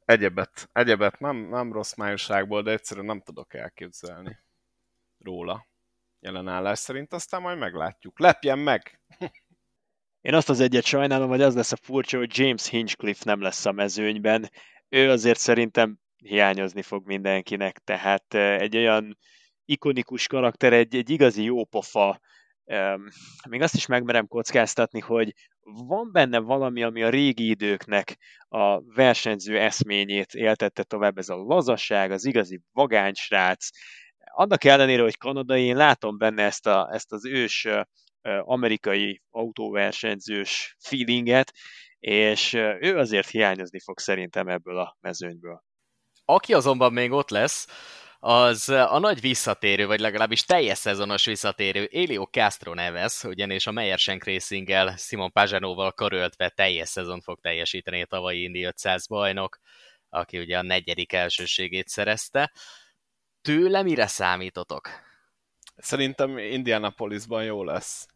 egyebet, egyebet nem, nem rossz májúságból, de egyszerűen nem tudok elképzelni róla jelenállás szerint, aztán majd meglátjuk. Lepjen meg! Én azt az egyet sajnálom, hogy az lesz a furcsa, hogy James Hinchcliffe nem lesz a mezőnyben. Ő azért szerintem hiányozni fog mindenkinek, tehát egy olyan ikonikus karakter, egy, egy igazi jópofa, még azt is megmerem kockáztatni, hogy van benne valami, ami a régi időknek a versenyző eszményét éltette tovább, ez a lazasság, az igazi vagánysrác. Annak ellenére, hogy kanadai, én látom benne ezt, a, ezt az ős amerikai autóversenyzős feelinget, és ő azért hiányozni fog szerintem ebből a mezőnyből. Aki azonban még ott lesz, az a nagy visszatérő, vagy legalábbis teljes szezonos visszatérő Elio Castro Neves, ugyanis a Meyer Shank Racinggel Simon Pazsanóval karöltve teljes szezon fog teljesíteni a tavalyi Indy 500 bajnok, aki ugye a negyedik elsőségét szerezte. Tőle mire számítotok? Szerintem Indianapolisban jó lesz.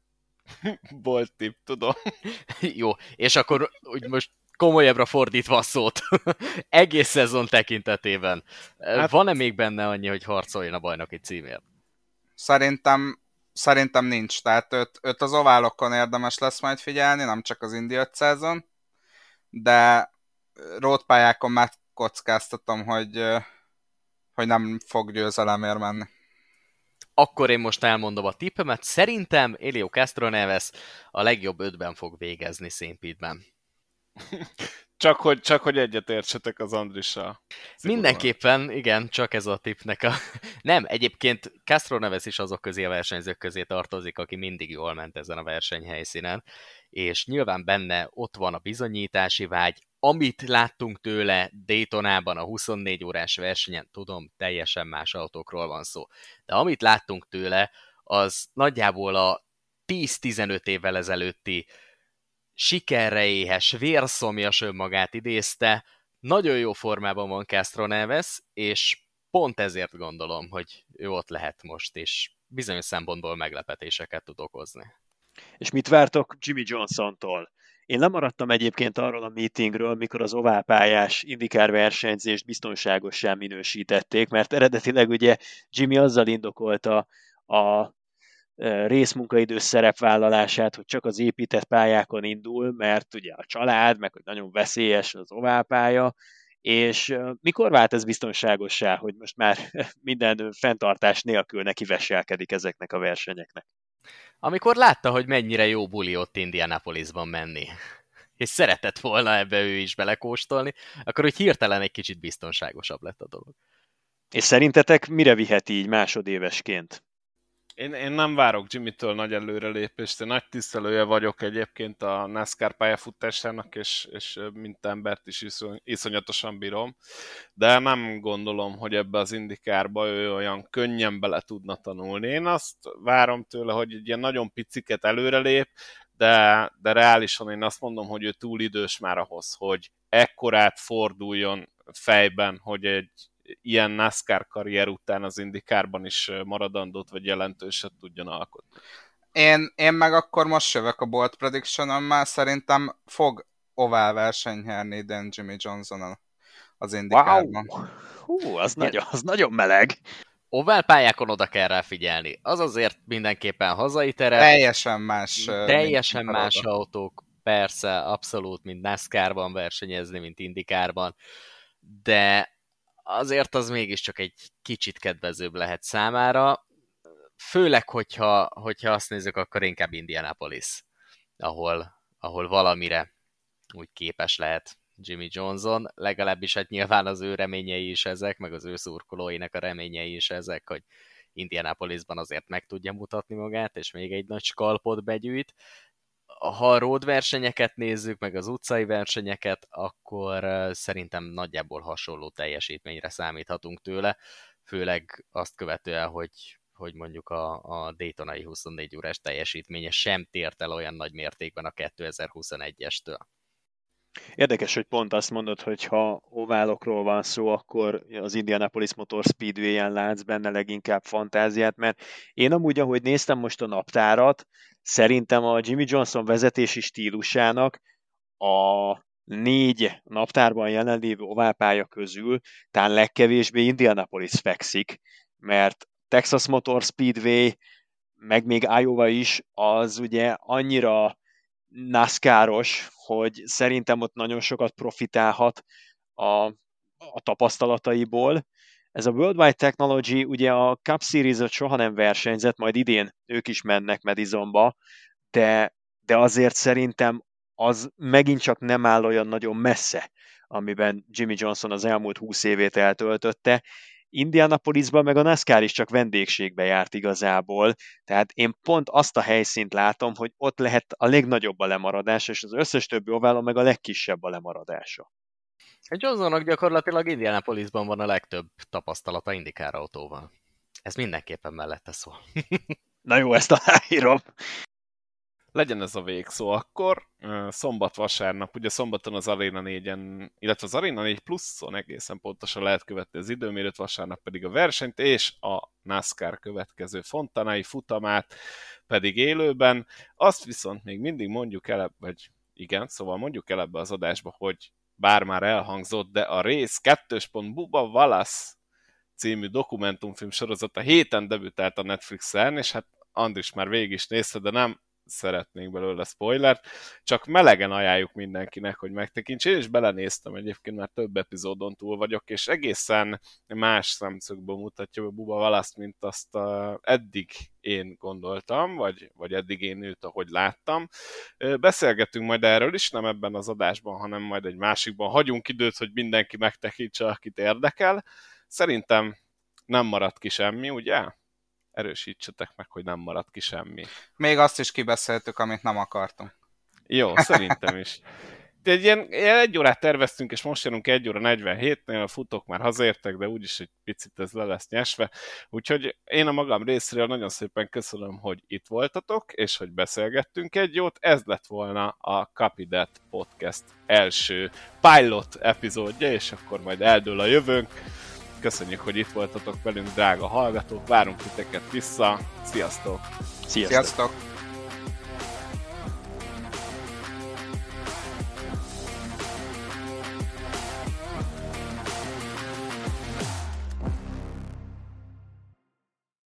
Bolt tip, tudom. jó, és akkor úgy most komolyabbra fordítva a szót, egész szezon tekintetében. Hát, Van-e még benne annyi, hogy harcoljon a bajnoki címért? Szerintem, szerintem nincs. Tehát őt, őt az oválokon érdemes lesz majd figyelni, nem csak az Indi 500-on, de rótpályákon már kockáztatom, hogy, hogy nem fog győzelemért menni. Akkor én most elmondom a tippemet. Szerintem Elio Castro Neves a legjobb ötben fog végezni szénpidben. Csak hogy, csak hogy egyetértsetek az Andrissal. Mindenképpen, igen, csak ez a tipnek a... Nem, egyébként Castro Neves is azok közé a versenyzők közé tartozik, aki mindig jól ment ezen a versenyhelyszínen, és nyilván benne ott van a bizonyítási vágy, amit láttunk tőle Daytonában a 24 órás versenyen, tudom, teljesen más autókról van szó, de amit láttunk tőle, az nagyjából a 10-15 évvel ezelőtti sikerre éhes, vérszomjas önmagát idézte, nagyon jó formában van Castro Neves, és pont ezért gondolom, hogy ő ott lehet most, és bizonyos szempontból meglepetéseket tud okozni. És mit vártok Jimmy Johnson-tól? Én lemaradtam egyébként arról a meetingről, mikor az oválpályás indikár versenyzést biztonságossá minősítették, mert eredetileg ugye Jimmy azzal indokolta a részmunkaidő szerepvállalását, hogy csak az épített pályákon indul, mert ugye a család, meg hogy nagyon veszélyes az oválpálya, és mikor vált ez biztonságossá, hogy most már minden fenntartás nélkül neki veselkedik ezeknek a versenyeknek? Amikor látta, hogy mennyire jó buli ott Indianapolisban menni, és szeretett volna ebbe ő is belekóstolni, akkor úgy hirtelen egy kicsit biztonságosabb lett a dolog. És szerintetek mire viheti így másodévesként? Én, én nem várok Jimmy-től nagy előrelépést, én nagy tisztelője vagyok egyébként a NASCAR pályafutásának, és, és mint embert is iszony, iszonyatosan bírom, de nem gondolom, hogy ebbe az indikárba ő olyan könnyen bele tudna tanulni. Én azt várom tőle, hogy egy ilyen nagyon piciket előrelép, de, de reálisan én azt mondom, hogy ő túl idős már ahhoz, hogy ekkorát forduljon fejben, hogy egy, ilyen NASCAR karrier után az indikárban is maradandót vagy jelentőset tudjon alkotni. Én, én meg akkor most jövök a Bolt prediction már szerintem fog ovál verseny nyerni Dan Jimmy Johnson az indikárban. Wow. Hú, az, nagyon, az nagyon meleg. Ovál pályákon oda kell rá figyelni. Az azért mindenképpen hazai terep. Teljesen más. Teljesen más autók, persze, abszolút, mint NASCAR-ban versenyezni, mint indikárban. De azért az mégiscsak egy kicsit kedvezőbb lehet számára, főleg, hogyha, hogyha azt nézzük, akkor inkább Indianapolis, ahol, ahol valamire úgy képes lehet Jimmy Johnson, legalábbis hát nyilván az ő reményei is ezek, meg az ő szurkolóinak a reményei is ezek, hogy Indianapolisban azért meg tudja mutatni magát, és még egy nagy skalpot begyűjt, ha a road versenyeket nézzük, meg az utcai versenyeket, akkor szerintem nagyjából hasonló teljesítményre számíthatunk tőle, főleg azt követően, hogy, hogy mondjuk a, a Daytonai 24 órás teljesítménye sem tért el olyan nagy mértékben a 2021-estől. Érdekes, hogy pont azt mondod, hogy ha oválokról van szó, akkor az Indianapolis Motor Speedway-en látsz benne leginkább fantáziát, mert én amúgy, ahogy néztem most a naptárat, szerintem a Jimmy Johnson vezetési stílusának a négy naptárban jelenlévő oválpálya közül talán legkevésbé Indianapolis fekszik, mert Texas Motor Speedway, meg még Iowa is, az ugye annyira NASCAR-os, hogy szerintem ott nagyon sokat profitálhat a, a tapasztalataiból. Ez a Worldwide Technology ugye a Cup series soha nem versenyzett, majd idén ők is mennek Madisonba, de, de azért szerintem az megint csak nem áll olyan nagyon messze, amiben Jimmy Johnson az elmúlt húsz évét eltöltötte, Indianapolisban meg a NASCAR is csak vendégségbe járt igazából, tehát én pont azt a helyszínt látom, hogy ott lehet a legnagyobb a lemaradás, és az összes többi oválon meg a legkisebb a lemaradása. Johnsonnak gyakorlatilag Indianapolisban van a legtöbb tapasztalata indikár autóval. Ez mindenképpen mellette szól. Na jó, ezt aláírom. Legyen ez a végszó akkor. Szombat-vasárnap, ugye szombaton az Arena 4-en, illetve az Arena 4 pluszon egészen pontosan lehet követni az időmérőt, vasárnap pedig a versenyt, és a NASCAR következő fontanai futamát pedig élőben. Azt viszont még mindig mondjuk el, vagy igen, szóval mondjuk el ebbe az adásba, hogy bár már elhangzott, de a rész 2. Buba Wallace című dokumentumfilm sorozata héten debütált a Netflixen, és hát Andris már végig is nézte, de nem szeretnénk belőle spoilert, csak melegen ajánljuk mindenkinek, hogy megtekintse. Én is belenéztem egyébként, mert több epizódon túl vagyok, és egészen más szemszögből mutatja a Buba Valaszt, mint azt eddig én gondoltam, vagy, vagy eddig én őt, ahogy láttam. Beszélgetünk majd erről is, nem ebben az adásban, hanem majd egy másikban. Hagyunk időt, hogy mindenki megtekintse, akit érdekel. Szerintem nem maradt ki semmi, ugye? Erősítsetek meg, hogy nem maradt ki semmi. Még azt is kibeszéltük, amit nem akartunk. Jó, szerintem is. De egy ilyen, ilyen egy órát terveztünk, és most jönünk egy óra 47-nél, a futók már hazértek, de úgyis egy picit ez le lesz nyesve. Úgyhogy én a magam részéről nagyon szépen köszönöm, hogy itt voltatok, és hogy beszélgettünk egy jót. Ez lett volna a Capidet Podcast első pilot epizódja, és akkor majd eldől a jövőnk. Köszönjük, hogy itt voltatok velünk, drága hallgatók. Várunk titeket vissza. Sziasztok! Sziasztok! Sziasztok.